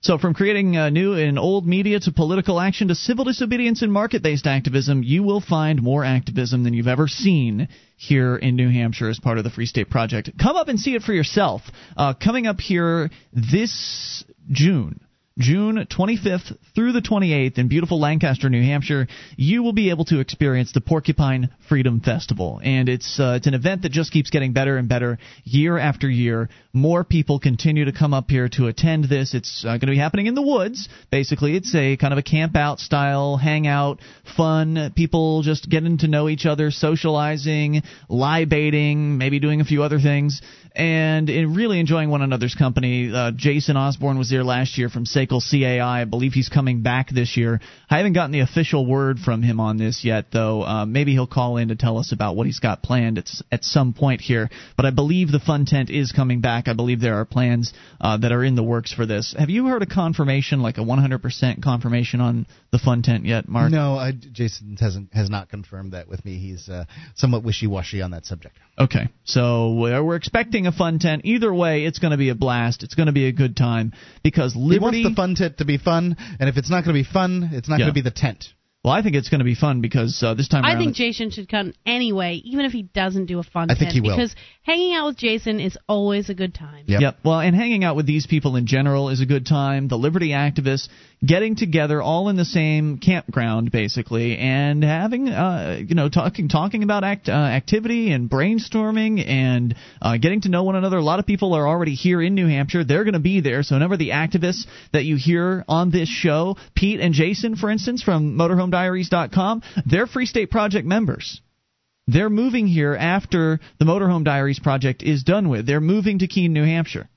So, from creating uh, new and old media to political action to civil disobedience and market based activism, you will find more activism than you've ever seen here in New Hampshire as part of the Free State Project. Come up and see it for yourself. Uh, coming up here this June. June 25th through the 28th in beautiful Lancaster, New Hampshire, you will be able to experience the Porcupine Freedom Festival, and it's uh, it's an event that just keeps getting better and better year after year. More people continue to come up here to attend this. It's uh, going to be happening in the woods. Basically, it's a kind of a camp out style, hangout, fun. People just getting to know each other, socializing, lie baiting, maybe doing a few other things and really enjoying one another's company. Uh, Jason Osborne was there last year from SACL CAI. I believe he's coming back this year. I haven't gotten the official word from him on this yet, though. Uh, maybe he'll call in to tell us about what he's got planned at, at some point here. But I believe the fun tent is coming back. I believe there are plans uh, that are in the works for this. Have you heard a confirmation, like a 100% confirmation on the fun tent yet, Mark? No, I, Jason hasn't has not confirmed that with me. He's uh, somewhat wishy-washy on that subject. Okay, so we're expecting a fun tent. Either way, it's going to be a blast. It's going to be a good time because Liberty. He wants the fun tent to be fun, and if it's not going to be fun, it's not Yeah. going to be the tent. Well, I think it's going to be fun because uh, this time I around. think Jason should come anyway, even if he doesn't do a fun I think tent, he will. because hanging out with Jason is always a good time. Yep. Well, and hanging out with these people in general is a good time. The liberty activists getting together all in the same campground, basically, and having, uh, you know, talking talking about act, uh, activity and brainstorming and uh, getting to know one another. A lot of people are already here in New Hampshire. They're going to be there. So, whenever the activists that you hear on this show, Pete and Jason, for instance, from MotorHomeDiaries.com, they're Free State Project members. They're moving here after the Motorhome Diaries project is done with. They're moving to Keene, New Hampshire.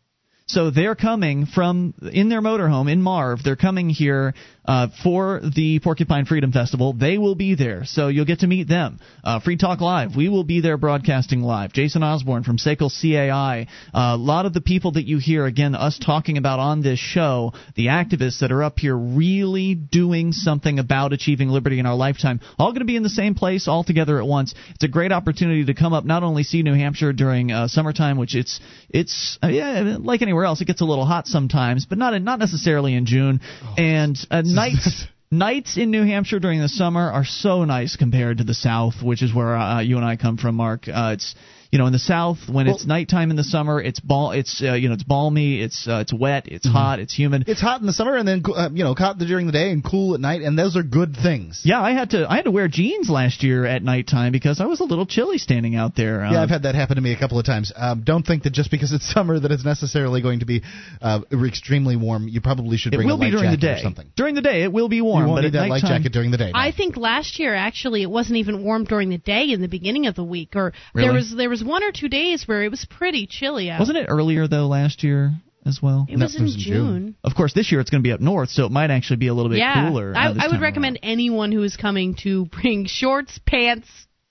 So they're coming from in their motorhome in Marv. They're coming here uh, for the Porcupine Freedom Festival. They will be there, so you'll get to meet them. Uh, Free Talk Live, we will be there broadcasting live. Jason Osborne from SACL CAI. Uh, a lot of the people that you hear, again, us talking about on this show, the activists that are up here really doing something about achieving liberty in our lifetime, all going to be in the same place all together at once. It's a great opportunity to come up, not only see New Hampshire during uh, summertime, which it's it's uh, yeah, like anywhere else, it gets a little hot sometimes, but not not necessarily in June. And uh, nights nights in New Hampshire during the summer are so nice compared to the South, which is where uh, you and I come from, Mark. Uh, it's you know in the South when Well- it's nighttime in the summer, it's ball, it's uh, you know it's balmy, it's uh, it's wet, it's hot, it's humid. It's hot in the summer and then uh, you know hot during the day and cool at night, and those are good things. Yeah, I had to I had to wear jeans last year at nighttime because I was a little chilly standing out there. Yeah, I've had that happen to me a couple of times. Um, don't think that just because it's summer that it's necessarily going to be uh, extremely warm. You probably should it bring will a light be during the jacket day. or something. During the day, it will be warm, you won't but need at that light jacket during the day. I think last year actually it wasn't even warm during the day in the beginning of the week, or there was there was one or two days where it was pretty chilly out. Wasn't it earlier though last year as well? It was in June. Of course, this year it's going to be up north, so it might actually be a little bit yeah, cooler. uh, I, I would time recommend anyone who is coming to bring shorts, pants,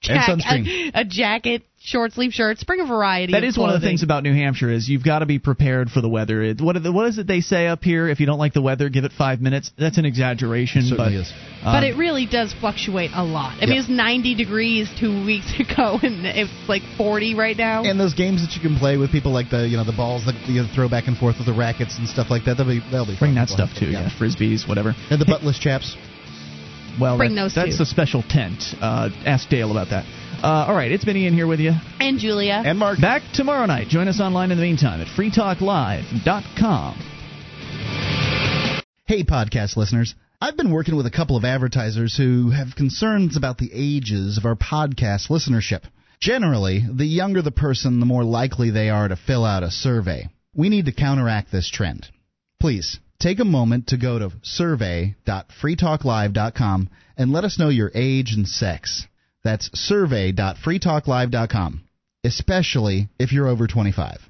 And jack- sunscreen. a, a jacket, short sleeve shirts. Bring a variety. That of is one of the things about New Hampshire is you've got to be prepared for the weather. It, what, the, what is it they say up here? If you don't like the weather, give it five minutes. That's an exaggeration, but is. But it really does fluctuate a lot. I mean, Yeah. it's 90 degrees two weeks ago, and it's like 40 right now. And those games that you can play with people like the you know the balls that you throw back and forth with the rackets and stuff like that. They'll be they'll be bring fun. that stuff too. Yeah. frisbees, whatever. And the buttless chaps. Well, Bring that- those that's too. the special tent. Uh, ask Dale about that. Uh, all right, it's Benny in here with you. And Julia. And Mark. Back tomorrow night. Join us online in the meantime at freetalklive.com. Hey, podcast listeners. I've been working with a couple of advertisers who have concerns about the ages of our podcast listenership. Generally, the younger the person, the more likely they are to fill out a survey. We need to counteract this trend. Please, take a moment to go to survey.freetalklive.com and let us know your age and sex. That's survey.freetalklive.com, especially if you're over 25.